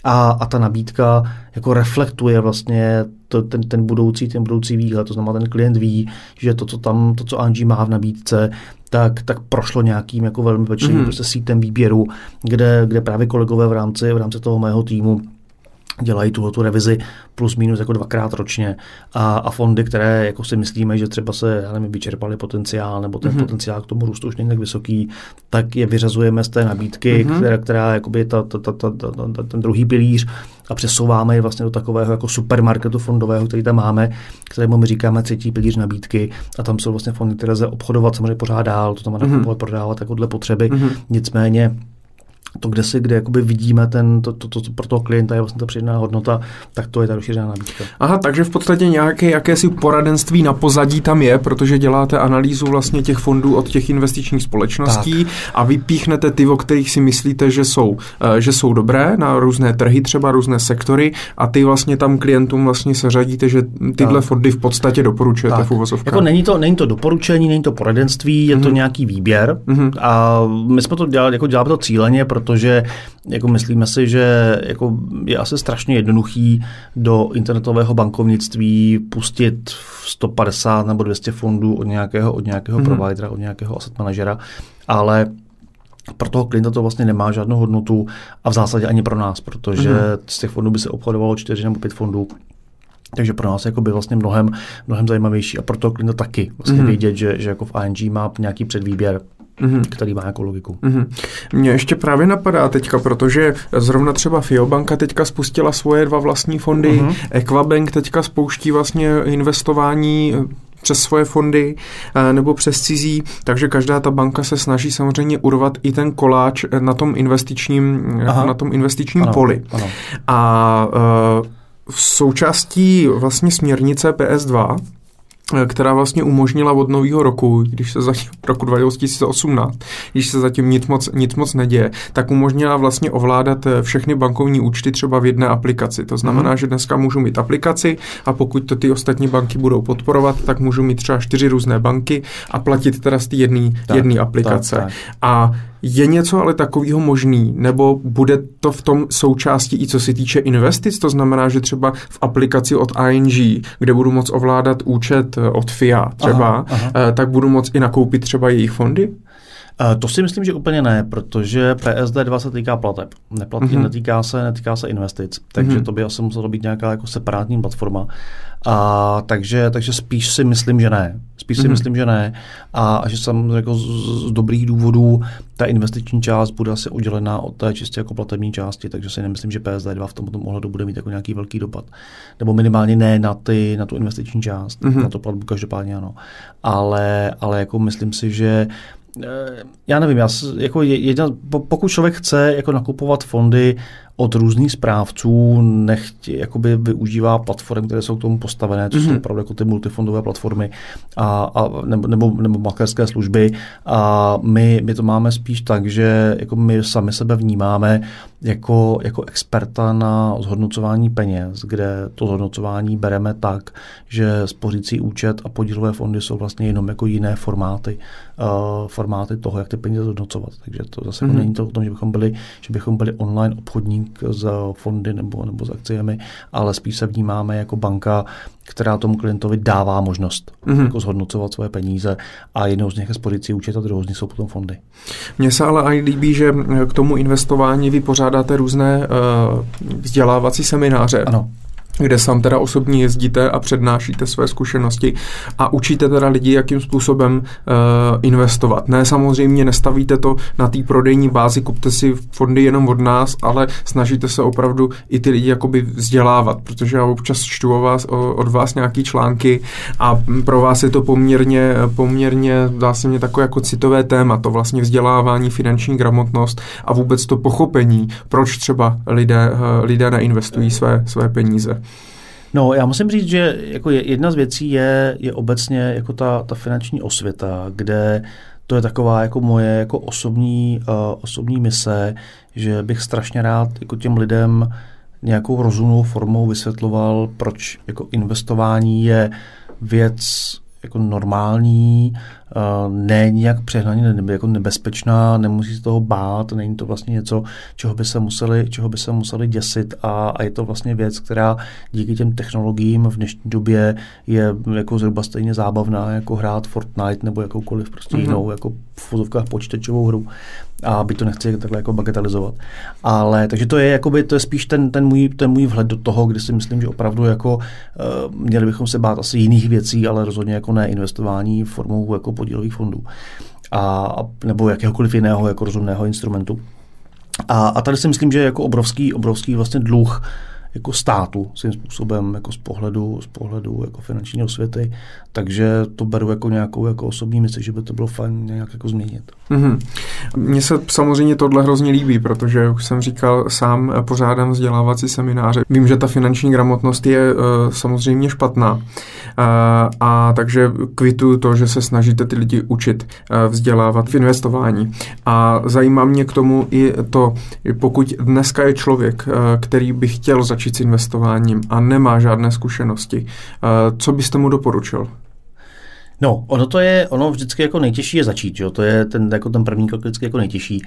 A, a ta nabídka jako reflektuje vlastně to, ten, ten, budoucí, ten budoucí výhled. To znamená, ten klient ví, že to, co tam, to, co Angie má v nabídce, tak, tak prošlo nějakým jako velmi pečlivým mm-hmm. prostě sítem výběru, kde, kde právě kolegové v rámci, v rámci toho mého týmu dělají tuhle tu revizi plus minus jako dvakrát ročně a, a fondy, které jako si myslíme, že třeba se já nevím, vyčerpali potenciál nebo ten mm-hmm. potenciál k tomu růstu už není tak vysoký, tak je vyřazujeme z té nabídky, mm-hmm. která, která jakoby ta, ta, ta, ta, ta, ta, ten druhý pilíř a přesouváme je vlastně do takového jako supermarketu fondového, který tam máme, kterému my říkáme třetí pilíř nabídky a tam jsou vlastně fondy, které lze obchodovat samozřejmě pořád dál, to znamená mm-hmm. prodávat jako dle potřeby, mm-hmm. nicméně to, kde si, kde jakoby vidíme ten, to, to, to, to, pro toho klienta je vlastně ta přidaná hodnota, tak to je ta rozšířená nabídka. Aha, takže v podstatě nějaké jakési poradenství na pozadí tam je, protože děláte analýzu vlastně těch fondů od těch investičních společností tak. a vypíchnete ty, o kterých si myslíte, že jsou, eh, že jsou dobré na různé trhy, třeba různé sektory a ty vlastně tam klientům vlastně seřadíte, že tyhle tak. fondy v podstatě doporučujete tak. v uvozovkách. Jako není to, není to doporučení, není to poradenství, je mm-hmm. to mhm. nějaký výběr mm-hmm. a my jsme to dělali, jako děláme to cíleně, protože jako myslíme si, že jako je asi strašně jednoduchý do internetového bankovnictví pustit 150 nebo 200 fondů od nějakého, od nějakého mm-hmm. providera, od nějakého asset manažera, ale pro toho klienta to vlastně nemá žádnou hodnotu a v zásadě ani pro nás, protože mm-hmm. z těch fondů by se obchodovalo 4 nebo 5 fondů. Takže pro nás jako by vlastně mnohem, mnohem zajímavější a pro toho klienta taky vlastně mm-hmm. vědět, že, že jako v ING má nějaký předvýběr mm-hmm. který má jako logiku. Mm-hmm. Mně ještě právě napadá teďka, protože zrovna třeba Fiobanka teďka spustila svoje dva vlastní fondy, mm-hmm. Equabank teďka spouští vlastně investování eh, přes svoje fondy eh, nebo přes cizí, takže každá ta banka se snaží samozřejmě urvat i ten koláč eh, na tom investičním, Aha. na tom investičním ano, poli. Ano. A v součástí vlastně směrnice PS2 Eh, která vlastně umožnila od nového roku, když se zatím roku 2018, když se zatím nic moc, nic moc neděje, tak umožnila vlastně ovládat eh, všechny bankovní účty třeba v jedné aplikaci. To znamená, mm. že dneska můžu mít aplikaci a pokud to ty ostatní banky budou podporovat, tak můžu mít třeba čtyři různé banky a platit teda z té jedné aplikace. Tak, tak. A je něco ale takového možný, nebo bude to v tom součástí i co se týče investic? To znamená, že třeba v aplikaci od ING, kde budu moct ovládat účet eh, od FIA třeba, aha, aha. Eh, tak budu moct i nakoupit třeba jejich fondy? Eh, to si myslím, že úplně ne, protože PSD2 se týká plateb. Neplatí, mm-hmm. netýká, se, netýká se investic, takže mm-hmm. to by asi muselo být nějaká jako separátní platforma. A, takže, takže spíš si myslím, že ne. Spíš mm-hmm. si mhm. myslím, že ne. A, a že jsem jako z, z dobrých důvodů ta investiční část bude asi udělená od té čistě jako platební části, takže si nemyslím, že PSD2 v tomto ohledu bude mít jako nějaký velký dopad. Nebo minimálně ne na, ty, na tu investiční část, mm-hmm. na tu platbu každopádně ano. Ale, ale jako myslím si, že já nevím, já, jako jedna, pokud člověk chce jako nakupovat fondy od různých správců nechtě, jakoby využívá platform, které jsou k tomu postavené, což mm-hmm. jsou opravdu jako ty multifondové platformy a, a, nebo, nebo, nebo makerské služby. A my, my to máme spíš tak, že jako my sami sebe vnímáme jako, jako experta na zhodnocování peněz, kde to zhodnocování bereme tak, že spořící účet a podílové fondy jsou vlastně jenom jako jiné formáty, uh, formáty toho, jak ty peníze zhodnocovat. Takže to zase mm-hmm. není to o tom, že bychom byli, že bychom byli online obchodník s fondy nebo, nebo s akciemi, ale spíš se vnímáme jako banka, která tomu klientovi dává možnost mm-hmm. jako zhodnocovat svoje peníze a jednou z nich je spořící účet a druhou z nich jsou potom fondy. Mně se ale i líbí, že k tomu investování vy pořádáte různé uh, vzdělávací semináře. Ano kde sám teda osobně jezdíte a přednášíte své zkušenosti a učíte teda lidi, jakým způsobem uh, investovat. Ne, samozřejmě nestavíte to na té prodejní bázi, kupte si fondy jenom od nás, ale snažíte se opravdu i ty lidi jakoby vzdělávat, protože já občas čtu o vás, o, od vás nějaký články a pro vás je to poměrně, poměrně, dá se mě takové jako citové téma, to vlastně vzdělávání, finanční gramotnost a vůbec to pochopení, proč třeba lidé, uh, lidé neinvestují své, své peníze. No, já musím říct, že jako jedna z věcí je, je obecně jako ta, ta finanční osvěta, kde to je taková jako moje jako osobní, uh, osobní mise, že bych strašně rád jako těm lidem nějakou rozumnou formou vysvětloval, proč jako investování je věc jako normální, ne nijak přehnaně nebe, jako nebezpečná, nemusí se toho bát, není to vlastně něco, čeho by se museli, čeho by se museli děsit a, a je to vlastně věc, která díky těm technologiím v dnešní době je jako zhruba stejně zábavná, jako hrát Fortnite nebo jakoukoliv prostě mm-hmm. jinou jako v fotovkách počítačovou hru a by to nechci takhle jako bagatelizovat. Ale takže to je, jakoby, to je spíš ten, ten, můj, ten můj vhled do toho, kdy si myslím, že opravdu jako uh, měli bychom se bát asi jiných věcí, ale rozhodně jako ne investování formou jako podílových fondů a, nebo jakéhokoliv jiného jako rozumného instrumentu. A, a tady si myslím, že jako obrovský, obrovský vlastně dluh jako státu svým způsobem jako z pohledu, z pohledu jako finanční osvěty, takže to beru jako nějakou jako osobní mysl, že by to bylo fajn nějak jako změnit. Mm-hmm. Mně se samozřejmě tohle hrozně líbí, protože už jsem říkal, sám pořádám vzdělávací semináře. Vím, že ta finanční gramotnost je uh, samozřejmě špatná uh, a takže kvituju to, že se snažíte ty lidi učit uh, vzdělávat v investování. A zajímá mě k tomu i to, pokud dneska je člověk, uh, který by chtěl začít s investováním a nemá žádné zkušenosti, uh, co byste mu doporučil? No, ono to je, ono vždycky jako nejtěžší je začít, jo? to je ten, jako ten první krok vždycky jako nejtěžší,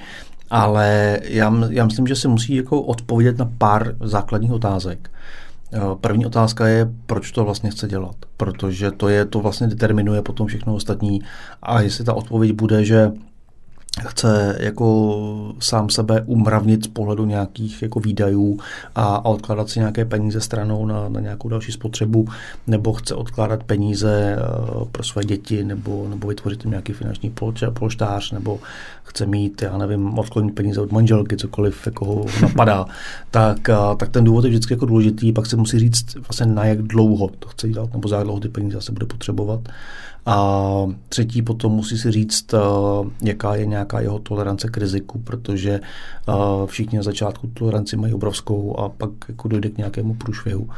ale já, já myslím, že se musí jako odpovědět na pár základních otázek. Eh, první otázka je, proč to vlastně chce dělat, protože to je, to vlastně determinuje potom všechno ostatní a jestli ta odpověď bude, že chce jako sám sebe umravnit z pohledu nějakých jako výdajů a, a odkládat si nějaké peníze stranou na, na nějakou další spotřebu, nebo chce odkládat peníze uh, pro své děti, nebo, nebo vytvořit nějaký finanční polštář, nebo chce mít, já nevím, odklonit peníze od manželky, cokoliv jako ho napadá, tak, uh, tak ten důvod je vždycky jako důležitý, pak se musí říct vlastně na jak dlouho to chce dělat, nebo za jak dlouho ty peníze se bude potřebovat. A třetí potom musí si říct, uh, jaká je nějaká jeho tolerance k riziku, protože uh, všichni na začátku toleranci mají obrovskou a pak jako dojde k nějakému průšvihu,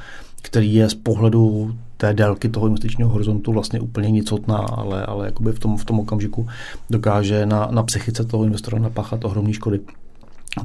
který je z pohledu té délky toho investičního horizontu vlastně úplně nicotná, ale, ale jakoby v tom, v tom okamžiku dokáže na, na psychice toho investora napáchat ohromné škody.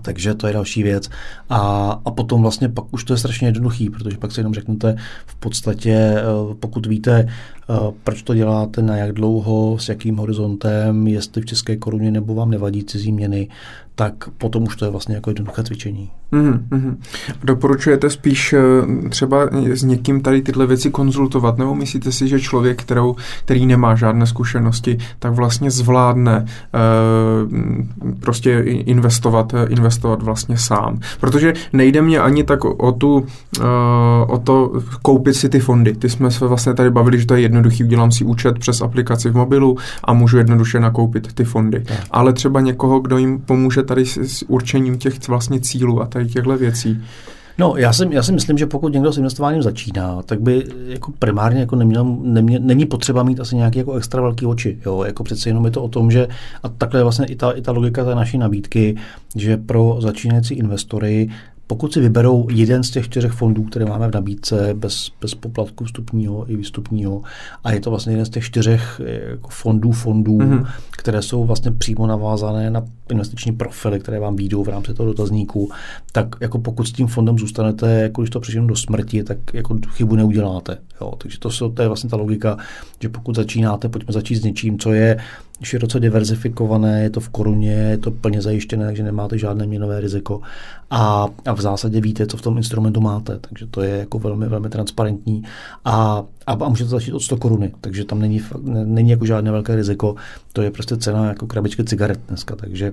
Takže to je další věc. A, a potom vlastně pak už to je strašně jednoduchý, protože pak si jenom řeknete v podstatě, eh, pokud víte, Eh, proč to děláte, na jak dlouho, s jakým horizontem, jestli v české koruně nebo vám nevadí cizí měny, tak potom už to je vlastně jako jednoduché cvičení. Mm-hmm. Doporučujete spíš eh, třeba s někým tady tyhle věci konzultovat, nebo myslíte si, že člověk, kterou, který nemá žádné zkušenosti, tak vlastně zvládne uh, prostě investovat, investovat vlastně sám. Protože nejde mě ani tak o, tu, uh, o to koupit si ty fondy. Ty jsme se vlastně tady bavili, že to je jedno jednoduchý, udělám si účet přes aplikaci v mobilu a můžu jednoduše nakoupit ty fondy. Tak. Ale třeba někoho, kdo jim pomůže tady s, s určením těch vlastně cílů a tady těchto věcí. No, já si, já si myslím, že pokud někdo s investováním začíná, tak by jako primárně jako neměl, neměl, není potřeba mít asi nějaký jako extra velký oči. Jo? Jako přece jenom je to o tom, že a takhle je vlastně i ta, i ta logika té naší nabídky, že pro začínající investory pokud si vyberou jeden z těch čtyřech fondů, které máme v nabídce, bez, bez poplatku vstupního i výstupního, a je to vlastně jeden z těch čtyřech jako fondů, fondů, mm-hmm. které jsou vlastně přímo navázané na investiční profily, které vám výjdou v rámci toho dotazníku, tak jako pokud s tím fondem zůstanete, jako když to přišlo do smrti, tak jako chybu neuděláte. Jo. Takže to, to je vlastně ta logika, že pokud začínáte, pojďme začít s něčím, co je široce diverzifikované, je to v koruně, je to plně zajištěné, takže nemáte žádné měnové riziko. A, a v zásadě víte, co v tom instrumentu máte, takže to je jako velmi, velmi transparentní. A, a, a můžete začít od 100 koruny, takže tam není, není jako žádné velké riziko, to je prostě cena jako krabičky cigaret dneska, takže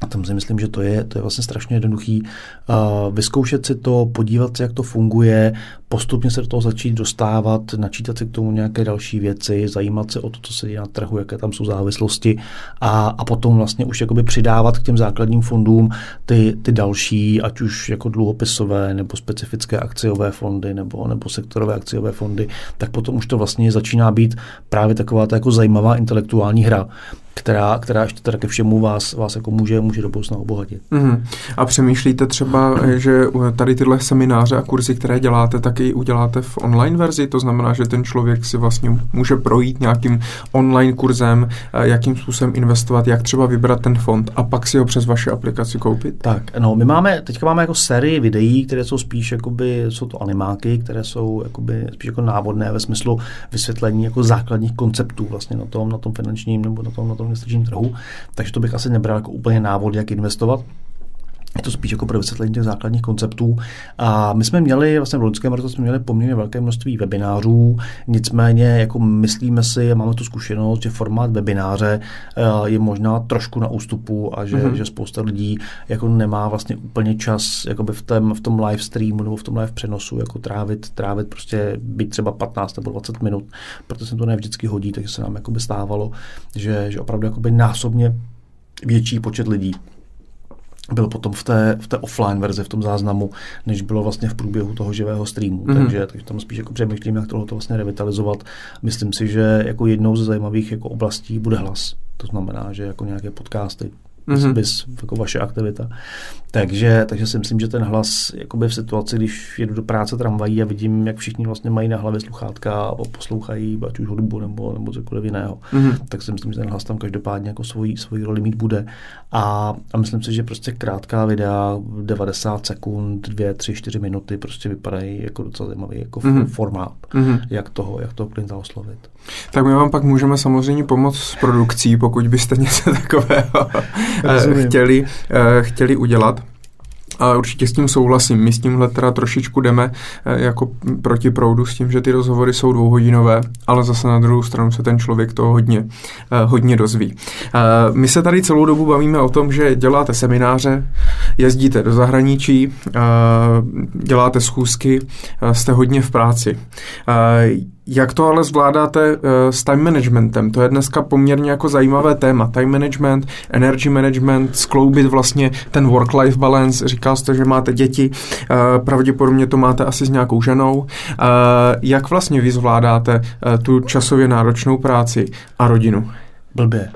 a tam si myslím, že to je, to je vlastně strašně jednoduchý. Uh, vyzkoušet si to, podívat se, jak to funguje, postupně se do toho začít dostávat, načítat si k tomu nějaké další věci, zajímat se o to, co se děje na trhu, jaké tam jsou závislosti a, a potom vlastně už jakoby přidávat k těm základním fondům ty, ty další, ať už jako dluhopisové nebo specifické akciové fondy nebo, nebo sektorové akciové fondy, tak potom už to vlastně začíná být právě taková ta jako zajímavá intelektuální hra která, která ještě teda ke všemu vás, vás jako může, může do budoucna obohatit. Mm-hmm. A přemýšlíte třeba, že tady tyhle semináře a kurzy, které děláte, taky uděláte v online verzi, to znamená, že ten člověk si vlastně může projít nějakým online kurzem, eh, jakým způsobem investovat, jak třeba vybrat ten fond a pak si ho přes vaši aplikaci koupit? Tak, no, my máme, teďka máme jako sérii videí, které jsou spíš jakoby, jsou to animáky, které jsou jakoby spíš jako návodné ve smyslu vysvětlení jako základních konceptů vlastně na tom, na tom finančním nebo na tom, na tom investičním trhu, takže to bych asi nebral jako úplně návod, jak investovat. Je to spíš jako pro vysvětlení těch základních konceptů. A my jsme měli, vlastně v loňském roce jsme měli poměrně velké množství webinářů, nicméně jako myslíme si, máme tu zkušenost, že formát webináře eh, je možná trošku na ústupu a že, mm-hmm. že spousta lidí jako nemá vlastně úplně čas jakoby v, tom, v tom live streamu nebo v tom live přenosu jako trávit, trávit prostě být třeba 15 nebo 20 minut, protože se to ne vždycky hodí, takže se nám jakoby stávalo, že, že opravdu jakoby násobně větší počet lidí byl potom v té, v té offline verzi, v tom záznamu, než bylo vlastně v průběhu toho živého streamu. Mm-hmm. Takže, takže tam spíš jako přemýšlím, jak tohle vlastně revitalizovat. Myslím si, že jako jednou ze zajímavých jako oblastí bude hlas. To znamená, že jako nějaké podcasty, mm-hmm. bys, jako vaše aktivita. Takže, takže si myslím, že ten hlas jakoby v situaci, když jedu do práce tramvají a vidím, jak všichni vlastně mají na hlavě sluchátka a poslouchají ať už hudbu nebo, nebo cokoliv jiného, mm-hmm. tak si myslím, že ten hlas tam každopádně jako svoji, svoji roli mít bude. A, a myslím si, že prostě krátká videa, 90 sekund, 2, 3, 4 minuty prostě vypadají jako docela zajímavý jako mm-hmm. formát, mm-hmm. jak toho, jak toho klienta oslovit. Tak my vám pak můžeme samozřejmě pomoct s produkcí, pokud byste něco takového chtěli, eh, chtěli udělat. A určitě s tím souhlasím. My s tímhle teda trošičku jdeme eh, jako proti proudu s tím, že ty rozhovory jsou dvouhodinové, ale zase na druhou stranu se ten člověk toho hodně, eh, hodně dozví. My se tady celou dobu bavíme o tom, že děláte semináře, jezdíte do zahraničí, děláte schůzky, jste hodně v práci. Jak to ale zvládáte uh, s time managementem? To je dneska poměrně jako zajímavé téma. Time management, energy management, skloubit vlastně ten work-life balance. Říkal jste, že máte děti, uh, pravděpodobně to máte asi s nějakou ženou. Uh, jak vlastně vy zvládáte tu časově náročnou práci a rodinu? Blbě.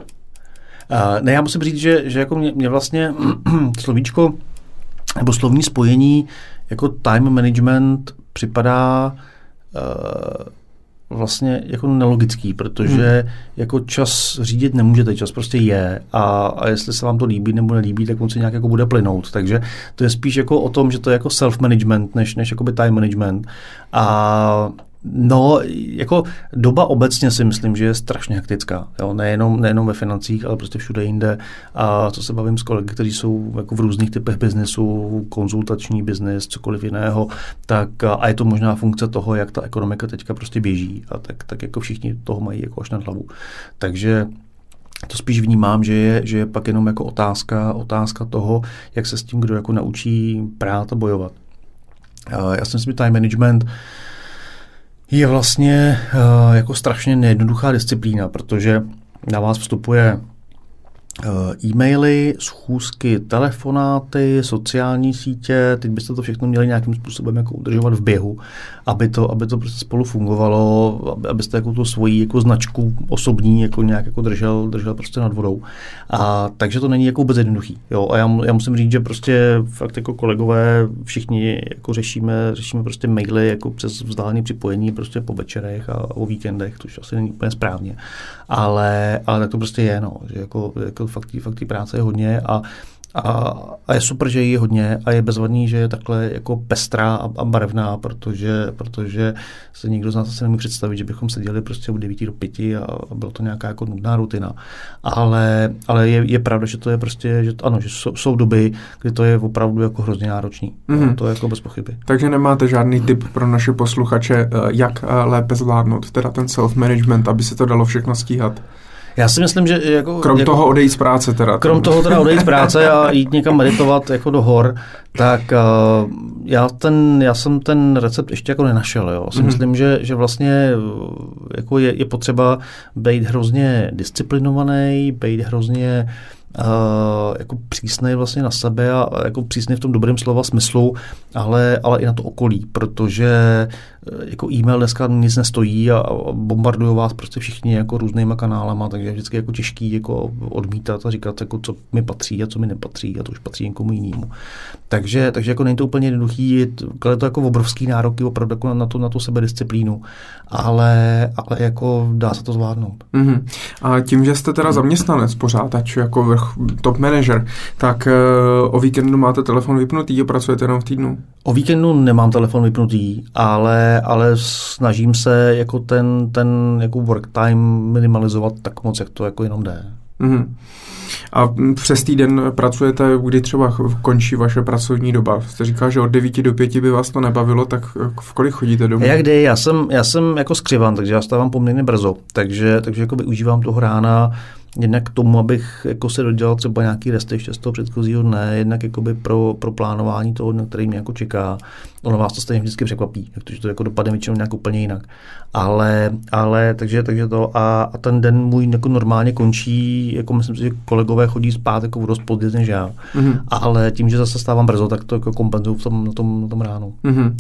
Uh, ne, já musím říct, že, že jako mě, mě vlastně slovíčko nebo slovní spojení jako time management připadá uh, vlastně jako nelogický, protože hmm. jako čas řídit nemůžete, čas prostě je a, a jestli se vám to líbí nebo nelíbí, tak on se nějak jako bude plynout. Takže to je spíš jako o tom, že to je jako self-management, než, než jakoby time management. A No, jako doba obecně si myslím, že je strašně hektická. Jo? Nejenom, nejenom ve financích, ale prostě všude jinde. A co se bavím s kolegy, kteří jsou jako v různých typech biznesu, konzultační biznis, cokoliv jiného, tak a je to možná funkce toho, jak ta ekonomika teďka prostě běží. A tak, tak jako všichni toho mají jako až nad hlavu. Takže to spíš vnímám, že je, že je pak jenom jako otázka, otázka toho, jak se s tím kdo jako naučí prát a bojovat. Já si myslím, že time management je vlastně uh, jako strašně nejednoduchá disciplína, protože na vás vstupuje uh, e-maily, schůzky, telefonáty, sociální sítě, teď byste to všechno měli nějakým způsobem jako udržovat v běhu, aby to, aby to prostě spolu fungovalo, abyste jako tu svoji jako značku osobní jako nějak jako držel, držel prostě nad vodou. A takže to není jako vůbec jednoduchý. Jo? A já, já, musím říct, že prostě fakt jako kolegové všichni jako řešíme, řešíme prostě maily jako přes vzdálené připojení prostě po večerech a o víkendech, což asi není úplně správně. Ale, ale tak to prostě je, no, že jako, jako fakt, fakt práce je hodně a a, a je super, že je hodně a je bezvadný, že je takhle jako pestrá a, a barevná, protože, protože se nikdo z nás asi nemůže představit, že bychom seděli prostě od 9 do 5 a, a byla to nějaká jako nudná rutina. Ale, ale je, je pravda, že to je prostě, že to, ano, že jsou, jsou doby, kdy to je opravdu jako hrozně náročný. Mm-hmm. To je jako bez pochyby. Takže nemáte žádný tip pro naše posluchače, eh, jak eh, lépe zvládnout teda ten self-management, aby se to dalo všechno stíhat? Já si myslím, že jako... Krom jako, toho odejít z práce teda. Krom toho teda odejít z práce a jít někam meditovat jako do hor, tak uh, já, ten, já jsem ten recept ještě jako nenašel. Jo. Si mm-hmm. myslím, že, že vlastně jako je, je potřeba být hrozně disciplinovaný, být hrozně Uh, jako přísnej vlastně na sebe a jako přísnej v tom dobrém slova smyslu, ale, ale i na to okolí, protože jako e-mail dneska nic nestojí a bombardují vás prostě všichni jako různýma kanálama, takže je vždycky jako těžký jako odmítat a říkat, jako, co mi patří a co mi nepatří a to už patří někomu jinému. Takže, takže jako není to úplně jednoduchý, je to jako obrovský nároky opravdu jako na, to, na tu sebedisciplínu, ale, ale jako dá se to zvládnout. Mm-hmm. A tím, že jste teda zaměstnanec pořád, ač jako vrch, top manager, tak uh, o víkendu máte telefon vypnutý a pracujete jenom v týdnu? O víkendu nemám telefon vypnutý, ale, ale snažím se jako ten, ten jako work time minimalizovat tak moc, jak to jako jenom jde. Mm-hmm. A přes týden pracujete, kdy třeba končí vaše pracovní doba? Jste říkal, že od 9 do 5 by vás to nebavilo, tak v kolik chodíte domů? Jak kdy, já jsem, já jsem jako skřivan, takže já stávám poměrně brzo, takže, takže jako využívám toho rána jednak k tomu, abych jako se dodělal třeba nějaký rest ještě z toho předchozího dne, jednak jakoby pro, pro plánování toho dne, který mě jako čeká. Ono vás to stejně vždycky překvapí, protože to jako dopadne většinou nějak úplně jinak. Ale, ale takže, takže to a, a, ten den můj jako normálně končí, jako myslím si, že kolegové chodí spát jako dost později než já. Mm-hmm. Ale tím, že zase stávám brzo, tak to jako kompenzuju v tom, na, tom, na tom ránu. Mm-hmm.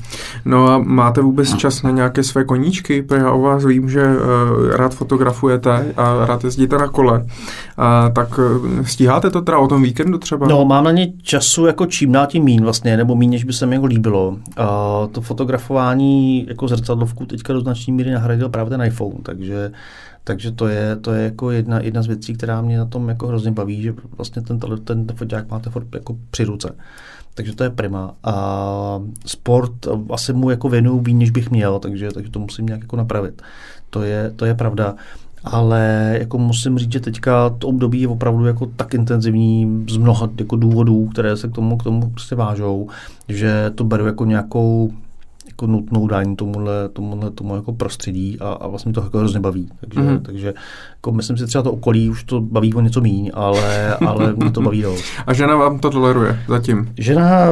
No a máte vůbec čas na nějaké své koníčky? Protože já o vás vím, že uh, rád fotografujete a rád jezdíte na kole. Uh, tak uh, stíháte to teda o tom víkendu třeba? No, mám na ně času jako čím dál tím mín vlastně, nebo mín, než by se mi jako líbilo. Uh, to fotografování jako zrcadlovku teďka do značné míry nahradil právě ten iPhone, takže takže to je, to je jako jedna, jedna z věcí, která mě na tom jako hrozně baví, že vlastně ten, ten, ten foťák máte furt jako při ruce. Takže to je prima. A sport asi mu jako věnuju víc, než bych měl, takže, takže to musím nějak jako napravit. To je, to je pravda. Ale jako musím říct, že teďka to období je opravdu jako tak intenzivní z mnoha jako důvodů, které se k tomu, k tomu prostě vážou, že to beru jako nějakou jako nutnou dání tomuhle, tomuhle tomu jako prostředí a, a vlastně to jako hrozně baví. Takže, mm-hmm. takže jako myslím si třeba to okolí už to baví o něco míň, ale, ale mě to baví dost. A žena vám to toleruje zatím? Žena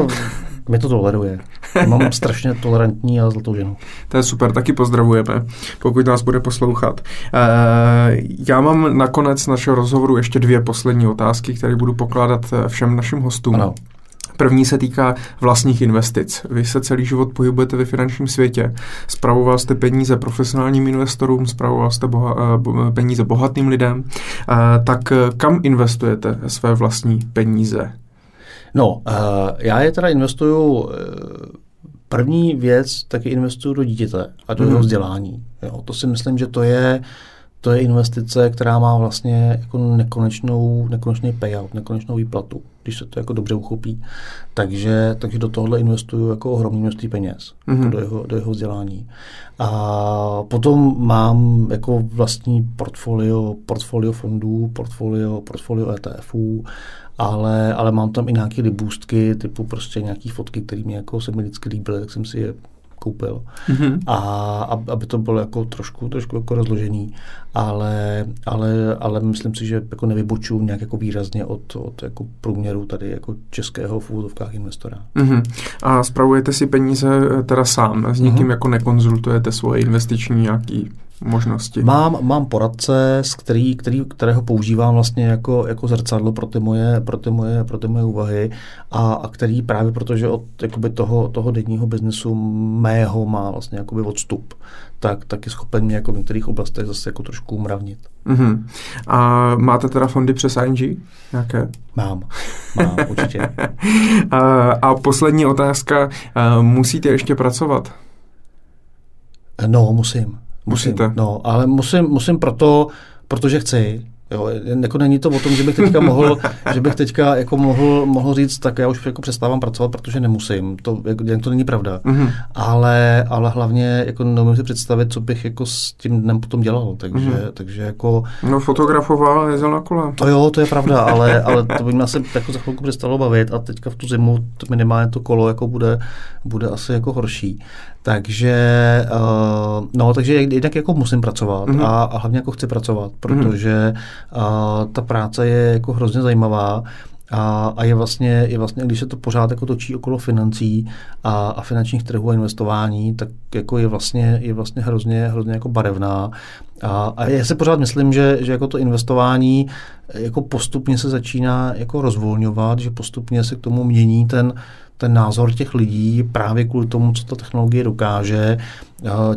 mi to toleruje. Mám strašně tolerantní a zlatou ženu. To je super, taky pozdravujeme, pokud nás bude poslouchat. E, já mám nakonec našeho rozhovoru ještě dvě poslední otázky, které budu pokládat eh, všem našim hostům. Ano. První se týká vlastních investic. Vy se celý život pohybujete ve finančním světě. Spravoval jste peníze profesionálním investorům, spravoval jste boha, eh, peníze bohatým lidem. Tak kam investujete své vlastní peníze? No, uh, já je teda investuju, uh, první věc, taky investuju do dítěte a do mm. jeho vzdělání. Jo, to si myslím, že to je to je investice, která má vlastně jako nekonečnou, nekonečný payout, nekonečnou výplatu, když se to jako dobře uchopí. Takže, takže do tohohle investuju jako ohromné množství peněz mm-hmm. jako do, jeho, do jeho vzdělání. A potom mám jako vlastní portfolio, portfolio fondů, portfolio, portfolio ETFů, ale, ale mám tam i nějaké libůstky, typu prostě nějaké fotky, které mě jako se mi vždycky líbily, tak jsem si je koupil. Mm-hmm. A aby to bylo jako trošku, trošku jako rozložený, ale, ale, ale myslím si, že jako nevybočuju nějak jako výrazně od, od jako průměru tady jako českého v úvodovkách investora. Mm-hmm. A spravujete si peníze teda sám, s nikým mm-hmm. jako nekonzultujete svoje investiční nějaký možnosti? Mám, mám poradce, z který, který, kterého používám vlastně jako, jako zrcadlo pro ty moje, pro ty moje, pro ty moje úvahy a, a který právě protože od jakoby toho, toho denního biznesu mého má vlastně jakoby odstup, tak, tak je schopen mě jako v některých oblastech zase jako trošku umravnit. Uh-huh. A máte teda fondy přes ING? Nějaké? Mám, mám, určitě. a, a poslední otázka. Musíte ještě pracovat? No, musím. Musím. Musíte? No, ale musím, musím proto, protože chci. Jo, jako není to o tom, že bych teďka mohl, že bych teďka jako mohl, mohl říct, tak já už jako přestávám pracovat, protože nemusím. To, jako, to není pravda. Mm-hmm. Ale, ale hlavně jako nemůžu si představit, co bych jako s tím dnem potom dělal. Takže, mm-hmm. takže jako... No fotografoval, jezdil na kole. To jo, to je pravda, ale, ale to by mě asi jako za chvilku přestalo bavit a teďka v tu zimu to minimálně to kolo jako bude, bude asi jako horší. Takže, uh, no, takže jednak jako musím pracovat mm-hmm. a, a hlavně jako chci pracovat, protože uh, ta práce je jako hrozně zajímavá a, a je, vlastně, je vlastně, když se to pořád jako točí okolo financí a, a finančních trhů a investování, tak jako je vlastně, je vlastně hrozně, hrozně jako barevná. A, a já si pořád myslím, že, že jako to investování jako postupně se začíná jako rozvolňovat, že postupně se k tomu mění ten, ten názor těch lidí právě kvůli tomu, co ta technologie dokáže,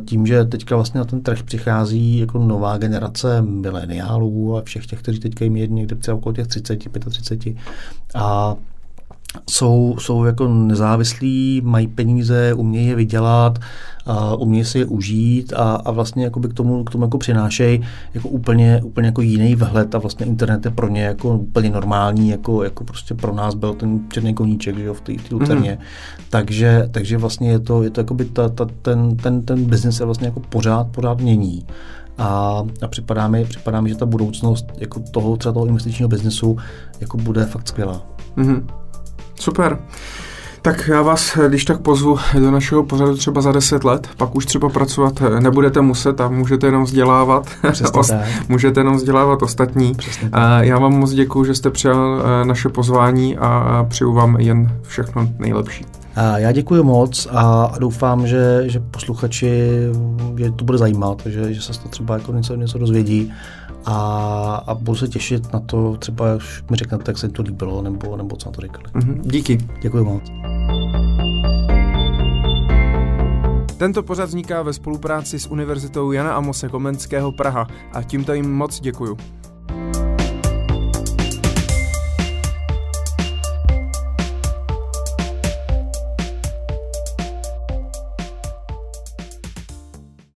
tím, že teďka vlastně na ten trh přichází jako nová generace mileniálů a všech těch, kteří teďka jim je někde třeba okolo těch 30, 35 a jsou, jsou jako nezávislí, mají peníze, umějí je vydělat, a umějí si je užít a, a vlastně jako by k tomu, k tomu jako přinášejí jako úplně, úplně jako jiný vhled a vlastně internet je pro ně jako úplně normální, jako, jako prostě pro nás byl ten černý koníček že jo, v té lucerně. Mm-hmm. Takže, takže vlastně je to, je to jako by ta, ta, ten, ten, ten biznis se vlastně jako pořád, pořád mění. A, a připadá, mi, připadá mi, že ta budoucnost jako toho, třeba toho investičního biznesu jako bude fakt skvělá. Mm-hmm. Super. Tak já vás, když tak pozvu do našeho pořadu třeba za 10 let, pak už třeba pracovat nebudete muset a můžete jenom vzdělávat. Ost, můžete jenom vzdělávat ostatní. Já vám moc děkuji, že jste přijal eh, naše pozvání a přeju vám jen všechno nejlepší. Já děkuji moc a doufám, že, že posluchači že to bude zajímat, že, že se to třeba jako něco, něco dozvědí a, a budu se těšit na to, třeba už mi řeknete, jak se to líbilo, nebo, nebo co na to říkali. Mm-hmm. Díky. Děkuji moc. Tento pořad vzniká ve spolupráci s Univerzitou Jana Amose Komenského Praha a tímto jim moc děkuju.